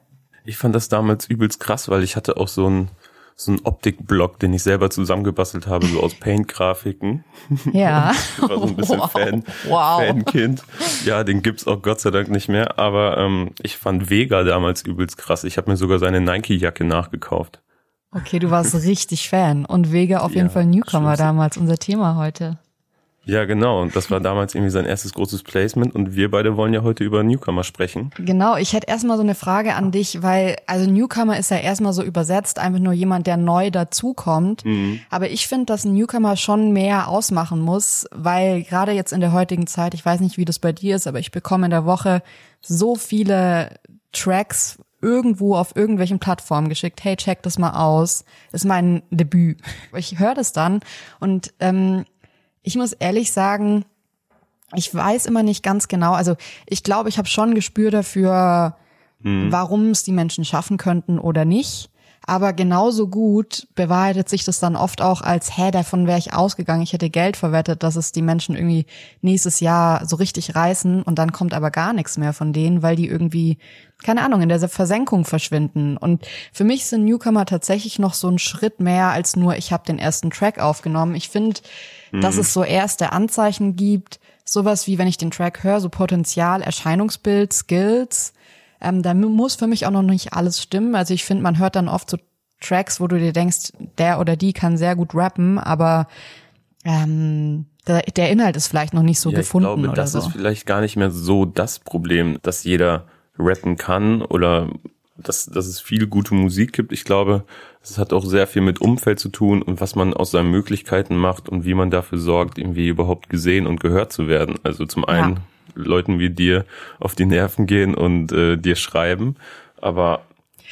Ich fand das damals übelst krass, weil ich hatte auch so ein so ein Optikblock, den ich selber zusammengebastelt habe, so aus Paint-Grafiken. Ja. Ich war so ein bisschen Wow. Fan, Wow. Fankind. Ja, den gibt's auch Gott sei Dank nicht mehr. Aber ähm, ich fand Vega damals übelst krass. Ich habe mir sogar seine Nike-Jacke nachgekauft. Okay, du warst richtig Fan und Vega auf jeden Ja, Fall Newcomer damals, unser Thema heute. Ja, genau. Und das war damals irgendwie sein erstes großes Placement. Und wir beide wollen ja heute über Newcomer sprechen. Genau, ich hätte erstmal so eine Frage an dich, weil also Newcomer ist ja erstmal so übersetzt, einfach nur jemand, der neu dazukommt. Mhm. Aber ich finde, dass ein Newcomer schon mehr ausmachen muss, weil gerade jetzt in der heutigen Zeit, ich weiß nicht, wie das bei dir ist, aber ich bekomme in der Woche so viele Tracks irgendwo auf irgendwelchen Plattformen geschickt. Hey, check das mal aus. Ist mein Debüt. Ich höre das dann und ähm, ich muss ehrlich sagen, ich weiß immer nicht ganz genau. Also ich glaube, ich habe schon ein Gespür dafür, Mhm. warum es die Menschen schaffen könnten oder nicht. Aber genauso gut bewahrheitet sich das dann oft auch als, hä, davon wäre ich ausgegangen, ich hätte Geld verwettet, dass es die Menschen irgendwie nächstes Jahr so richtig reißen und dann kommt aber gar nichts mehr von denen, weil die irgendwie, keine Ahnung, in der Versenkung verschwinden. Und für mich sind Newcomer tatsächlich noch so ein Schritt mehr als nur, ich habe den ersten Track aufgenommen. Ich finde, dass Mhm. es so erste Anzeichen gibt, sowas wie, wenn ich den Track höre, so Potenzial, Erscheinungsbild, Skills, ähm, da muss für mich auch noch nicht alles stimmen. Also ich finde, man hört dann oft so Tracks, wo du dir denkst, der oder die kann sehr gut rappen, aber ähm, der, der Inhalt ist vielleicht noch nicht so ja, gefunden ich glaube, das so. ist vielleicht gar nicht mehr so das Problem, dass jeder rappen kann oder dass, dass es viel gute Musik gibt. Ich glaube, es hat auch sehr viel mit Umfeld zu tun und was man aus seinen Möglichkeiten macht und wie man dafür sorgt, irgendwie überhaupt gesehen und gehört zu werden. Also zum einen Leuten wie dir auf die Nerven gehen und äh, dir schreiben, aber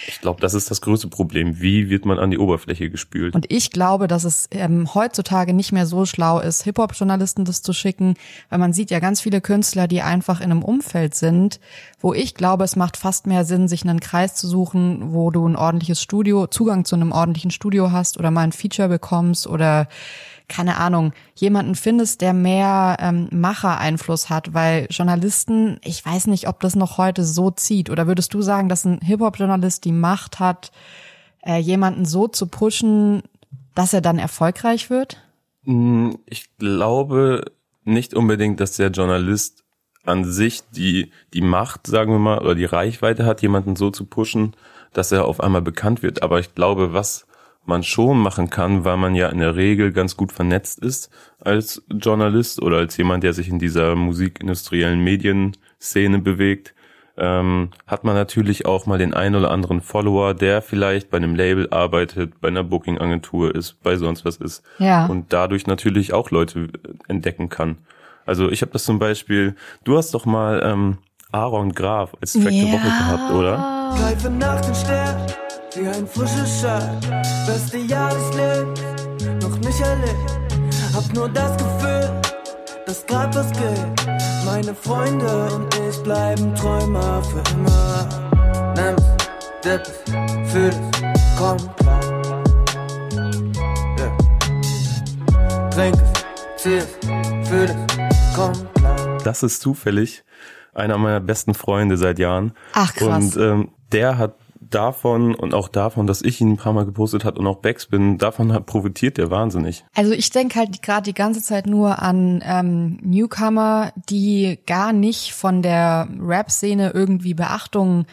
ich glaube, das ist das größte Problem. Wie wird man an die Oberfläche gespült? Und ich glaube, dass es ähm, heutzutage nicht mehr so schlau ist, Hip-Hop-Journalisten das zu schicken, weil man sieht ja ganz viele Künstler, die einfach in einem Umfeld sind, wo ich glaube, es macht fast mehr Sinn, sich einen Kreis zu suchen, wo du ein ordentliches Studio, Zugang zu einem ordentlichen Studio hast oder mal ein Feature bekommst oder keine Ahnung, jemanden findest, der mehr ähm, Macher-Einfluss hat, weil Journalisten, ich weiß nicht, ob das noch heute so zieht. Oder würdest du sagen, dass ein Hip-Hop-Journalist die Macht hat, äh, jemanden so zu pushen, dass er dann erfolgreich wird? Mm, Ich glaube nicht unbedingt, dass der Journalist an sich die, die Macht, sagen wir mal, oder die Reichweite hat, jemanden so zu pushen, dass er auf einmal bekannt wird. Aber ich glaube, was man schon machen kann, weil man ja in der Regel ganz gut vernetzt ist als Journalist oder als jemand, der sich in dieser musikindustriellen Medienszene bewegt, ähm, hat man natürlich auch mal den einen oder anderen Follower, der vielleicht bei einem Label arbeitet, bei einer Booking-Agentur ist, bei sonst was ist. Ja. Und dadurch natürlich auch Leute entdecken kann. Also ich habe das zum Beispiel, du hast doch mal ähm, Aaron Graf als Track der Woche gehabt, oder? Greife nach den Sternen wie ein frischer Schall. Beste Jahr des Lebens, noch nicht erlebt. Hab nur das Gefühl, dass grad was geht. Meine Freunde und ich bleiben Träumer für immer. Dip es, fühl es, komm klar. Yeah. Trink es, zieh es, fühl es, komm klar. Das ist zufällig einer meiner besten Freunde seit Jahren. Ach, krass. Und ähm, der hat davon und auch davon, dass ich ihn ein paar Mal gepostet hat und auch Backspin, davon hat profitiert der wahnsinnig. Also ich denke halt gerade die ganze Zeit nur an ähm, Newcomer, die gar nicht von der Rap-Szene irgendwie Beachtung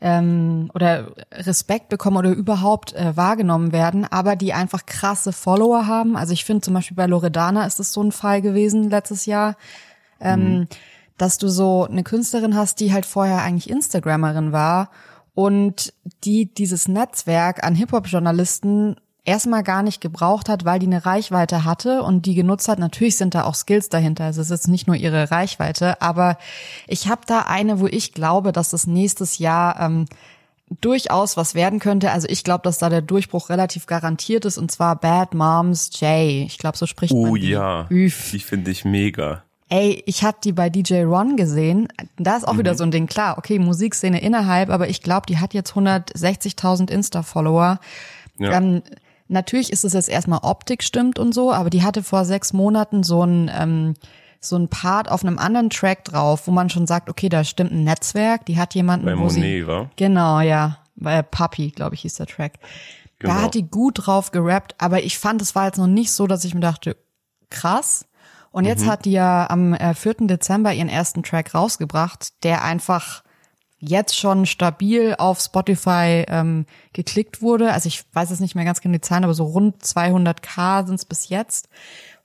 ähm, oder Respekt bekommen oder überhaupt äh, wahrgenommen werden, aber die einfach krasse Follower haben. Also ich finde zum Beispiel bei Loredana ist es so ein Fall gewesen letztes Jahr, ähm, Mhm. dass du so eine Künstlerin hast, die halt vorher eigentlich Instagrammerin war und die dieses Netzwerk an Hip-Hop-Journalisten erstmal gar nicht gebraucht hat, weil die eine Reichweite hatte und die genutzt hat. Natürlich sind da auch Skills dahinter. Also es ist nicht nur ihre Reichweite, aber ich habe da eine, wo ich glaube, dass es nächstes Jahr ähm, durchaus was werden könnte. Also ich glaube, dass da der Durchbruch relativ garantiert ist und zwar Bad Moms J. Ich glaube, so spricht Oh man die. ja, Üff. die finde ich mega. Ey, ich habe die bei DJ Ron gesehen. Da ist auch wieder so ein Ding. Klar, okay, Musikszene innerhalb, aber ich glaube, die hat jetzt 160.000 Insta-Follower. Ja. Ähm, natürlich ist es jetzt erstmal Optik stimmt und so, aber die hatte vor sechs Monaten so ein ähm, so ein Part auf einem anderen Track drauf, wo man schon sagt, okay, da stimmt ein Netzwerk. Die hat jemanden, Bei wo sie Monet, wa? genau, ja, bei Puppy, glaube ich, hieß der Track. Genau. Da hat die gut drauf gerappt, aber ich fand, es war jetzt noch nicht so, dass ich mir dachte, krass. Und jetzt Mhm. hat die ja am äh, 4. Dezember ihren ersten Track rausgebracht, der einfach jetzt schon stabil auf Spotify ähm, geklickt wurde. Also ich weiß jetzt nicht mehr ganz genau die Zahlen, aber so rund 200k sind es bis jetzt.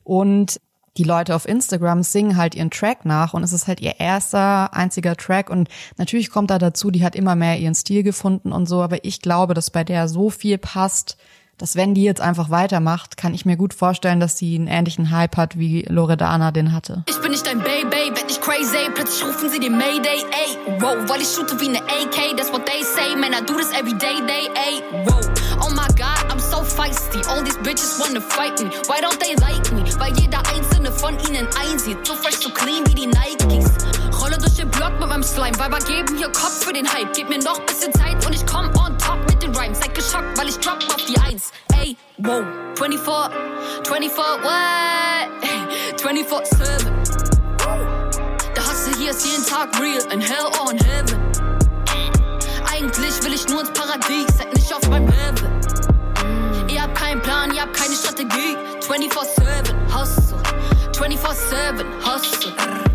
Und die Leute auf Instagram singen halt ihren Track nach und es ist halt ihr erster einziger Track und natürlich kommt da dazu, die hat immer mehr ihren Stil gefunden und so, aber ich glaube, dass bei der so viel passt, dass wenn die jetzt einfach weitermacht, kann ich mir gut vorstellen, dass sie einen ähnlichen Hype hat, wie Loredana den hatte. Ich bin nicht dein Baby, werd nicht crazy. Plötzlich rufen sie den Mayday, ey. Wow, weil ich shoote wie ne AK, that's what they say. Man, I do this every day, day, ey. Wow, oh my god, I'm so feisty. All these bitches wanna fight me. Why don't they like me? Weil jeder einzelne von ihnen einsieht. So fresh, so clean wie die Nikes. Rolle durch den Block mit meinem Slime. Weiber geben hier Kopf für den Hype. Gib mir noch bisschen Zeit und ich komm on Seid geschockt, weil ich drop auf die Eins. Ey, wow, 24, 24, what? 24, 7. Der Hustle hier ist jeden Tag real, in hell or in heaven. Eigentlich will ich nur ins Paradies, seid nicht auf meinem Level. Ihr habt keinen Plan, ihr habt keine Strategie, 24, 7.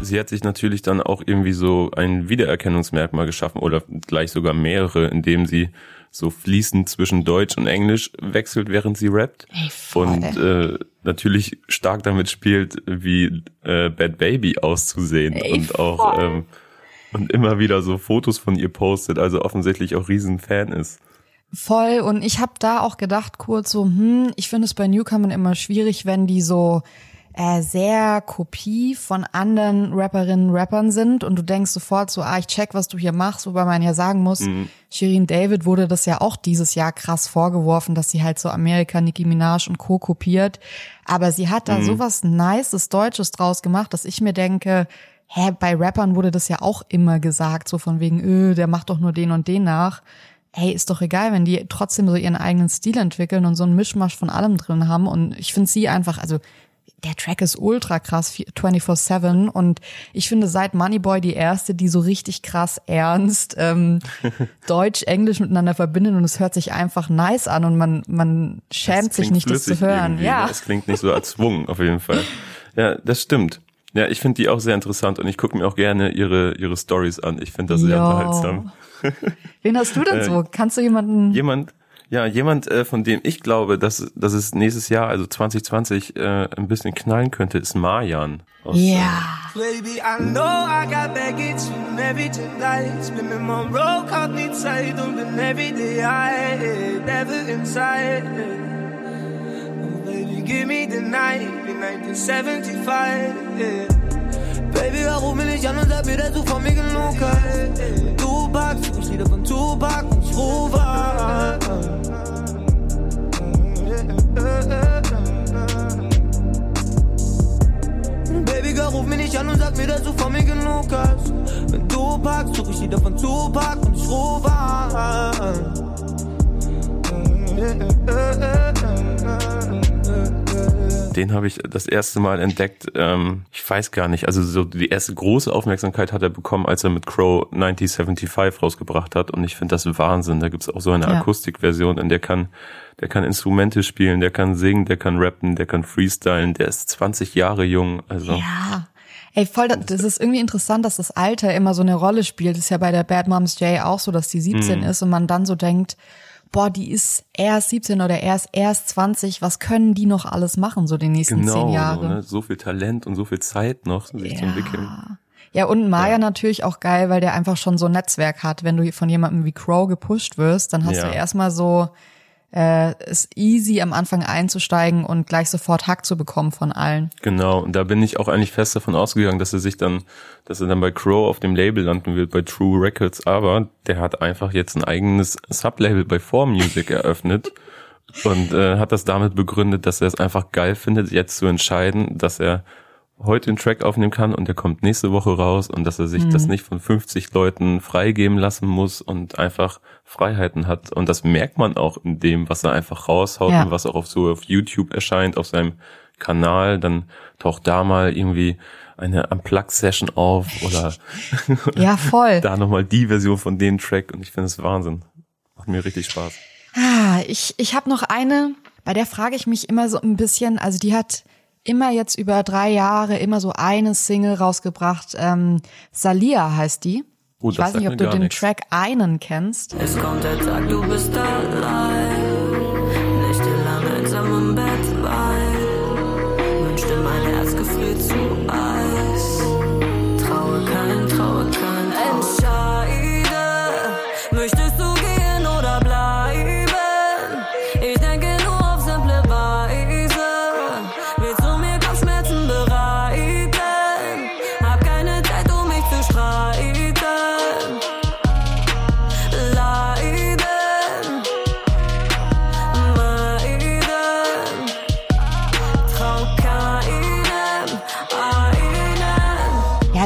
Sie hat sich natürlich dann auch irgendwie so ein Wiedererkennungsmerkmal geschaffen oder gleich sogar mehrere, indem sie so fließend zwischen Deutsch und Englisch wechselt, während sie rappt. und äh, natürlich stark damit spielt, wie äh, Bad Baby auszusehen Ey, und auch ähm, und immer wieder so Fotos von ihr postet, also offensichtlich auch riesen Fan ist. Voll. Und ich habe da auch gedacht, kurz so, hm, ich finde es bei Newcomern immer schwierig, wenn die so äh, sehr Kopie von anderen Rapperinnen, Rappern sind und du denkst sofort so, ah, ich check, was du hier machst, wobei man ja sagen muss, Mhm. Shirin David wurde das ja auch dieses Jahr krass vorgeworfen, dass sie halt so Amerika, Nicki Minaj und Co. kopiert. Aber sie hat da Mhm. sowas Nices Deutsches draus gemacht, dass ich mir denke, hä, bei Rappern wurde das ja auch immer gesagt, so von wegen, öh, der macht doch nur den und den nach. Hey, ist doch egal, wenn die trotzdem so ihren eigenen Stil entwickeln und so einen Mischmasch von allem drin haben. Und ich finde sie einfach, also der Track ist ultra krass, 24-7. Und ich finde seit Moneyboy die erste, die so richtig krass ernst ähm, Deutsch, Englisch miteinander verbindet und es hört sich einfach nice an und man, man schämt sich nicht, das zu hören. irgendwie, Ja. ne? Es klingt nicht so erzwungen, auf jeden Fall. Ja, das stimmt. Ja, ich finde die auch sehr interessant und ich gucke mir auch gerne ihre, ihre Stories an. Ich finde das sehr Jo. unterhaltsam. Wen hast du denn Äh, so? Kannst du jemanden? Jemand, ja, jemand, äh, von dem ich glaube, dass, dass es nächstes Jahr, also 2020, äh, ein bisschen knallen könnte, ist Marjan. Aus, Ja. Baby, I know I got baggage from everything light. Spinning my road, caught me tight on the everyday I never inside. Oh, baby, give me the night, the 1975. Yeah. Baby, warum will ich an und mir, dass du von mir genug hast? Tupac, such ich Lieder von Tupac und ich rufe. Baby, girl, ruf mich nicht an und sag mir, dass du von mir genug hast. Wenn du Tupac, such ich Lieder von Tupac und ich rufe an. Den habe ich das erste Mal entdeckt. Ähm, ich weiß gar nicht. Also so die erste große Aufmerksamkeit hat er bekommen, als er mit Crow 1975 rausgebracht hat. Und ich finde das Wahnsinn. Da gibt's auch so eine Ja. Akustikversion, in der kann, der kann Instrumente spielen, der kann singen, der kann rappen, der kann freestylen. Der ist 20 Jahre jung. Also Ja. Ey, voll, das ist irgendwie interessant, dass das Alter immer so eine Rolle spielt. Das ist ja bei der Bad Moms J auch so, dass die 17 Mhm. ist und man dann so denkt, boah, die ist erst 17 oder erst erst 20, was können die noch alles machen, so die nächsten genau, zehn so, Jahre? ne? so viel Talent und so viel Zeit noch, sich zu entwickeln. Ja, und Maya natürlich auch geil, weil der einfach schon so ein Netzwerk hat. Wenn du von jemandem wie Crow gepusht wirst, dann hast Ja. du erstmal so äh, es easy am Anfang einzusteigen und gleich sofort Hack zu bekommen von allen. Genau, und da bin ich auch eigentlich fest davon ausgegangen, dass er sich dann, dass er dann bei Crow auf dem Label landen wird, bei True Records, aber der hat einfach jetzt ein eigenes Sublabel bei 4Music eröffnet und äh, hat das damit begründet, dass er es einfach geil findet, jetzt zu entscheiden, dass er heute einen Track aufnehmen kann und der kommt nächste Woche raus und dass er sich Mhm. das nicht von 50 Leuten freigeben lassen muss und einfach Freiheiten hat. Und das merkt man auch in dem, was er einfach raushaut Ja. und was auch auf so auf YouTube erscheint, auf seinem Kanal. Dann taucht da mal irgendwie eine Unplugged-Session auf oder Ja, voll. da nochmal die Version von dem Track und ich finde es Wahnsinn. Macht mir richtig Spaß. Ah, ich, ich habe noch eine, bei der frage ich mich immer so ein bisschen, also die hat immer jetzt über drei Jahre immer so eine Single rausgebracht. Ähm, Salia heißt die. Oh, ich weiß nicht, ob du den nichts. Track einen kennst. Es kommt der Tag, du bist allein.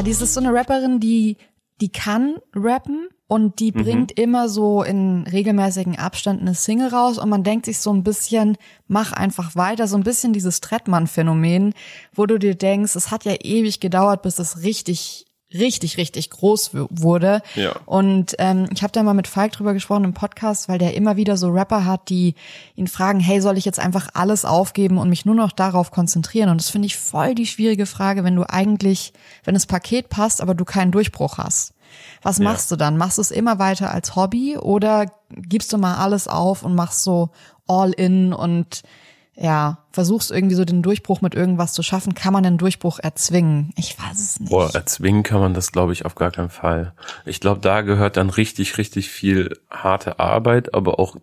Die ist so eine Rapperin, die, die kann rappen und die Mhm. bringt immer so in regelmäßigen Abständen eine Single raus und man denkt sich so ein bisschen, mach einfach weiter, so ein bisschen dieses Trettmann-Phänomen, wo du dir denkst, es hat ja ewig gedauert, bis es richtig, richtig, richtig groß wurde. Ja. Und ähm, ich habe da mal mit Falk drüber gesprochen im Podcast, weil der immer wieder so Rapper hat, die ihn fragen, hey, soll ich jetzt einfach alles aufgeben und mich nur noch darauf konzentrieren? Und das finde ich voll die schwierige Frage, wenn du eigentlich, wenn das Paket passt, aber du keinen Durchbruch hast. Was Ja. machst du dann? Machst du es immer weiter als Hobby oder gibst du mal alles auf und machst so all in und ja, versuchst irgendwie so den Durchbruch mit irgendwas zu schaffen? Kann man den Durchbruch erzwingen? Ich weiß es nicht. Boah, erzwingen kann man das, glaube ich, auf gar keinen Fall. Ich glaube, da gehört dann richtig, richtig viel harte Arbeit, aber auch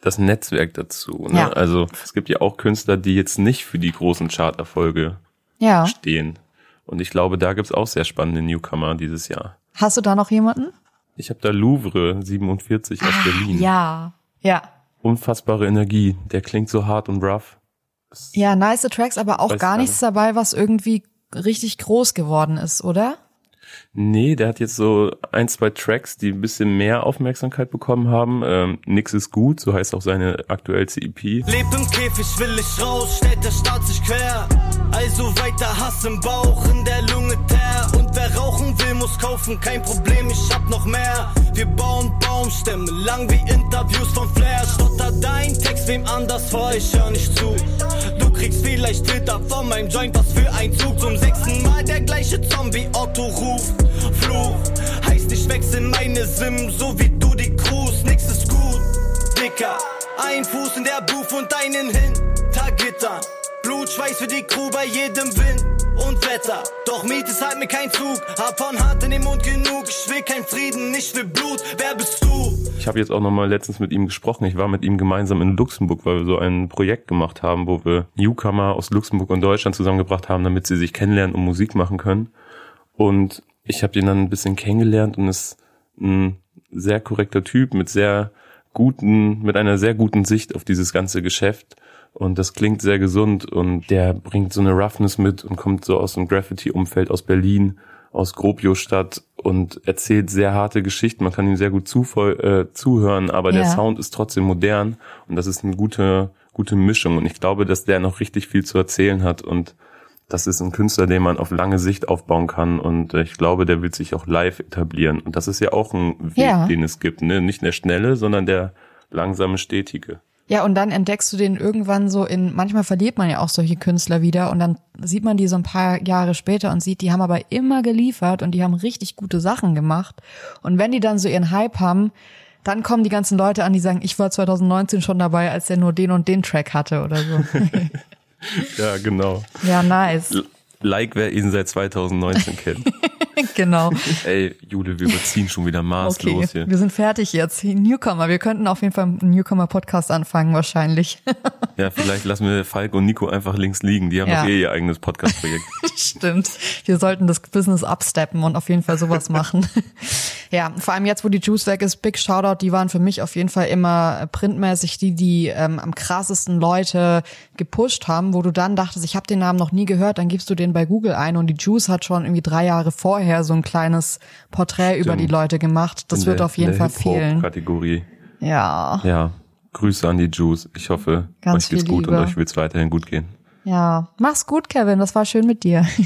das Netzwerk dazu. Ne? Ja. Also es gibt ja auch Künstler, die jetzt nicht für die großen Charterfolge Ja. stehen. Und ich glaube, da gibt's auch sehr spannende Newcomer dieses Jahr. Hast du da noch jemanden? Ich habe da Louvre 47 aus Berlin. Ah, Ja. Ja. Unfassbare Energie. Der klingt so hart und rough. Ja, nice Tracks, aber auch gar gar nichts dabei, was irgendwie richtig groß geworden ist, oder? Nee, der hat jetzt so ein, zwei Tracks, die ein bisschen mehr Aufmerksamkeit bekommen haben. Ähm, Nix ist gut, so heißt auch seine aktuellste EP. Leb im Käfig, will ich raus, stellt der Staat sich quer. Also weiter Hass im Bauch, in der Lunge teer. Und wer rauchen will, muss kaufen, kein Problem, ich hab noch mehr. Wir bauen Baumstämme, lang wie Interviews von Flair. Stotter dein Text, wem anders vor, ich hör nicht zu. Du kriegst vielleicht Twitter von meinem Joint, was für ein Zug. Zum sechsten Mal der gleiche Zombie, Otto ruft. Fluch, heißt ich wechsel meine Sim, so wie du die Crews, nix ist gut. Dicker, ein Fuß in der Booth und einen Hintergittern. Schweiß für die Crew bei jedem Wind und Wetter. Doch Miet ist halt mir kein Zug, hab von Hand in den Mund genug. Ich will kein Frieden, ich will Blut, wer bist du? Ich habe jetzt auch noch mal letztens mit ihm gesprochen. Ich war mit ihm gemeinsam in Luxemburg, weil wir so ein Projekt gemacht haben, wo wir Newcomer aus Luxemburg und Deutschland zusammengebracht haben, damit sie sich kennenlernen und Musik machen können. Und ich habe ihn dann ein bisschen kennengelernt und ist ein sehr korrekter Typ mit sehr guten, mit einer sehr guten Sicht auf dieses ganze Geschäft. Und das klingt sehr gesund und der bringt so eine Roughness mit und kommt so aus dem Graffiti-Umfeld aus Berlin, aus Grobiostadt und erzählt sehr harte Geschichten. Man kann ihm sehr gut zufol äh, zuhören, aber der Ja. Sound ist trotzdem modern und das ist eine gute, gute Mischung. Und ich glaube, dass der noch richtig viel zu erzählen hat und das ist ein Künstler, den man auf lange Sicht aufbauen kann und äh, ich glaube, der will sich auch live etablieren. Und das ist ja auch ein Weg, Ja. den es gibt. Ne? Nicht der schnelle, sondern der langsame, stetige. Ja, und dann entdeckst du den irgendwann so in, manchmal verliert man ja auch solche Künstler wieder und dann sieht man die so ein paar Jahre später und sieht, die haben aber immer geliefert und die haben richtig gute Sachen gemacht. Und wenn die dann so ihren Hype haben, dann kommen die ganzen Leute an, die sagen, ich war 2019 schon dabei, als der nur den und den Track hatte oder so. Ja, genau. ja, nice. Like, wer ihn seit 2019 kennt. genau. Ey, Jule, wir überziehen schon wieder maßlos Okay, hier. wir sind fertig jetzt. Newcomer, wir könnten auf jeden Fall einen Newcomer-Podcast anfangen wahrscheinlich. Ja, vielleicht lassen wir Falk und Nico einfach links liegen. Die haben Ja. doch eh ihr eigenes Podcast-Projekt. Stimmt. Wir sollten das Business absteppen und auf jeden Fall sowas machen. ja, vor allem jetzt, wo die Juice weg ist, Big Shoutout, die waren für mich auf jeden Fall immer printmäßig die, die ähm, am krassesten Leute gepusht haben, wo du dann dachtest, ich habe den Namen noch nie gehört, dann gibst du den bei Google ein und die Juice hat schon irgendwie drei Jahre vorher so ein kleines Porträt über die Leute gemacht. Das In wird der- auf jeden in der Fall fehlen. Hip-Hop-Kategorie. Ja. Ja, Grüße an die Juice. Ich hoffe, Ganz euch geht's gut und euch wird's weiterhin gut gehen. Ja. Mach's gut, Kevin. Das war schön mit dir.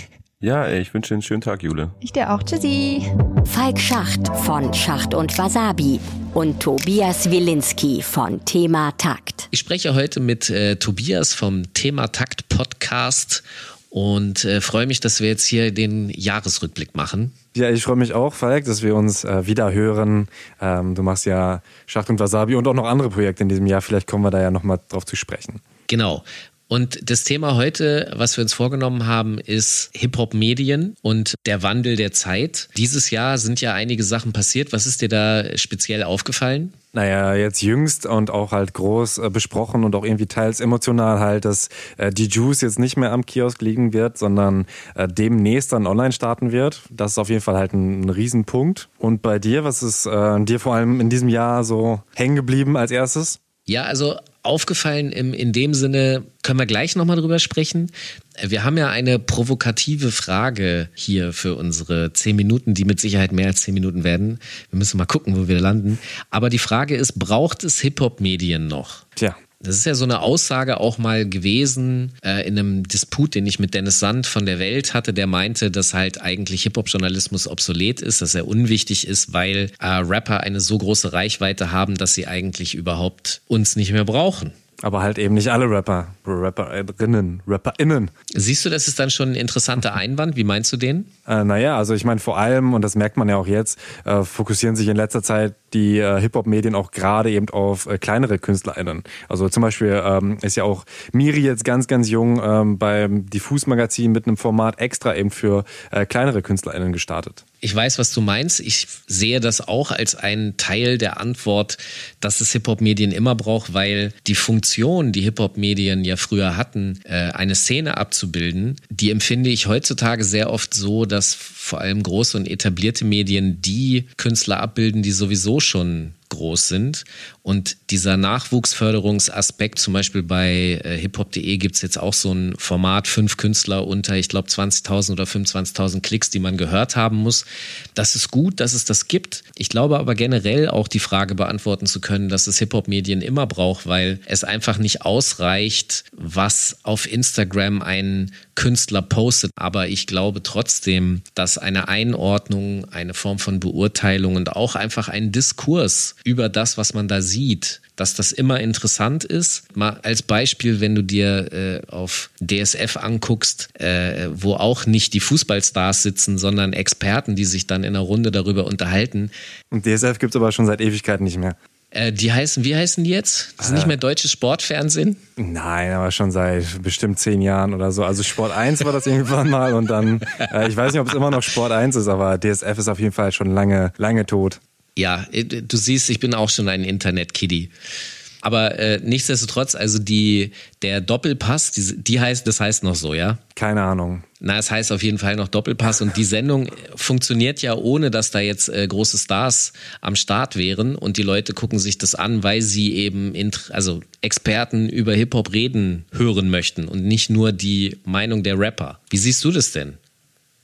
Ja, ey, ich wünsche dir einen schönen Tag, Jule. Ich dir auch. Tschüssi. Falk Schacht von Schacht und Wasabi und Tobias Wilinski von Thema Takt. Ich spreche heute mit äh, Tobias vom Thema Takt Podcast und äh, freue mich, dass wir jetzt hier den Jahresrückblick machen. Ja, ich freue mich auch, Falk, dass wir uns äh, wieder hören. Ähm, du machst ja Schacht und Wasabi und auch noch andere Projekte in diesem Jahr. Vielleicht kommen wir da ja nochmal drauf zu sprechen. Genau. Und das Thema heute, was wir uns vorgenommen haben, ist Hip-Hop-Medien und der Wandel der Zeit. Dieses Jahr sind ja einige Sachen passiert. Was ist dir da speziell aufgefallen? Naja, jetzt jüngst und auch halt groß äh, besprochen und auch irgendwie teils emotional halt, dass äh, die Juice jetzt nicht mehr am Kiosk liegen wird, sondern äh, demnächst dann online starten wird. Das ist auf jeden Fall halt ein, ein Riesenpunkt. Und bei dir, was ist äh, dir vor allem in diesem Jahr so hängen geblieben als erstes? Ja, also aufgefallen im, in dem Sinne, können wir gleich nochmal drüber sprechen. Wir haben ja eine provokative Frage hier für unsere zehn Minuten, die mit Sicherheit mehr als zehn Minuten werden. Wir müssen mal gucken, wo wir landen. Aber die Frage ist, braucht es Hip-Hop-Medien noch? Tja. Das ist ja so eine Aussage auch mal gewesen äh, in einem Disput, den ich mit Dennis Sand von der Welt hatte, der meinte, dass halt eigentlich Hip-Hop-Journalismus obsolet ist, dass er unwichtig ist, weil äh, Rapper eine so große Reichweite haben, dass sie eigentlich überhaupt uns nicht mehr brauchen. Aber halt eben nicht alle Rapper, Rapperinnen, RapperInnen. Siehst du, das ist dann schon ein interessanter Einwand. Wie meinst du den? Äh, naja, also ich meine vor allem, und das merkt man ja auch jetzt, äh, fokussieren sich in letzter Zeit die äh, Hip-Hop-Medien auch gerade eben auf äh, kleinere KünstlerInnen. Also zum Beispiel ähm, ist ja auch Miri jetzt ganz, ganz jung ähm, beim Diffus-Magazin mit einem Format extra eben für äh, kleinere KünstlerInnen gestartet. Ich weiß, was du meinst. Ich sehe das auch als einen Teil der Antwort, dass es Hip-Hop-Medien immer braucht, weil die Funktion, die Hip-Hop-Medien ja früher hatten, äh, eine Szene abzubilden, die empfinde ich heutzutage sehr oft so, dass vor allem große und etablierte Medien die Künstler abbilden, die sowieso schon groß sind. Und dieser Nachwuchsförderungsaspekt, zum Beispiel bei äh, hiphop.de gibt es jetzt auch so ein Format, fünf Künstler unter, ich glaube, 20.000 oder 25.000 Klicks, die man gehört haben muss. Das ist gut, dass es das gibt. Ich glaube aber generell auch die Frage beantworten zu können, dass es Hip-Hop-Medien immer braucht, weil es einfach nicht ausreicht, was auf Instagram ein Künstler postet. Aber ich glaube trotzdem, dass eine Einordnung, eine Form von Beurteilung und auch einfach ein Diskurs über das, was man da sieht, dass das immer interessant ist. Mal als Beispiel, wenn du dir äh, auf DSF anguckst, äh, wo auch nicht die Fußballstars sitzen, sondern Experten, die sich dann in einer Runde darüber unterhalten. Und DSF gibt's aber schon seit Ewigkeiten nicht mehr. Äh, die heißen, wie heißen die jetzt? Das ist nicht mehr deutsches Sportfernsehen? Nein, aber schon seit bestimmt zehn Jahren oder so. Also Sport 1 war das irgendwann mal und dann, äh, ich weiß nicht, ob es immer noch Sport 1 ist, aber DSF ist auf jeden Fall schon lange, lange tot. Ja, äh, du siehst, ich bin auch schon ein Internet-Kiddie. Aber äh, nichtsdestotrotz, also die, der Doppelpass, die, die heißt, das heißt noch so, ja? Keine Ahnung. Na, es heißt auf jeden Fall noch Doppelpass und die Sendung funktioniert ja ohne, dass da jetzt äh, große Stars am Start wären und die Leute gucken sich das an, weil sie eben also Experten über Hip-Hop reden hören möchten und nicht nur die Meinung der Rapper. Wie siehst du das denn?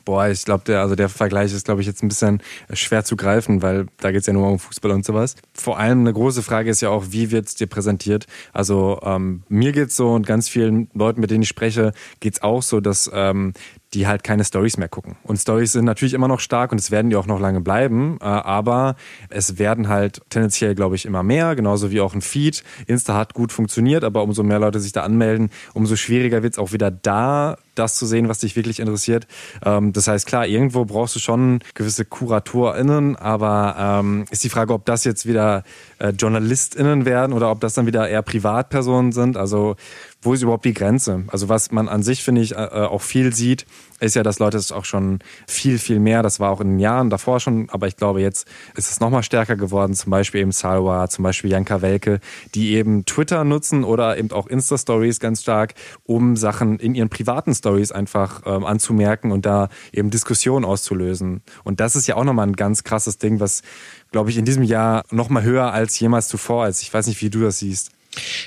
Boah, ich glaube, der, also der Vergleich ist, glaube ich, jetzt ein bisschen schwer zu greifen, weil da geht's ja nur um Fußball und sowas. Vor allem eine große Frage ist ja auch, wie wird's dir präsentiert? Also ähm, mir geht's so und ganz vielen Leuten, mit denen ich spreche, geht's auch so, dass ähm, die halt keine Stories mehr gucken. Und Stories sind natürlich immer noch stark und es werden die auch noch lange bleiben, äh, aber es werden halt tendenziell, glaube ich, immer mehr, genauso wie auch ein Feed. Insta hat gut funktioniert, aber umso mehr Leute sich da anmelden, umso schwieriger wird es auch wieder da, das zu sehen, was dich wirklich interessiert. Ähm, das heißt, klar, irgendwo brauchst du schon gewisse KuratorInnen, aber ähm, ist die Frage, ob das jetzt wieder äh, JournalistInnen werden oder ob das dann wieder eher Privatpersonen sind. Also wo ist überhaupt die Grenze? Also was man an sich, finde ich, äh, auch viel sieht, ist ja, dass Leute es auch schon viel, viel mehr, das war auch in den Jahren davor schon, aber ich glaube, jetzt ist es nochmal stärker geworden, zum Beispiel eben Salwa, zum Beispiel Janka Welke, die eben Twitter nutzen oder eben auch Insta-Stories ganz stark, um Sachen in ihren privaten Stories einfach ähm, anzumerken und da eben Diskussionen auszulösen. Und das ist ja auch nochmal ein ganz krasses Ding, was, glaube ich, in diesem Jahr nochmal höher als jemals zuvor ist. Ich weiß nicht, wie du das siehst.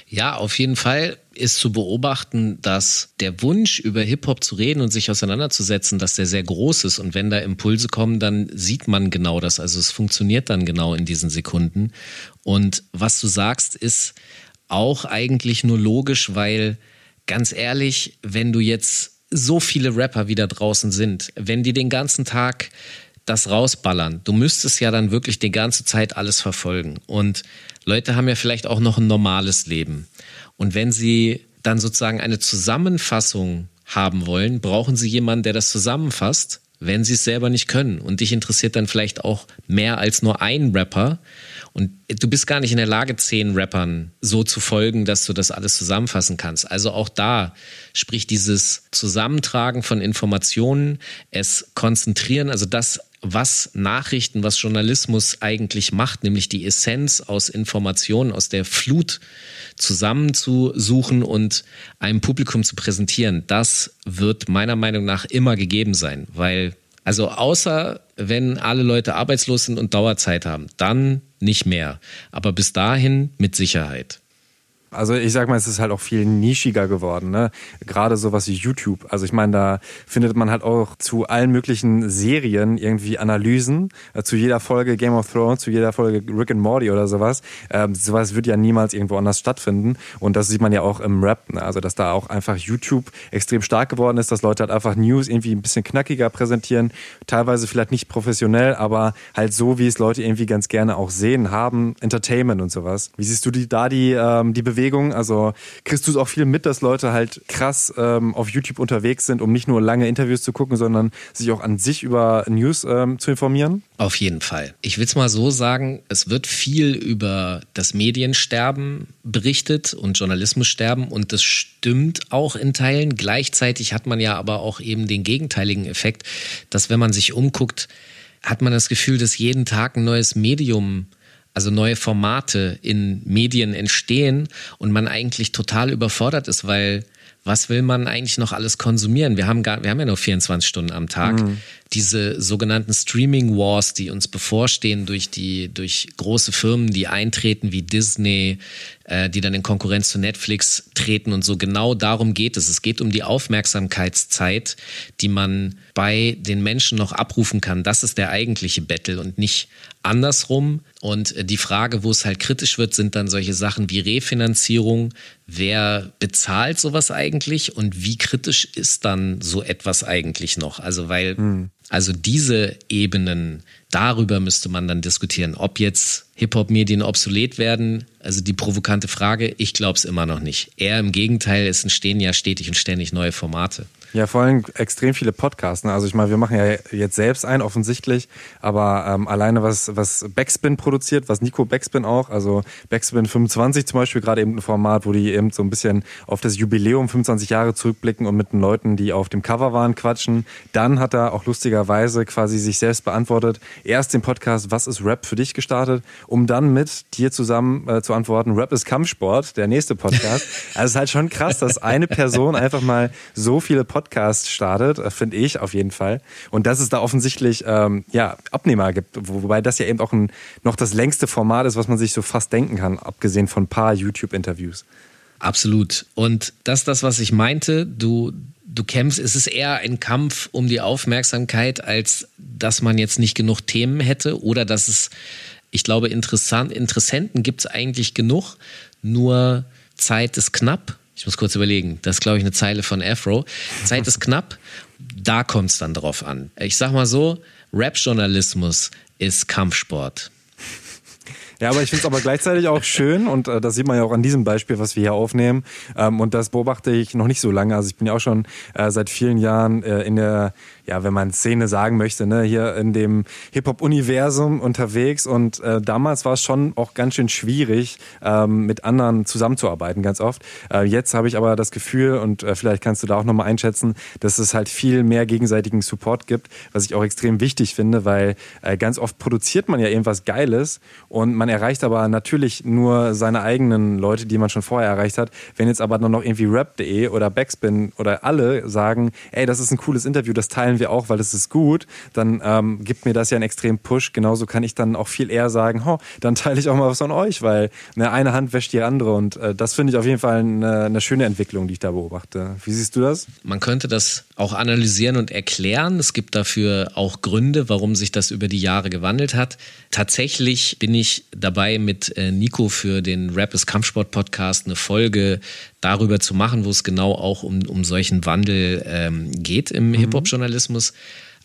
Ja, auf jeden Fall ist zu beobachten, dass der Wunsch, über Hip-Hop zu reden und sich auseinanderzusetzen, dass der sehr groß ist. Und wenn da Impulse kommen, dann sieht man genau das. Also es funktioniert dann genau in diesen Sekunden. Und was du sagst, ist auch eigentlich nur logisch, weil ganz ehrlich, wenn du jetzt so viele Rapper wieder draußen sind, wenn die den ganzen Tag das rausballern, du müsstest ja dann wirklich die ganze Zeit alles verfolgen. Und Leute haben ja vielleicht auch noch ein normales Leben. Und wenn sie dann sozusagen eine Zusammenfassung haben wollen, brauchen sie jemanden, der das zusammenfasst, wenn sie es selber nicht können. Und dich interessiert dann vielleicht auch mehr als nur ein Rapper. Und du bist gar nicht in der Lage, zehn Rappern so zu folgen, dass du das alles zusammenfassen kannst. Also auch da spricht dieses Zusammentragen von Informationen, es konzentrieren, also das was Nachrichten, was Journalismus eigentlich macht, nämlich die Essenz aus Informationen, aus der Flut zusammenzusuchen und einem Publikum zu präsentieren, das wird meiner Meinung nach immer gegeben sein, weil also außer wenn alle Leute arbeitslos sind und Dauerzeit haben, dann nicht mehr. Aber bis dahin mit Sicherheit. Also ich sag mal, es ist halt auch viel nischiger geworden, ne? Gerade sowas wie YouTube. Also ich meine, da findet man halt auch zu allen möglichen Serien irgendwie Analysen, äh, zu jeder Folge Game of Thrones, zu jeder Folge Rick and Morty oder sowas. Ähm, sowas wird ja niemals irgendwo anders stattfinden. Und das sieht man ja auch im Rap, ne? Also dass da auch einfach YouTube extrem stark geworden ist, dass Leute halt einfach News irgendwie ein bisschen knackiger präsentieren, teilweise vielleicht nicht professionell, aber halt so, wie es Leute irgendwie ganz gerne auch sehen, haben, Entertainment und sowas. Wie siehst du die, da die, ähm, die Bewegung? Bewegung. Also kriegst du es auch viel mit, dass Leute halt krass ähm, auf YouTube unterwegs sind, um nicht nur lange Interviews zu gucken, sondern sich auch an sich über News ähm, zu informieren? Auf jeden Fall. Ich will es mal so sagen, es wird viel über das Mediensterben berichtet und Journalismussterben und das stimmt auch in Teilen. Gleichzeitig hat man ja aber auch eben den gegenteiligen Effekt, dass wenn man sich umguckt, hat man das Gefühl, dass jeden Tag ein neues Medium also neue Formate in Medien entstehen und man eigentlich total überfordert ist, weil was will man eigentlich noch alles konsumieren? Wir haben gar, wir haben ja nur 24 Stunden am Tag. Mhm. Diese sogenannten Streaming Wars, die uns bevorstehen durch die, durch große Firmen, die eintreten wie Disney, äh, die dann in Konkurrenz zu Netflix treten und so. Genau darum geht es. Es geht um die Aufmerksamkeitszeit, die man bei den Menschen noch abrufen kann. Das ist der eigentliche Battle und nicht andersrum. Und äh, die Frage, wo es halt kritisch wird, sind dann solche Sachen wie Refinanzierung. Wer bezahlt sowas eigentlich und wie kritisch ist dann so etwas eigentlich noch? Also, weil, mhm. also diese Ebenen, darüber müsste man dann diskutieren, ob jetzt Hip-Hop-Medien obsolet werden. Also die provokante Frage, ich glaube es immer noch nicht. Eher im Gegenteil, es entstehen ja stetig und ständig neue Formate. Ja, vor allem extrem viele Podcasts. Ne? Also ich meine, wir machen ja jetzt selbst ein, offensichtlich, aber ähm, alleine was, was Backspin produziert, was Nico Backspin auch, also Backspin 25 zum Beispiel, gerade eben ein Format, wo die eben so ein bisschen auf das Jubiläum 25 Jahre zurückblicken und mit den Leuten, die auf dem Cover waren, quatschen. Dann hat er auch lustigerweise quasi sich selbst beantwortet, erst den Podcast Was ist Rap für dich gestartet, um dann mit dir zusammen äh, zu antworten, Rap ist Kampfsport, der nächste Podcast. also es ist halt schon krass, dass eine Person einfach mal so viele Podcasts Podcast startet, äh, finde ich auf jeden Fall. Und dass es da offensichtlich ähm, ja, Abnehmer gibt, wobei das ja eben auch ein, noch das längste Format ist, was man sich so fast denken kann, abgesehen von ein paar YouTube-Interviews. Absolut. Und das ist das, was ich meinte. Du, du kämpfst, es ist eher ein Kampf um die Aufmerksamkeit, als dass man jetzt nicht genug Themen hätte oder dass es, ich glaube, interessant, Interessenten gibt es eigentlich genug, nur Zeit ist knapp. Ich muss kurz überlegen, das ist, glaube ich, eine Zeile von Afro. Zeit ist knapp, da kommt es dann drauf an. Ich sag mal so, Rap-Journalismus ist Kampfsport. Ja, aber ich finde es aber gleichzeitig auch schön und äh, das sieht man ja auch an diesem Beispiel, was wir hier aufnehmen. Ähm, und das beobachte ich noch nicht so lange. Also ich bin ja auch schon äh, seit vielen Jahren äh, in der ja, wenn man Szene sagen möchte, ne, hier in dem Hip-Hop-Universum unterwegs. Und äh, damals war es schon auch ganz schön schwierig, ähm, mit anderen zusammenzuarbeiten, ganz oft. Äh, jetzt habe ich aber das Gefühl, und äh, vielleicht kannst du da auch nochmal einschätzen, dass es halt viel mehr gegenseitigen Support gibt, was ich auch extrem wichtig finde, weil äh, ganz oft produziert man ja irgendwas Geiles und man erreicht aber natürlich nur seine eigenen Leute, die man schon vorher erreicht hat. Wenn jetzt aber nur noch irgendwie rap.de oder Backspin oder alle sagen, ey, das ist ein cooles Interview, das teilen wir auch, weil es ist gut, dann ähm, gibt mir das ja einen extremen Push. Genauso kann ich dann auch viel eher sagen, ho, dann teile ich auch mal was von euch, weil eine, eine Hand wäscht die andere und äh, das finde ich auf jeden Fall eine, eine schöne Entwicklung, die ich da beobachte. Wie siehst du das? Man könnte das auch analysieren und erklären. Es gibt dafür auch Gründe, warum sich das über die Jahre gewandelt hat. Tatsächlich bin ich dabei, mit äh, Nico für den Rap ist Kampfsport Podcast eine Folge darüber zu machen, wo es genau auch um, um solchen Wandel ähm, geht im mhm. Hip-Hop-Journalismus.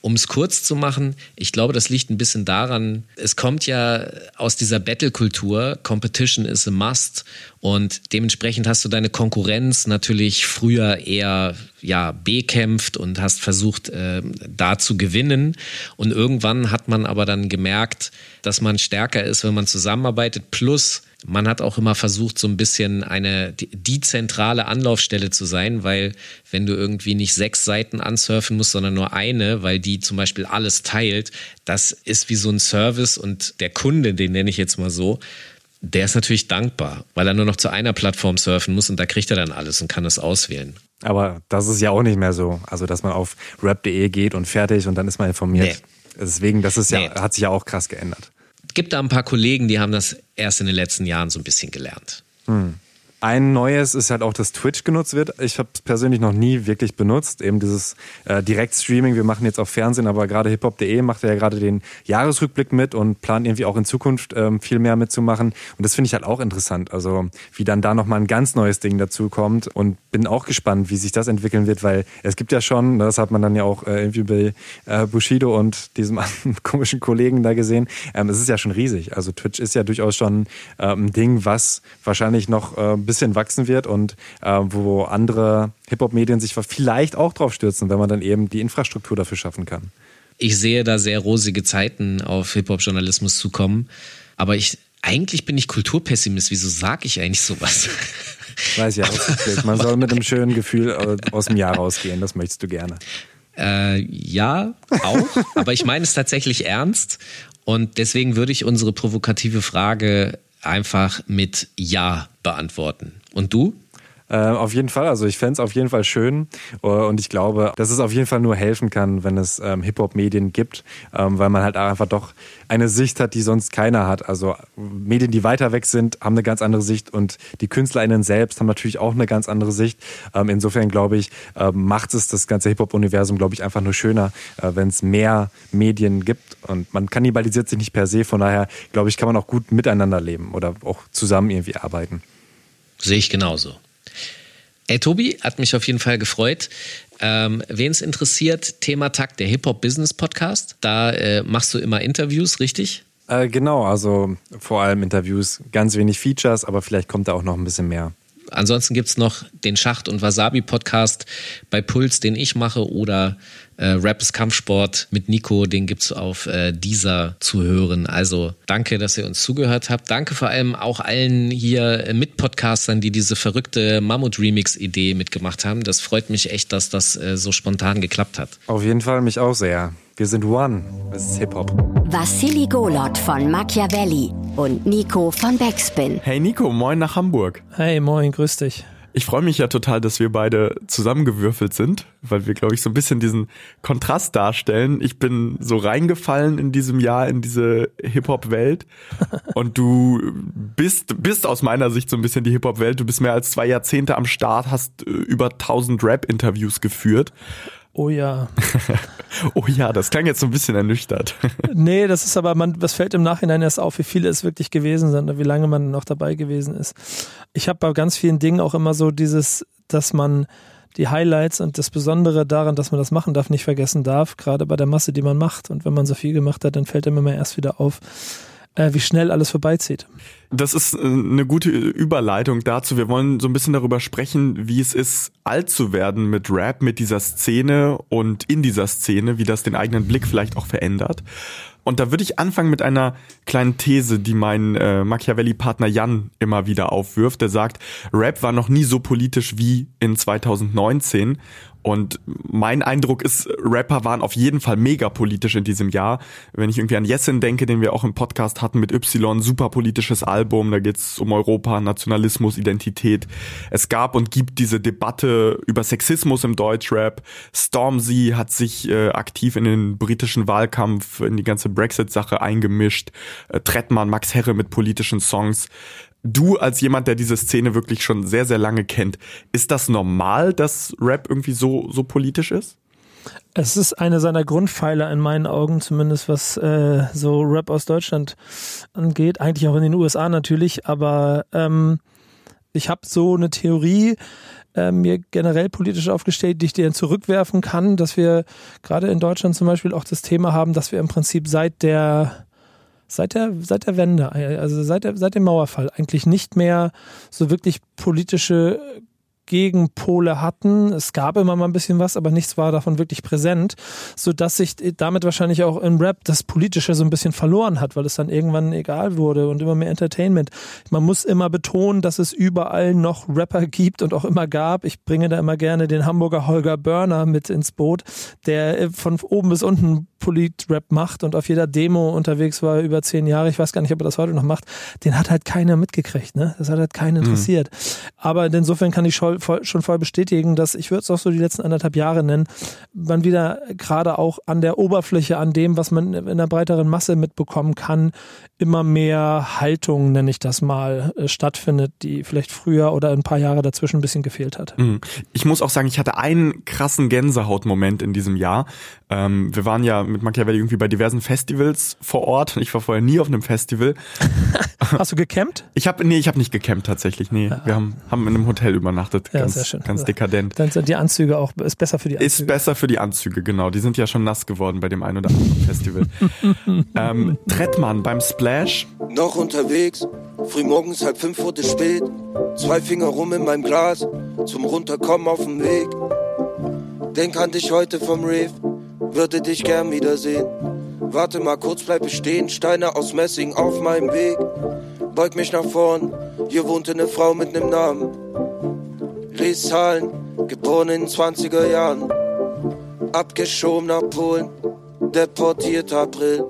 Um es kurz zu machen, ich glaube, das liegt ein bisschen daran, es kommt ja aus dieser Battle-Kultur, Competition is a must und dementsprechend hast du deine Konkurrenz natürlich früher eher ja, bekämpft und hast versucht, äh, da zu gewinnen. Und irgendwann hat man aber dann gemerkt, dass man stärker ist, wenn man zusammenarbeitet. Plus, man hat auch immer versucht, so ein bisschen eine die, zentrale Anlaufstelle zu sein, weil wenn du irgendwie nicht sechs Seiten ansurfen musst, sondern nur eine, weil die zum Beispiel alles teilt, das ist wie so ein Service und der Kunde, den nenne ich jetzt mal so, der ist natürlich dankbar, weil er nur noch zu einer Plattform surfen muss und da kriegt er dann alles und kann es auswählen. Aber das ist ja auch nicht mehr so. Also, dass man auf rap.de geht und fertig und dann ist man informiert. Nee. Deswegen, das ist ja, nee. hat sich ja auch krass geändert. Gibt da ein paar Kollegen, die haben das erst in den letzten Jahren so ein bisschen gelernt. Hm. Ein neues ist halt auch, dass Twitch genutzt wird. Ich habe es persönlich noch nie wirklich benutzt. Eben dieses äh, Direktstreaming. Wir machen jetzt auch Fernsehen, aber gerade hiphop.de macht ja gerade den Jahresrückblick mit und plant irgendwie auch in Zukunft ähm, viel mehr mitzumachen. Und das finde ich halt auch interessant. Also wie dann da nochmal ein ganz neues Ding dazu kommt. Und bin auch gespannt, wie sich das entwickeln wird, weil es gibt ja schon, das hat man dann ja auch äh, irgendwie bei äh, Bushido und diesem komischen Kollegen da gesehen, ähm, es ist ja schon riesig. Also Twitch ist ja durchaus schon äh, ein Ding, was wahrscheinlich noch äh, bisschen wachsen wird und äh, wo andere Hip-Hop-Medien sich vielleicht auch drauf stürzen, wenn man dann eben die Infrastruktur dafür schaffen kann. Ich sehe da sehr rosige Zeiten auf Hip-Hop-Journalismus zukommen, aber ich eigentlich bin ich Kulturpessimist. Wieso sage ich eigentlich sowas? Weiß ja, man soll mit einem schönen Gefühl aus dem Jahr rausgehen, das möchtest du gerne. Äh, ja, auch, aber ich meine es tatsächlich ernst und deswegen würde ich unsere provokative Frage einfach mit Ja beantworten. Und du? Äh, auf jeden Fall, also ich fände es auf jeden Fall schön äh, und ich glaube, dass es auf jeden Fall nur helfen kann, wenn es ähm, Hip-Hop-Medien gibt, ähm, weil man halt einfach doch eine Sicht hat, die sonst keiner hat. Also Medien, die weiter weg sind, haben eine ganz andere Sicht und die KünstlerInnen selbst haben natürlich auch eine ganz andere Sicht. Ähm, insofern glaube ich, äh, macht es das ganze Hip-Hop-Universum, glaube ich, einfach nur schöner, äh, wenn es mehr Medien gibt und man kannibalisiert sich nicht per se, von daher glaube ich, kann man auch gut miteinander leben oder auch zusammen irgendwie arbeiten. Sehe ich genauso. Ey, Tobi, hat mich auf jeden Fall gefreut. Ähm, Wen es interessiert, Thema Takt, der Hip-Hop-Business-Podcast. Da äh, machst du immer Interviews, richtig? Äh, genau, also vor allem Interviews, ganz wenig Features, aber vielleicht kommt da auch noch ein bisschen mehr. Ansonsten gibt es noch den Schacht- und Wasabi-Podcast bei Puls, den ich mache, oder äh, Rap Kampfsport mit Nico, den gibt es auf äh, dieser zu hören. Also danke, dass ihr uns zugehört habt. Danke vor allem auch allen hier Mitpodcastern, die diese verrückte Mammut-Remix-Idee mitgemacht haben. Das freut mich echt, dass das äh, so spontan geklappt hat. Auf jeden Fall mich auch sehr. Wir sind One. Das ist Hip-Hop. Vassili Golot von Machiavelli und Nico von Backspin. Hey Nico, moin nach Hamburg. Hey, moin, grüß dich. Ich freue mich ja total, dass wir beide zusammengewürfelt sind, weil wir, glaube ich, so ein bisschen diesen Kontrast darstellen. Ich bin so reingefallen in diesem Jahr in diese Hip-Hop-Welt und du bist, bist aus meiner Sicht so ein bisschen die Hip-Hop-Welt. Du bist mehr als zwei Jahrzehnte am Start, hast äh, über 1000 Rap-Interviews geführt. Oh ja. oh ja, das klang jetzt so ein bisschen ernüchtert. nee, das ist aber, man, das fällt im Nachhinein erst auf, wie viele es wirklich gewesen sind und wie lange man noch dabei gewesen ist. Ich habe bei ganz vielen Dingen auch immer so dieses, dass man die Highlights und das Besondere daran, dass man das machen darf, nicht vergessen darf, gerade bei der Masse, die man macht. Und wenn man so viel gemacht hat, dann fällt einem immer erst wieder auf, wie schnell alles vorbeizieht. Das ist äh, eine gute Überleitung dazu. Wir wollen so ein bisschen darüber sprechen, wie es ist, alt zu werden mit Rap, mit dieser Szene und in dieser Szene, wie das den eigenen Blick vielleicht auch verändert. Und da würde ich anfangen mit einer kleinen These, die mein äh, Machiavelli-Partner Jan immer wieder aufwirft. Der sagt, Rap war noch nie so politisch wie in 2019. Und mein Eindruck ist, Rapper waren auf jeden Fall mega politisch in diesem Jahr. Wenn ich irgendwie an Jessin denke, den wir auch im Podcast hatten mit Y, super politisches Album, da geht's um Europa, Nationalismus, Identität. Es gab und gibt diese Debatte über Sexismus im Deutschrap. Stormzy hat sich äh, aktiv in den britischen Wahlkampf, in die ganze Brexit-Sache eingemischt. Äh, Trettmann, Max Herre mit politischen Songs du als jemand, der diese Szene wirklich schon sehr, sehr lange kennt, ist das normal, dass Rap irgendwie so, so politisch ist? Es ist eine seiner Grundpfeiler in meinen Augen, zumindest was äh, so Rap aus Deutschland angeht. Eigentlich auch in den USA natürlich, aber ähm, ich habe so eine Theorie äh, mir generell politisch aufgestellt, die ich dir zurückwerfen kann, dass wir gerade in Deutschland zum Beispiel auch das Thema haben, dass wir im Prinzip seit der seit der, seit der Wende, also seit, der, seit dem Mauerfall, eigentlich nicht mehr so wirklich politische Gegenpole hatten. Es gab immer mal ein bisschen was, aber nichts war davon wirklich präsent, so dass sich damit wahrscheinlich auch im Rap das Politische so ein bisschen verloren hat, weil es dann irgendwann egal wurde und immer mehr Entertainment. Man muss immer betonen, dass es überall noch Rapper gibt und auch immer gab. Ich bringe da immer gerne den Hamburger Holger Börner mit ins Boot, der von oben bis unten Polit-Rap macht und auf jeder Demo unterwegs war über zehn Jahre. Ich weiß gar nicht, ob er das heute noch macht. Den hat halt keiner mitgekriegt, ne? Das hat halt keinen mhm. interessiert. Mhm. Aber insofern kann ich schon voll, bestätigen, dass ich würde es auch so die letzten anderthalb Jahre nennen, man wieder gerade auch an der Oberfläche, an dem, was man in der breiteren Masse mitbekommen kann, immer mehr Haltung, nenne ich das mal, äh, stattfindet, die vielleicht früher oder ein paar Jahre dazwischen ein bisschen gefehlt hat. Mhm. Ich muss auch sagen, ich hatte einen krassen Gänsehautmoment in diesem Jahr. Ähm, wir waren ja mit Machiavelli irgendwie bei diversen Festivals vor Ort. Ich war vorher nie auf einem Festival. Hast du gecampt? Ich habe nee, ich habe nicht gecampt tatsächlich. Nee, ja. wir haben haben in einem Hotel übernachtet. Ja, ganz, sehr schön. ganz dekadent. Dann sind die Anzüge auch ist besser für die Anzüge. Ist besser für die Anzüge, genau. Die sind ja schon nass geworden bei dem einen oder anderen Festival. ähm, Trettmann beim Splash. Noch unterwegs, frühmorgens halb fünf wurde spät. Zwei Finger rum in meinem Glas, zum Runterkommen auf dem Weg. Denk an dich heute vom Rave, würde dich gern wiedersehen. Warte mal kurz, bleib stehen, Steine aus Messing auf meinem Weg. Beug mich nach vorn, hier wohnte eine Frau mit nem Namen. Lies geboren in den 20er Jahren. Abgeschoben nach Polen, deportiert April.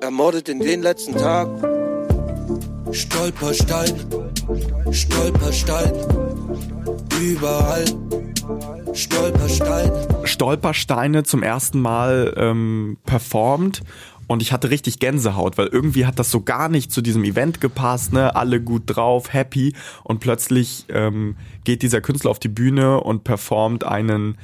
Ermordet in den letzten Tag. Stolperstein, Stolperstein, überall. Stolpersteine. Stolpersteine zum ersten Mal ähm, performt und ich hatte richtig Gänsehaut, weil irgendwie hat das so gar nicht zu diesem Event gepasst, ne? Alle gut drauf, happy und plötzlich ähm, geht dieser Künstler auf die Bühne und performt einen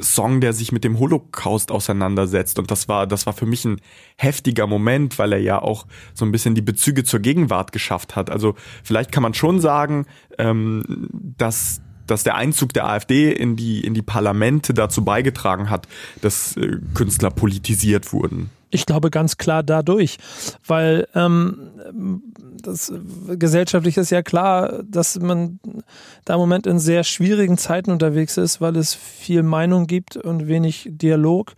Song, der sich mit dem Holocaust auseinandersetzt. Und das war, das war für mich ein heftiger Moment, weil er ja auch so ein bisschen die Bezüge zur Gegenwart geschafft hat. Also vielleicht kann man schon sagen, ähm, dass dass der Einzug der AfD in die, in die Parlamente dazu beigetragen hat, dass äh, Künstler politisiert wurden? Ich glaube ganz klar dadurch, weil ähm, das gesellschaftlich ist ja klar, dass man da im Moment in sehr schwierigen Zeiten unterwegs ist, weil es viel Meinung gibt und wenig Dialog.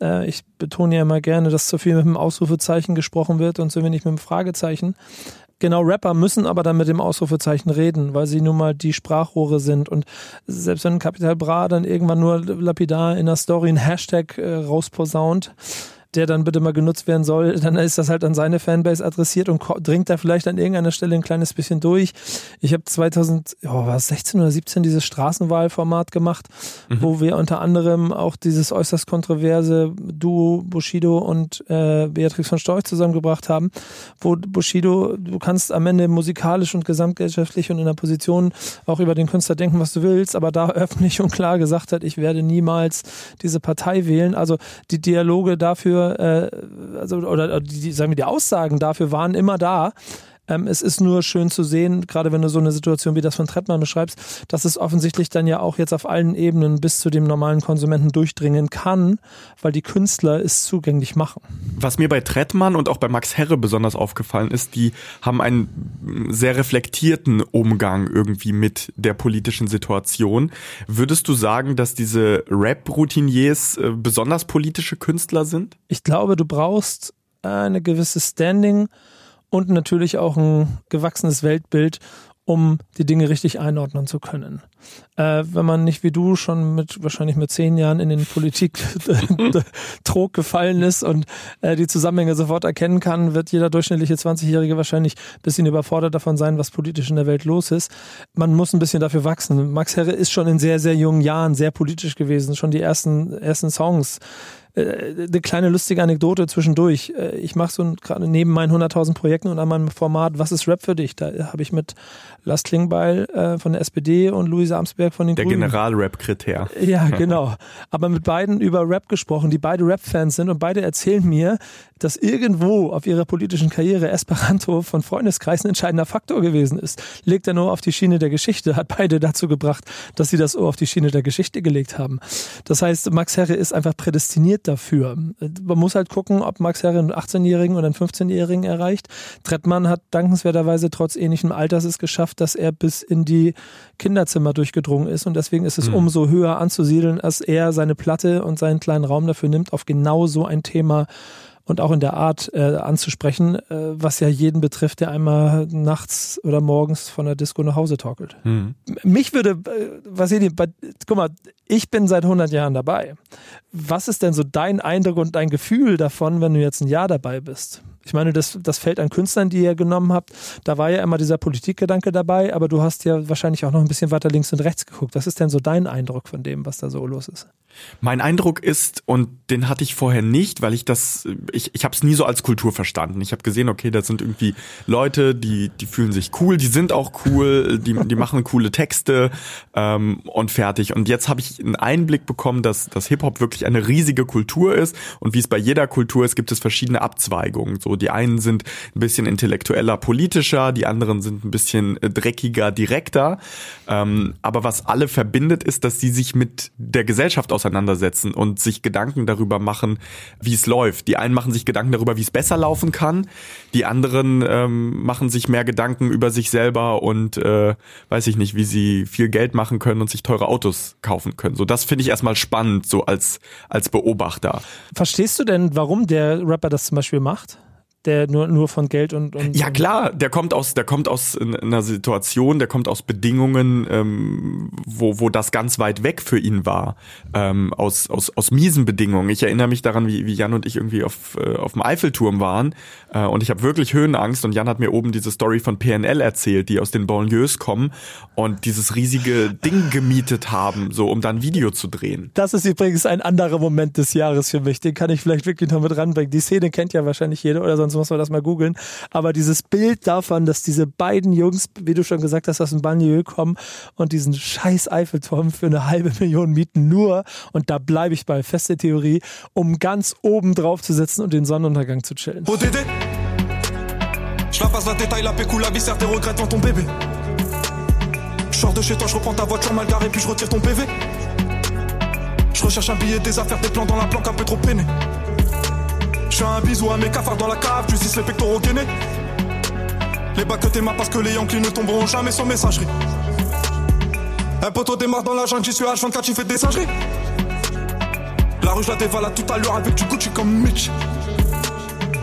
Äh, ich betone ja immer gerne, dass zu viel mit dem Ausrufezeichen gesprochen wird und zu wenig mit dem Fragezeichen. Genau, Rapper müssen aber dann mit dem Ausrufezeichen reden, weil sie nun mal die Sprachrohre sind. Und selbst wenn Capital Bra dann irgendwann nur lapidar in der Story ein Hashtag äh, rausposaunt, der dann bitte mal genutzt werden soll, dann ist das halt an seine Fanbase adressiert und dringt da vielleicht an irgendeiner Stelle ein kleines bisschen durch. Ich habe 2000, oh, war es 16 oder 17 dieses Straßenwahlformat gemacht, mhm. wo wir unter anderem auch dieses äußerst kontroverse Duo Bushido und äh, Beatrix von Storch zusammengebracht haben, wo Bushido, du kannst am Ende musikalisch und gesamtgesellschaftlich und in der Position auch über den Künstler denken, was du willst, aber da öffentlich und klar gesagt hat, ich werde niemals diese Partei wählen. Also die Dialoge dafür, äh, also oder die, sagen wir, die Aussagen dafür waren immer da. Ähm, es ist nur schön zu sehen, gerade wenn du so eine Situation wie das von Trettmann beschreibst, dass es offensichtlich dann ja auch jetzt auf allen Ebenen bis zu dem normalen Konsumenten durchdringen kann, weil die Künstler es zugänglich machen. Was mir bei Trettmann und auch bei Max Herre besonders aufgefallen ist, die haben einen sehr reflektierten Umgang irgendwie mit der politischen Situation. Würdest du sagen, dass diese Rap-Routiniers äh, besonders politische Künstler sind? Ich glaube, du brauchst eine gewisse Standing und natürlich auch ein gewachsenes Weltbild, um die Dinge richtig einordnen zu können. Äh, wenn man nicht wie du schon mit wahrscheinlich mit zehn Jahren in den Politik-Trog gefallen ist und äh, die Zusammenhänge sofort erkennen kann, wird jeder durchschnittliche 20-Jährige wahrscheinlich ein bisschen überfordert davon sein, was politisch in der Welt los ist. Man muss ein bisschen dafür wachsen. Max Herre ist schon in sehr, sehr jungen Jahren sehr politisch gewesen, schon die ersten, ersten Songs äh, eine kleine lustige Anekdote zwischendurch. Äh, ich mache so gerade neben meinen 100.000 Projekten und an meinem Format Was ist Rap für dich? Da habe ich mit Lars Klingbeil äh, von der SPD und Luise Amsberg von den der Grünen. Der General-Rap-Kriter. Ja, genau. Aber mit beiden über Rap gesprochen, die beide Rap-Fans sind und beide erzählen mir, dass irgendwo auf ihrer politischen Karriere Esperanto von Freundeskreisen ein entscheidender Faktor gewesen ist. Legt er nur auf die Schiene der Geschichte, hat beide dazu gebracht, dass sie das Ohr auf die Schiene der Geschichte gelegt haben. Das heißt, Max Herre ist einfach prädestiniert dafür. Man muss halt gucken, ob Max Herre einen 18-Jährigen oder einen 15-Jährigen erreicht. Trettmann hat dankenswerterweise trotz ähnlichem Alters es geschafft, dass er bis in die Kinderzimmer durchgedrungen ist und deswegen ist es mhm. umso höher anzusiedeln, als er seine Platte und seinen kleinen Raum dafür nimmt, auf genau so ein Thema und auch in der Art äh, anzusprechen, äh, was ja jeden betrifft, der einmal nachts oder morgens von der Disco nach Hause torkelt. Mhm. Mich würde, äh, was ich, guck mal, ich bin seit 100 Jahren dabei. Was ist denn so dein Eindruck und dein Gefühl davon, wenn du jetzt ein Jahr dabei bist? Ich meine, das, das Feld an Künstlern, die ihr genommen habt, da war ja immer dieser Politikgedanke dabei, aber du hast ja wahrscheinlich auch noch ein bisschen weiter links und rechts geguckt. Was ist denn so dein Eindruck von dem, was da so los ist? Mein Eindruck ist, und den hatte ich vorher nicht, weil ich das, ich, ich habe es nie so als Kultur verstanden. Ich habe gesehen, okay, das sind irgendwie Leute, die, die fühlen sich cool, die sind auch cool, die, die machen coole Texte ähm, und fertig. Und jetzt habe ich einen Einblick bekommen, dass, dass Hip-Hop wirklich eine riesige Kultur ist. Und wie es bei jeder Kultur ist, gibt es verschiedene Abzweigungen. So, die einen sind ein bisschen intellektueller, politischer, die anderen sind ein bisschen äh, dreckiger, direkter. Ähm, aber was alle verbindet, ist, dass sie sich mit der Gesellschaft auseinandersetzen auseinandersetzen und sich Gedanken darüber machen, wie es läuft. Die einen machen sich Gedanken darüber, wie es besser laufen kann. Die anderen ähm, machen sich mehr Gedanken über sich selber und äh, weiß ich nicht, wie sie viel Geld machen können und sich teure Autos kaufen können. So, das finde ich erstmal spannend, so als, als Beobachter. Verstehst du denn, warum der Rapper das zum Beispiel macht? Der nur, nur von Geld und, und Ja klar, der kommt aus, der kommt aus einer Situation, der kommt aus Bedingungen, ähm, wo, wo das ganz weit weg für ihn war. Ähm, aus, aus, aus miesen Bedingungen. Ich erinnere mich daran, wie, wie Jan und ich irgendwie auf, äh, auf dem Eiffelturm waren. Äh, und ich habe wirklich Höhenangst und Jan hat mir oben diese Story von PNL erzählt, die aus den Banlieues kommen und dieses riesige Ding gemietet haben, so um dann ein Video zu drehen. Das ist übrigens ein anderer Moment des Jahres für mich. Den kann ich vielleicht wirklich noch mit ranbringen. Die Szene kennt ja wahrscheinlich jeder oder sonst muss man das mal googeln. Aber dieses Bild davon, dass diese beiden Jungs, wie du schon gesagt hast, aus dem Banlieue kommen und diesen scheiß Eiffelturm für eine halbe Million mieten, nur, und da bleibe ich bei, feste Theorie, um ganz oben drauf zu sitzen und den Sonnenuntergang zu chillen. Je recherche un billet, des affaires, des plans dans la planque, un peu trop peiné. Je un bisou à mes cafards dans la cave, tu les pectoraux gainés. Les bacs que t'aimes parce que les Yankees ne tomberont jamais sans messagerie. Un poteau démarre dans la jungle, j'y suis H24, tu fais des singeries. La rue, je la dévale à tout à l'heure avec du Gucci comme Mitch.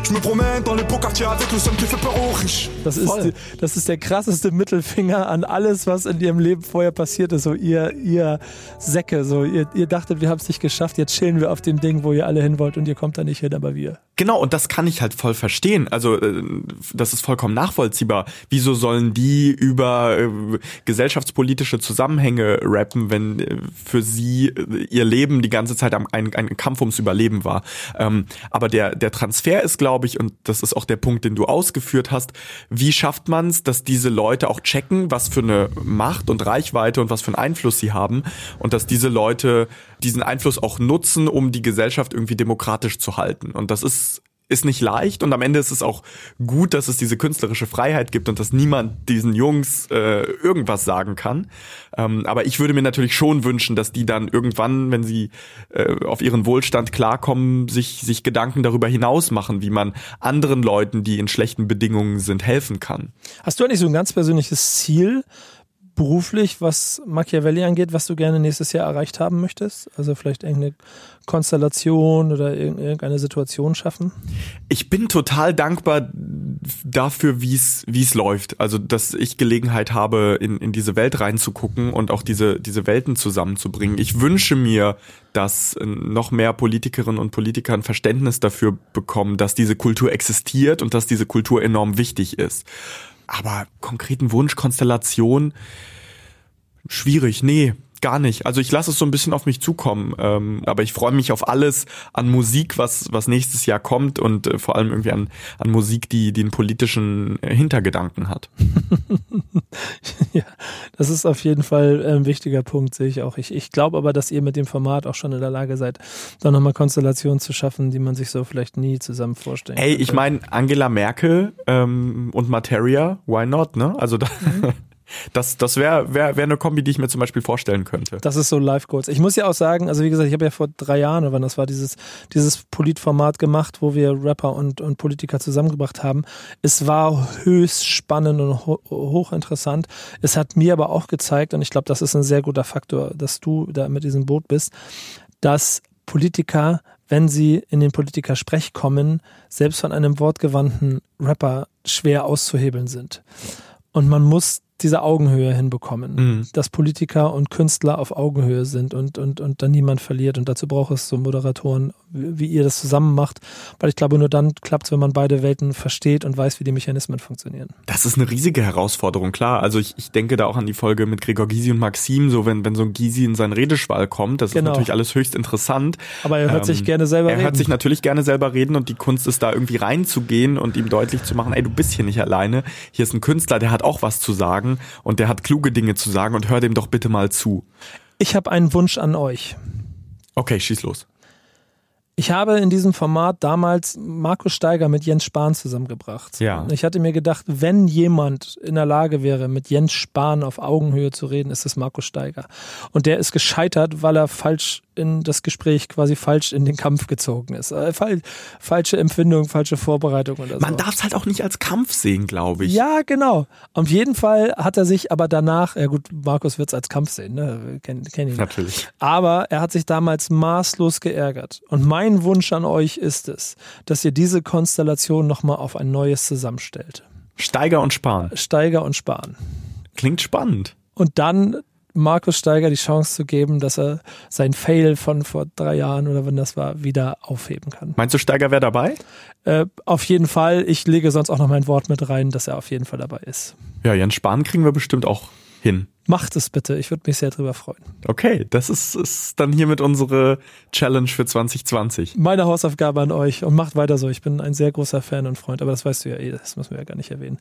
Je me promène dans les beaux quartiers avec le seum qui fait peur aux riches. Das ist, die, das ist der krasseste Mittelfinger an alles, was in ihrem Leben vorher passiert ist. So ihr, ihr Säcke, so ihr, ihr dachtet, wir haben es nicht geschafft, jetzt chillen wir auf dem Ding, wo ihr alle hin wollt und ihr kommt da nicht hin, aber wir. Genau, und das kann ich halt voll verstehen. Also äh, das ist vollkommen nachvollziehbar. Wieso sollen die über äh, gesellschaftspolitische Zusammenhänge rappen, wenn äh, für sie äh, ihr Leben die ganze Zeit ein, ein, ein Kampf ums Überleben war? Ähm, aber der, der Transfer ist, glaube ich, und das ist auch der Punkt, den du ausgeführt hast, wie schafft man es, dass diese Leute auch checken, was für eine Macht und Reichweite und was für einen Einfluss sie haben und dass diese Leute diesen Einfluss auch nutzen, um die Gesellschaft irgendwie demokratisch zu halten. Und das ist ist nicht leicht und am Ende ist es auch gut, dass es diese künstlerische Freiheit gibt und dass niemand diesen Jungs äh, irgendwas sagen kann. Ähm, aber ich würde mir natürlich schon wünschen, dass die dann irgendwann, wenn sie äh, auf ihren Wohlstand klarkommen, sich, sich Gedanken darüber hinaus machen, wie man anderen Leuten, die in schlechten Bedingungen sind, helfen kann. Hast du eigentlich so ein ganz persönliches Ziel, beruflich, was Machiavelli angeht, was du gerne nächstes Jahr erreicht haben möchtest? Also vielleicht irgendeine Konstellation oder irgendeine Situation schaffen? Ich bin total dankbar dafür, wie es läuft. Also, dass ich Gelegenheit habe, in, in diese Welt reinzugucken und auch diese, diese Welten zusammenzubringen. Ich wünsche mir, dass noch mehr Politikerinnen und Politiker ein Verständnis dafür bekommen, dass diese Kultur existiert und dass diese Kultur enorm wichtig ist. Aber konkreten Wunsch, Konstellation, schwierig, nee, gar nicht. Also ich lasse es so ein bisschen auf mich zukommen. Ähm, aber ich freue mich auf alles an Musik, was, was nächstes Jahr kommt und äh, vor allem irgendwie an, an Musik, die, die einen politischen äh, Hintergedanken hat. ja, das ist auf jeden Fall ein wichtiger Punkt, sehe ich auch. Ich, ich glaube aber, dass ihr mit dem Format auch schon in der Lage seid, da nochmal Konstellationen zu schaffen, die man sich so vielleicht nie zusammen vorstellen Ey, ich meine, Angela Merkel ähm, und Materia, why not, ne? Also da, mhm. Das, das wäre wär, wär eine Kombi, die ich mir zum Beispiel vorstellen könnte. Das ist so Live Goals. Ich muss ja auch sagen, also wie gesagt, ich habe ja vor drei Jahren, oder wann das war, dieses, dieses Politformat gemacht, wo wir Rapper und, und Politiker zusammengebracht haben. Es war höchst spannend und ho hochinteressant. Es hat mir aber auch gezeigt, und ich glaube, das ist ein sehr guter Faktor, dass du da mit diesem Boot bist, dass Politiker, wenn sie in den Politiker-Sprech kommen, selbst von einem wortgewandten Rapper schwer auszuhebeln sind. Und man muss diese Augenhöhe hinbekommen, mhm. dass Politiker und Künstler auf Augenhöhe sind und, und, und dann niemand verliert. Und dazu braucht es so Moderatoren, wie, wie ihr das zusammen macht, weil ich glaube, nur dann klappt es, wenn man beide Welten versteht und weiß, wie die Mechanismen funktionieren. Das ist eine riesige Herausforderung, klar. Also ich, ich denke da auch an die Folge mit Gregor Gysi und Maxim, so wenn, wenn so ein Gysi in seinen Redeschwall kommt, das genau. ist natürlich alles höchst interessant. Aber er hört ähm, sich gerne selber er reden. Er hört sich natürlich gerne selber reden und die Kunst ist da irgendwie reinzugehen und ihm deutlich zu machen, ey, du bist hier nicht alleine. Hier ist ein Künstler, der hat auch was zu sagen und der hat kluge Dinge zu sagen und hör dem doch bitte mal zu. Ich habe einen Wunsch an euch. Okay, schieß los. Ich habe in diesem Format damals Markus Steiger mit Jens Spahn zusammengebracht. Ja. Ich hatte mir gedacht, wenn jemand in der Lage wäre, mit Jens Spahn auf Augenhöhe zu reden, ist es Markus Steiger. Und der ist gescheitert, weil er falsch in das Gespräch quasi falsch in den Kampf gezogen ist. Äh, fal falsche Empfindung, falsche Vorbereitung oder so. Man darf es halt auch nicht als Kampf sehen, glaube ich. Ja, genau. Auf jeden Fall hat er sich aber danach, ja gut, Markus wird es als Kampf sehen, ne? Kenn, kenn ihn. Natürlich. Aber er hat sich damals maßlos geärgert. Und mein Wunsch an euch ist es, dass ihr diese Konstellation nochmal auf ein neues zusammenstellt. Steiger und Spahn. Steiger und Spahn. Klingt spannend. Und dann Markus Steiger die Chance zu geben, dass er sein Fail von vor drei Jahren oder wenn das war, wieder aufheben kann. Meinst du, Steiger wäre dabei? Äh, auf jeden Fall. Ich lege sonst auch noch mein Wort mit rein, dass er auf jeden Fall dabei ist. Ja, Jens Spahn kriegen wir bestimmt auch hin. Macht es bitte, ich würde mich sehr drüber freuen. Okay, das ist, ist dann hiermit unsere Challenge für 2020. Meine Hausaufgabe an euch und macht weiter so. Ich bin ein sehr großer Fan und Freund, aber das weißt du ja eh, das müssen wir ja gar nicht erwähnen.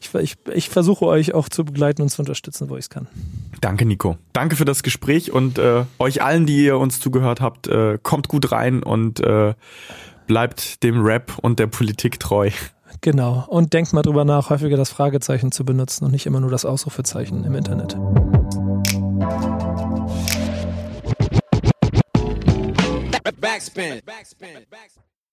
Ich, ich, ich versuche euch auch zu begleiten und zu unterstützen, wo ich es kann. Danke, Nico. Danke für das Gespräch und äh, euch allen, die ihr uns zugehört habt, äh, kommt gut rein und äh, bleibt dem Rap und der Politik treu. Genau. Und denkt mal drüber nach, häufiger das Fragezeichen zu benutzen und nicht immer nur das Ausrufezeichen im Internet. Backspin. Backspin. Backspin.